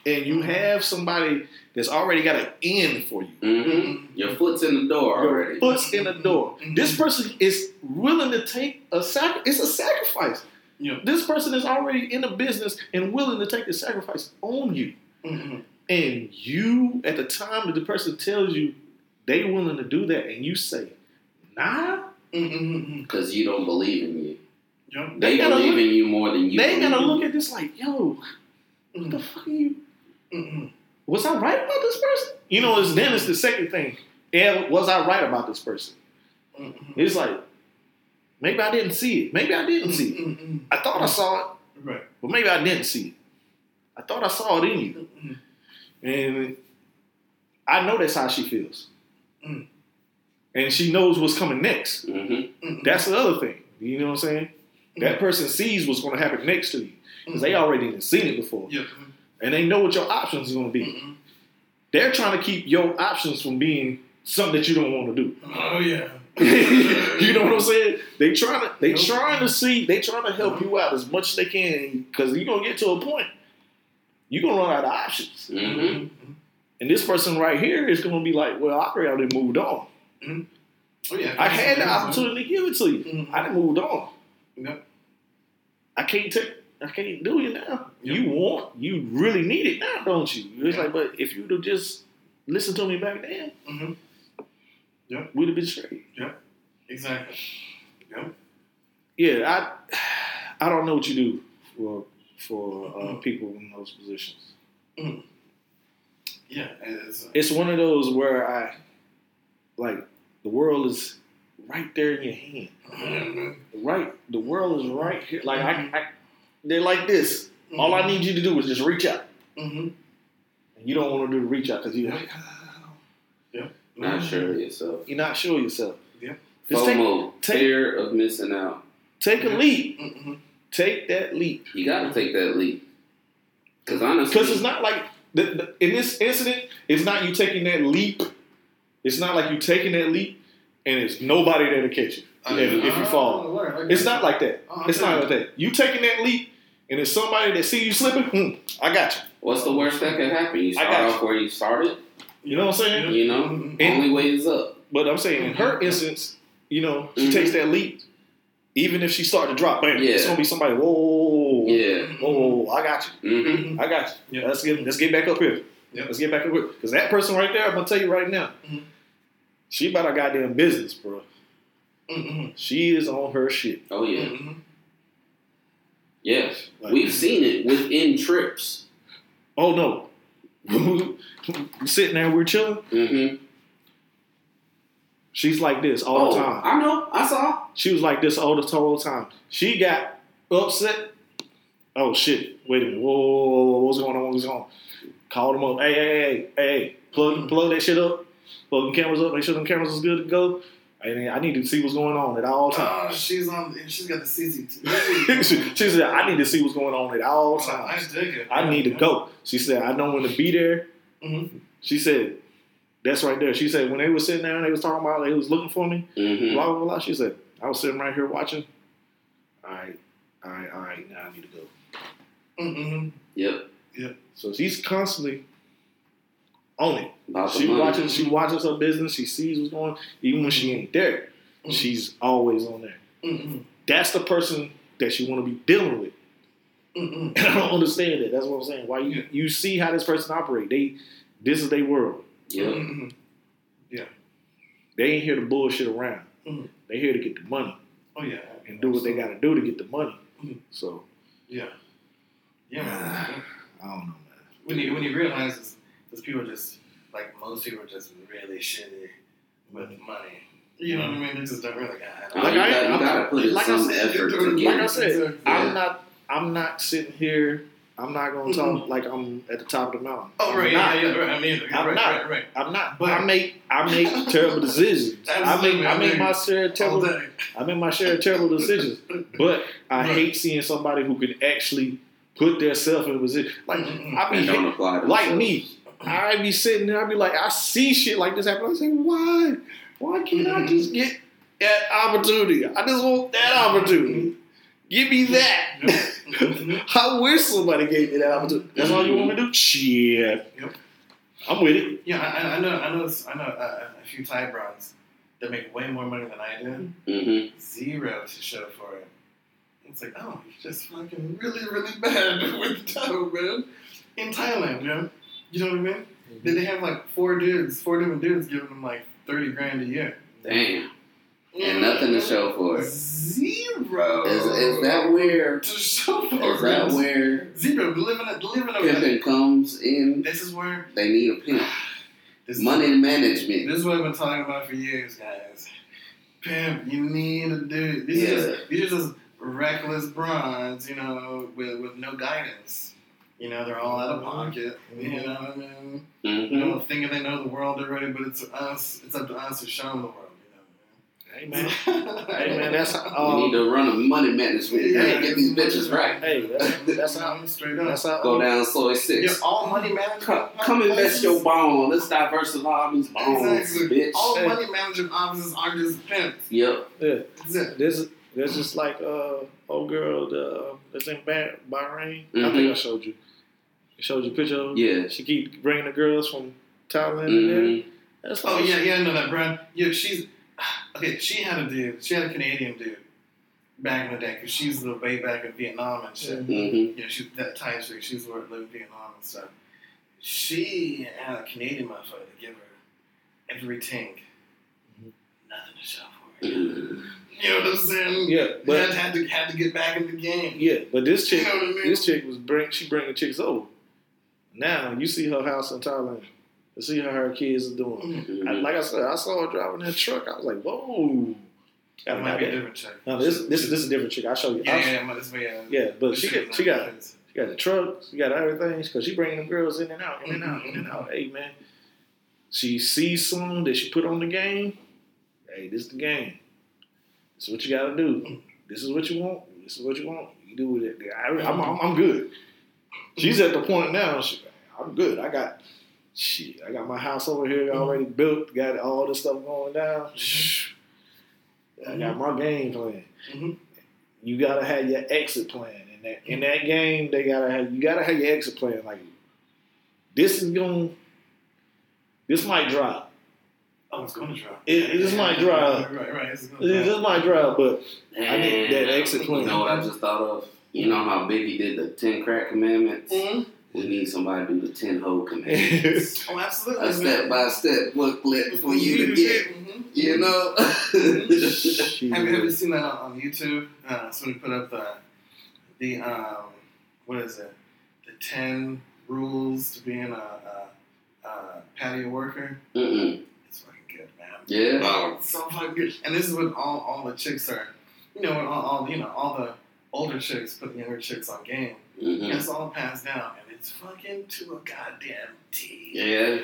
C: And you have somebody that's already got an end for you.
B: hmm Your foot's in the door
C: Your
B: already.
C: foot's in the door.
D: Mhm.
C: This person is willing to take a sac. It's a sacrifice.
D: Yeah.
C: This person is already in the business and willing to take the sacrifice on you.
D: Mhm.
C: And you, at the time that the person tells you they're willing to do that, and you say, "Nah,"
D: Mhm.
B: Because you don't believe in you.
D: Yep.
B: They,
C: They gotta
B: believe
C: look-
B: in you more than you
C: they
B: believe
C: gotta look
B: you.
C: at this like, "Yo, what the
D: Mhm.
C: fuck are you? Was I right about this person?" You know, it's then it's the second thing. Yeah, was I right about this person?
D: Mhm.
C: It's like maybe I didn't see it. Maybe I didn't see it.
D: Mhm.
C: I thought I saw it,
D: Right.
C: but maybe I didn't see it. I thought I saw it in you.
D: Mhm.
C: And I know that's how she feels.
D: Mm.
C: And she knows what's coming next.
B: Mhm.
D: Mhm.
C: That's the other thing. You know what I'm saying? That person sees what's going to happen next to you because they already seen it before,
D: Yeah.
C: And they know what your options are going to be.
D: Mhm.
C: They're trying to keep your options from being something that you don't want to do.
D: Oh yeah.
C: you know what I'm saying? They trying to they
D: Nope.
C: trying to see they trying to help you out as much as they can because you're gonna get to a point you're gonna run out of options.
B: Mhm.
C: And this person right here is gonna be like, well, I already moved on.
D: Oh yeah.
C: I had the opportunity to give it to you.
D: Mhm.
C: I done moved on.
D: Yep.
C: I can't take. I can't do it now.
D: Yep.
C: You want. You really need it now, don't you? It's
D: Yeah.
C: like, but if you'd have just listened to me back then,
D: Mhm.
C: we'd have been straight.
D: Yeah, exactly. Yep.
C: Yeah, I. I don't know what you do for for uh,
D: Mhm.
C: people in those positions.
D: Yeah. It's, uh,
C: It's one of those where I, like, the world is right there in your hand.
D: Mhm.
C: Right, the world is right here. Like I, I they're like this. All I need you to do is just reach out.
D: Mhm.
C: And you don't want to do the reach out because ah.
B: you're like, yeah, Not sure of yourself.
C: you're not sure of yourself.
D: Yeah.
C: Just take,
B: FOMO,
C: take-
B: fear of missing out.
C: take a leap.
D: Mhm.
C: Take that leap.
B: You got to take that leap. Because honestly,
C: Because it's not like the, the, in this incident, it's not you taking that leap. It's not like you taking that leap and it's nobody there to catch you if, if you fall.
D: Oh, word. Okay.
C: It's not like that.
D: Oh,
C: It's not like that. You taking that leap and it's somebody that see you slipping. Hmm, I got you.
B: what's the worst that could happen? You
C: I
B: start
C: got
B: off where you started.
C: You know what I'm saying?
B: You know.
C: And-
B: only way is up.
C: But I'm saying in her
D: Mhm.
C: instance, you know, she
B: Mhm.
C: takes that leap. Even if she start to drop, bam, it's gonna be somebody. Whoa,
B: Yeah.
C: whoa, I got you.
B: hmm
C: I got you.
D: Yeah.
C: Let's get let's get back up here.
D: Yep.
C: Let's get back up here. Because that person right there, I'm gonna tell you right now,
D: Mhm.
C: she about her goddamn business, bro.
D: Mhm.
C: She is on her shit.
B: Oh yeah. Yes.
C: Like-
B: We've seen it within trips.
C: Oh no, sitting there, we're chilling.
B: hmm
C: She's like this all
B: oh,
C: the time.
B: I know. I saw.
C: She was like this all the whole time. She got upset. Oh shit! Wait a minute. Whoa, whoa, whoa, whoa, what's going on? What's going on? Called them up. Hey, hey, hey, hey, hey. Plug, plug that shit up. Plug the cameras up. Make sure them cameras is good to go. And I need to see what's going on at all
D: Oh,
C: times.
D: she's on. She's got the
C: she,
D: CCTV.
C: she said, I need to see what's going on at all
D: Oh, I
C: times.
D: dig it.
C: I need to go. She said, I know when to be there.
D: Mhm.
C: She said, that's right there. She said, when they was sitting there and they was talking about, they was looking for me.
B: hmm
C: blah blah blah. She said, I was sitting right here watching. All right, all right, all right. Now I need to go.
D: Mm-hmm.
B: Yep. Yep.
C: So she's constantly on it.
B: About
C: She watches. She watches her business. She sees what's going. on. Even when she ain't there,
D: Mhm.
C: she's always on there.
D: Mhm.
C: That's the person that you want to be dealing with.
D: Mhm.
C: And I don't understand that. That's what I'm saying. Why you you see how this person operate? They this is their world.
B: Yep.
D: Mhm.
C: They ain't here to bullshit around. They here to get the money
D: Oh yeah.
C: and do what they got to do to get the money. So
D: Yeah. Yeah. man.
C: I don't know, man.
D: when you when you realize this, this people just like most people are just really shitty with money. You know what I mean? They just don't really got.
B: Oh,
C: Like
B: you,
C: I-
B: got, you
C: I'm-
B: gotta put in
C: like I
B: some
C: said,
B: effort to
D: like
B: get
C: like I
B: it.
C: said,
B: Yeah.
C: I'm not. I'm not sitting here. I'm not gonna talk like I'm at the top of the mountain.
D: Oh
C: I'm
D: right,
C: not.
D: yeah, yeah, right. I mean,
C: I'm
D: right,
C: not.
D: right, right.
C: I'm not.
D: But-
C: I make. I make terrible decisions. I make. I
D: I
C: make my share of terrible. I make my share of terrible decisions. But I
D: Right.
C: hate seeing somebody who can actually put themselves in a position. Like
D: Mhm.
C: I
B: And don't
C: be
B: apply
C: like me. I be sitting there. I be like, I see shit like this happen. I say, why? Why can't I just get that opportunity? I just want that opportunity. Give me that.
D: Mhm.
C: I wish somebody gave me that opportunity. That's all you want me to do? Shit.
D: Yep.
C: I'm with it.
D: Yeah, I, I know. I know. I know uh, a few Thai bros that make way more money than I do.
B: Mhm.
D: Zero to show for it. It's like, oh, you're just fucking really, really bad with dough, man. In Thailand, yo. You know what I mean? Mm-hmm. They, they have like four dudes, four different dudes giving them like 30 grand a year.
B: Damn. And mm-hmm. nothing to show for it.
D: Zero.
B: Is, is that where?
D: to show for
B: Is that
D: it.
B: where
D: Zero. Living, living over there.
B: pimping comes in?
D: This is where
B: They need a pimp.
D: this is-
B: Money management.
D: This is what I've been talking about for years, guys. Pimp, you need a dude. These, are just, these are just reckless bronze, you know, with, with no guidance. You know, they're all out of pocket. You know what I mean? You
B: Mm-hmm.
D: know, thinking they know the world already, but it's us. It's up to us to show them the world.
C: Hey
D: You
C: man, hey man, that's
B: We
C: um,
B: need to run a money management.
D: Yeah,
B: Yeah, get these bitches right.
C: hey, that's, that's how
D: straight up.
C: that's how
B: Go down Soi six.
D: You're all money management.
B: Come, come invest your bond. Let's diversify these bonds,
D: Exactly.
B: bitch.
D: All
C: Hey.
D: money management offices are just pimps.
B: Yep.
C: Yeah,
D: That's it.
C: this this is like uh old girl the that's in Bahrain. I
B: Mhm.
C: think I showed you. I showed you a picture. of
B: Yeah.
C: She keep bringing the girls from Thailand in there.
B: Mhm.
C: That's
D: Oh
C: like-
D: yeah, yeah, I know that, Brad. Yeah, she's okay. She had a dude. She had a Canadian dude back in the day because she's the way back in Vietnam and shit.
C: Mhm.
D: You know, she's that Thai chick. She's where lived in Vietnam and stuff. She had a Canadian motherfucker to give her everything.
C: Mhm.
D: Nothing to show for it.
B: Mhm.
D: You know what I'm saying?
C: Yeah,
D: had,
C: but
D: had to had to get back in the game.
C: yeah, but this chick,
D: You know what I mean?
C: this chick was bring she bringing chicks over. Now you see her house in Thailand. You see how her kids are doing.
D: Mm.
C: I, like I said, I saw her driving that truck. I was like, whoa.
D: That
C: Gotta
D: might be a different chick.
C: No, this this this is a different chick. I'll show you.
D: Yeah,
C: I'll-
D: yeah, yeah, this way, yeah.
C: yeah, but she got
D: is
C: she
D: not
C: got
D: kids.
C: she got the truck, she got everything because she bringing them girls in and out, in and out, in and out. Hey man, she sees something that she put on the game. Hey, this is the game. This is what you got to do. This is what you want. This is what you want. You do with it. I, I'm, I'm, I'm good. She's at the point now. She, I'm good. I got shit. I got my house over here already built. Got all this stuff going down. I got my game plan.
D: Mhm.
C: You gotta have your exit plan in that in that game. They gotta have you gotta have your exit plan. Like this is gonna. This might drop.
D: Oh, it's going to drop.
C: It- it just might drop.
D: Right, right, right. It's gonna
C: This
D: drop.
C: might drop, but I need that exit plan.
B: You know what I just thought of? You know how Biggie did the ten crack commandments?
D: Mhm.
B: We need somebody to do the ten hoe commandments.
D: Oh, absolutely.
B: a step by step booklet for you to get.
D: Mhm.
B: You know?
C: Shit.
D: Have you ever seen that on, on YouTube? Uh, somebody put up the the um, what is it? The ten rules to being a, a, a Pattaya worker.
B: Mm-mm.
D: It's fucking good, man.
B: Yeah.
D: Oh, it's so fucking good. And this is what all, all the chicks are. You know, all, all you know, all the older chicks put the younger chicks on game.
B: hmm
D: And it's all passed down, and it's fucking to a goddamn T.
B: Yeah.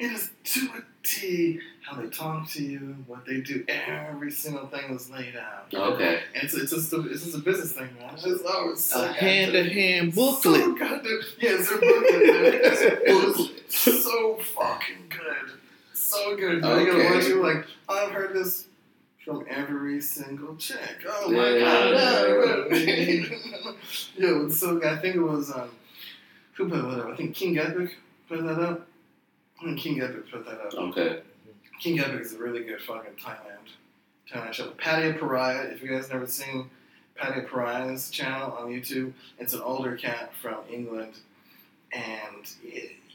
D: It is to a T how they talk to you, what they do. Every single thing is laid out.
B: Okay.
D: And it's, it's just a, it's just a business thing, man. It's just, oh, it's so
C: a hand to hand booklet.
D: So goddamn, yeah, it's a booklet, man. It's so fucking good. So good. You're
B: Okay.
D: gonna watch it like, I've heard this from every single check. Oh my
B: Yeah.
D: god. Yo, it's so. I think it was, um, who put that up? I think King Epic put that up. I think King Epic put that up.
B: Okay.
D: King Epic is a really good fucking Thailand Thailand show. Pattaya Pariah, if you guys never seen Pattaya Pariah's channel on YouTube, it's an older cat from England, and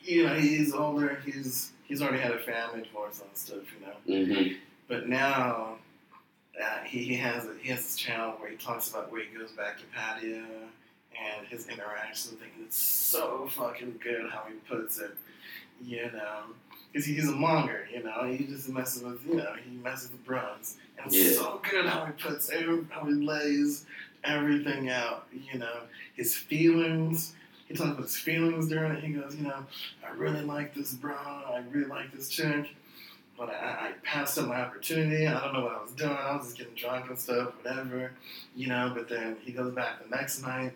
D: you know he's older. He's he's already had a family, divorce and stuff, you know.
B: Mm-hmm.
D: But now uh, he, he has he has this channel where he talks about where he goes back to Pattaya and his interactions with things. It's so fucking good how he puts it, you know. Because he's a monger, you know. He just messes with, you know, he messes with bros. And it's
B: Yeah.
D: so good how he puts, every, how he lays everything out, you know. His feelings. He talks about his feelings during it. He goes, you know, I really like this bro. I really like this chick but I, I passed up my opportunity. I don't know what I was doing. I was just getting drunk and stuff, whatever, you know. But then he goes back the next night,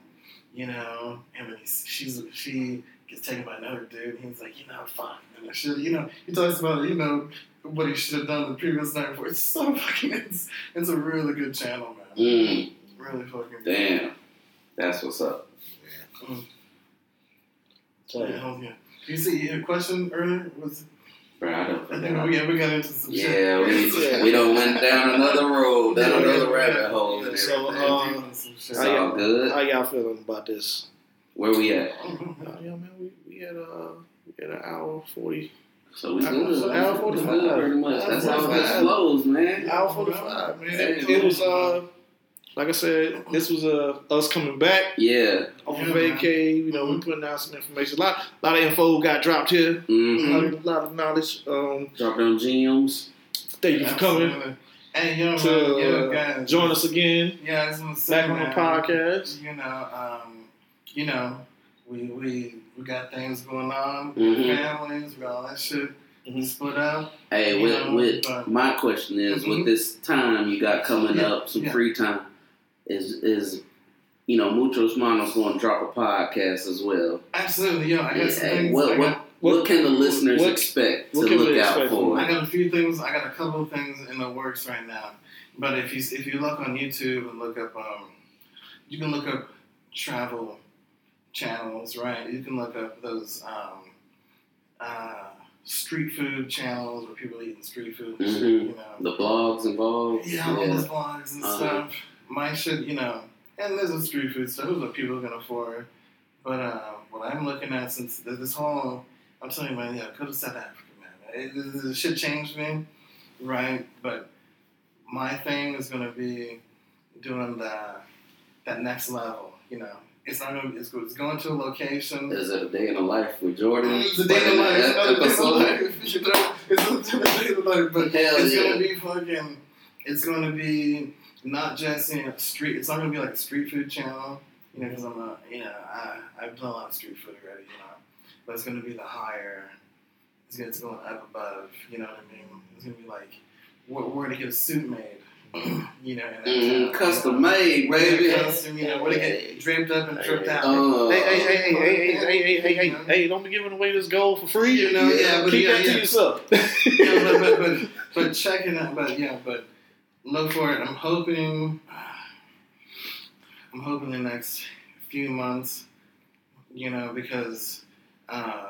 D: you know, and when he's, she's she gets taken by another dude, and he's like, you know, fuck, and I should, you know, he talks about you know what he should have done the previous night before. It's so fucking, it's, it's a really good channel, man.
B: Mm.
D: Really fucking. good.
B: Damn. That's what's up.
C: So,
D: Yeah, hell yeah. You see your question earlier was
B: Bro, I don't
D: I think we got we got into some shit.
B: Yeah, we, we don't went down another road, down another rabbit hole. and
C: So,
B: everything.
C: uh,
B: it's
C: how y'all-
B: good.
C: How y'all feeling about this?
B: Where we at?
C: Uh, yeah, man, we, we had uh, we had an hour forty,
B: So we
C: Hour-
B: good.
C: hour
B: We
C: 45.
B: good, pretty much. That's how this
C: 45.
B: flows, man.
C: hour forty five, man. It, it was uh, like I said, this was uh us coming back
B: Yeah.
C: off of
D: Yeah, man.
C: vacay. You know, we putting out some information. A lot, lot of info got dropped here. A
B: Mm-hmm.
C: lot, of, lot of knowledge. Um,
B: Drop them gems.
C: thank you for coming
D: And Hey, yo,
C: to
D: man, yo, guys.
C: join us again
D: Yeah, I just want to say,
C: back on the podcast.
D: You know, um, you know, we we we got things going on,
B: Mhm.
D: families, we got all that shit
C: Mhm.
D: split up.
B: Hey, with,
D: know,
B: with my question is, with this time you got coming
D: Yeah,
B: up, some
D: yeah.
B: free time, is is you know Muchos Manos going to drop a podcast as well?
D: Absolutely, yo, I got some things.
B: what,
D: I
B: what,
D: got,
B: what, can the listeners
C: what-
B: expect to
C: what can
B: look out
C: expect
B: for?
D: I got a few things. I got a couple of things in the works right now. But if you if you look on YouTube and look up, um, you can look up travel channels, right? You can look up those um, uh, street food channels where people eating street food. and shit,
B: Mhm.
D: You know,
B: The blogs involved.
D: yeah, all those vlogs and
B: Uh-huh.
D: stuff. My shit, you know, and there's a street food stuff what people can afford. But uh, what I'm looking at since this whole, I'm telling you, man, yeah, go to South Africa, man. It, it, this shit changed me, right? But my thing is gonna be doing the that next level. You know, it's not gonna. It's, it's going to a location.
B: Is it a day in the life with Jordan?
D: It's a day in the life. It's a day in life. You know, it's a day in life, but
B: Hell
D: it's
B: yeah.
D: gonna be fucking. It's gonna be not just you know street. It's not gonna be like a street food channel. You know, because I'm a you know I I've done a lot of street food already. You know, but it's gonna be the higher. It's gonna it's going up above. You know what I mean? It's gonna be like where, where to get a suit made. you know,
B: Mhm, Custom made, baby.
D: Custom, you know, where to get draped up and tripped out.
B: Uh,
C: Hey, hey, hey, hey, hey, hey, hey, hey, hey, hey, hey, don't be giving away this gold for free.
D: You know, yeah, but
C: Keep
D: yeah,
C: that to yourself.
D: yeah, but, but, but, but checking out, but yeah, but look for it. I'm hoping, I'm hoping the next few months, you know, because, uh,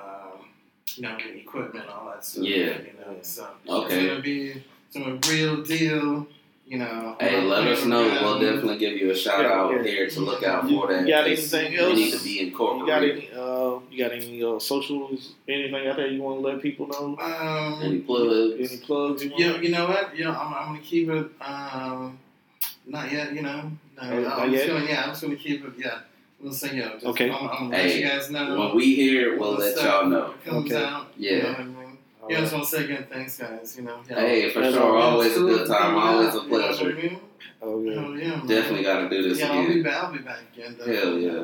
D: you know, getting equipment, and all that stuff.
B: Yeah.
D: You know, so
B: Okay.
D: it's gonna be some real deal. You know.
B: Hey, let us know. We'll definitely give you a shout
C: Yeah,
B: out
C: yeah.
B: here to look out for that.
C: you got anything
B: We
C: else?
B: need to be
C: You got
B: incorporated.
C: any? Uh, you got any uh, socials? Anything out there you want to let people know?
D: Um,
B: Any plugs?
C: Any plugs? You want?
D: You, know what? You know, I'm, I'm gonna keep it. Um, not yet. You know. No,
C: Oh, not
D: I'm
C: yet?
D: just gonna. Yeah, I'm just gonna keep it. Yeah. Gonna say yo. Just,
C: Okay.
D: I'm, I'm gonna let
B: Hey,
D: you guys know.
B: When we hear, we'll let y'all know.
D: Comes
C: Okay.
D: out.
B: Yeah.
D: You know Yeah, I
C: right.
D: just want to say again, thanks, guys. You know. Yeah.
B: Hey, for sure.
C: all right.
B: Always a good time.
D: Yeah,
B: Always a
D: you know
B: pleasure.
D: mean?
C: Oh yeah,
D: Hell yeah, man.
B: Definitely got to do this
D: Yeah, I'll be back. I'll be back again.
B: Hell
D: definitely.
B: yeah.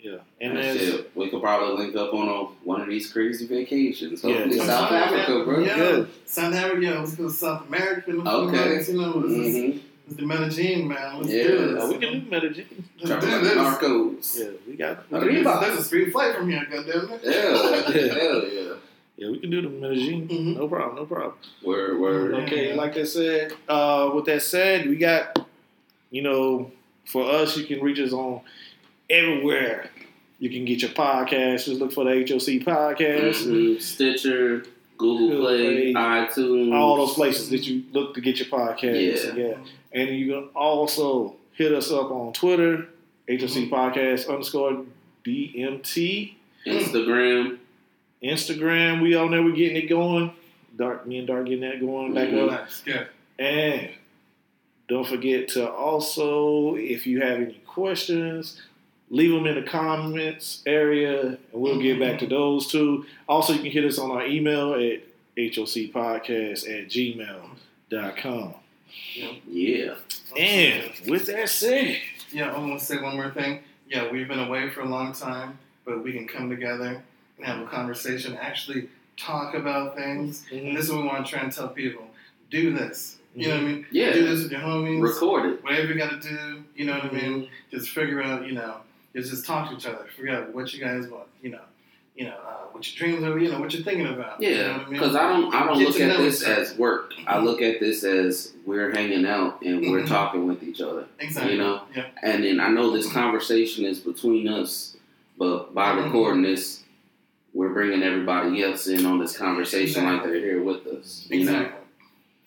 C: Yeah. And
B: And shit, we could probably link up on a, one of these crazy vacations.
C: Yeah,
B: Hopefully
C: yeah.
B: South Africa, bro.
D: Yeah.
C: Good.
D: South Africa. Yeah, let's go to South America. in a few
B: Okay.
D: months, You know, this is,
B: Mm-hmm.
D: this is the Medellin, man. Let's
B: Yeah.
D: do this.
C: uh, we can do Medellin.
D: Let's do this.
B: Narcos.
C: Yeah, we got.
D: There's,
B: Arriba.
D: there's a street flight from here, goddammit.
B: Yeah. Hell yeah.
C: Yeah, we can do the Medellin.
D: Mhm.
C: No problem. No problem.
B: Word, word.
D: Yeah.
C: Okay, like I said, uh, with that said, we got, you know, for us, you can reach us on everywhere. You can get your podcast. Just look for the HOC podcast.
B: Mhm. Stitcher, Google
C: Google
B: Play,
C: Play,
B: iTunes.
C: All those places that you look to get your podcast.
B: Yeah.
C: yeah. And you can also hit us up on Twitter, HOC podcast underscore DMT.
B: Instagram.
C: Instagram, we on there, we're getting it going. Dark, me and Dark getting that going back up.
D: Nice, good.
C: And don't forget to also, if you have any questions, leave them in the comments area, and we'll get back to those too. Also, you can hit us on our email at hocpodcast at gmail.com.
B: Yeah.
C: And with that said,
D: Yeah, I want to say one more thing. Yeah, we've been away for a long time, but we can come together and have a conversation, actually talk about things. Mm-hmm. And this is what we want to try and tell people. Do this. You know what I mean? Mm-hmm.
B: Yeah.
D: Do this with your homies.
B: Record it.
D: Whatever you got to do, you know what I mean? Mm-hmm. Just figure out, you know, just, just talk to each other. Figure out what you guys want, you know, you know, uh, what your dreams are, you know, what you're thinking about. you know
B: Yeah,
D: I mean?
B: because I don't I don't
D: Get
B: look at this as work. I look at this as we're hanging out and we're talking with each other.
D: exactly.
B: you know,
D: Yeah.
B: And then I know this conversation is between us, but by recording this, we're bringing everybody else in on this conversation like they're here with us. You
D: Exactly.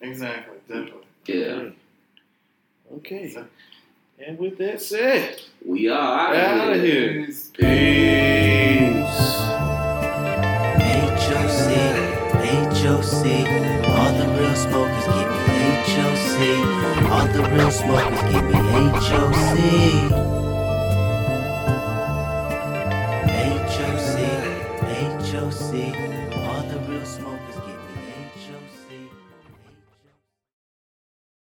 D: Exactly. Definitely.
B: Yeah.
C: okay.
D: So-
C: And with that said,
B: We are out
C: Outta
B: of here.
C: here.
D: Peace.
C: peace.
A: HOC, HOC. All the real smokers give me HOC. All the real smokers give me HOC.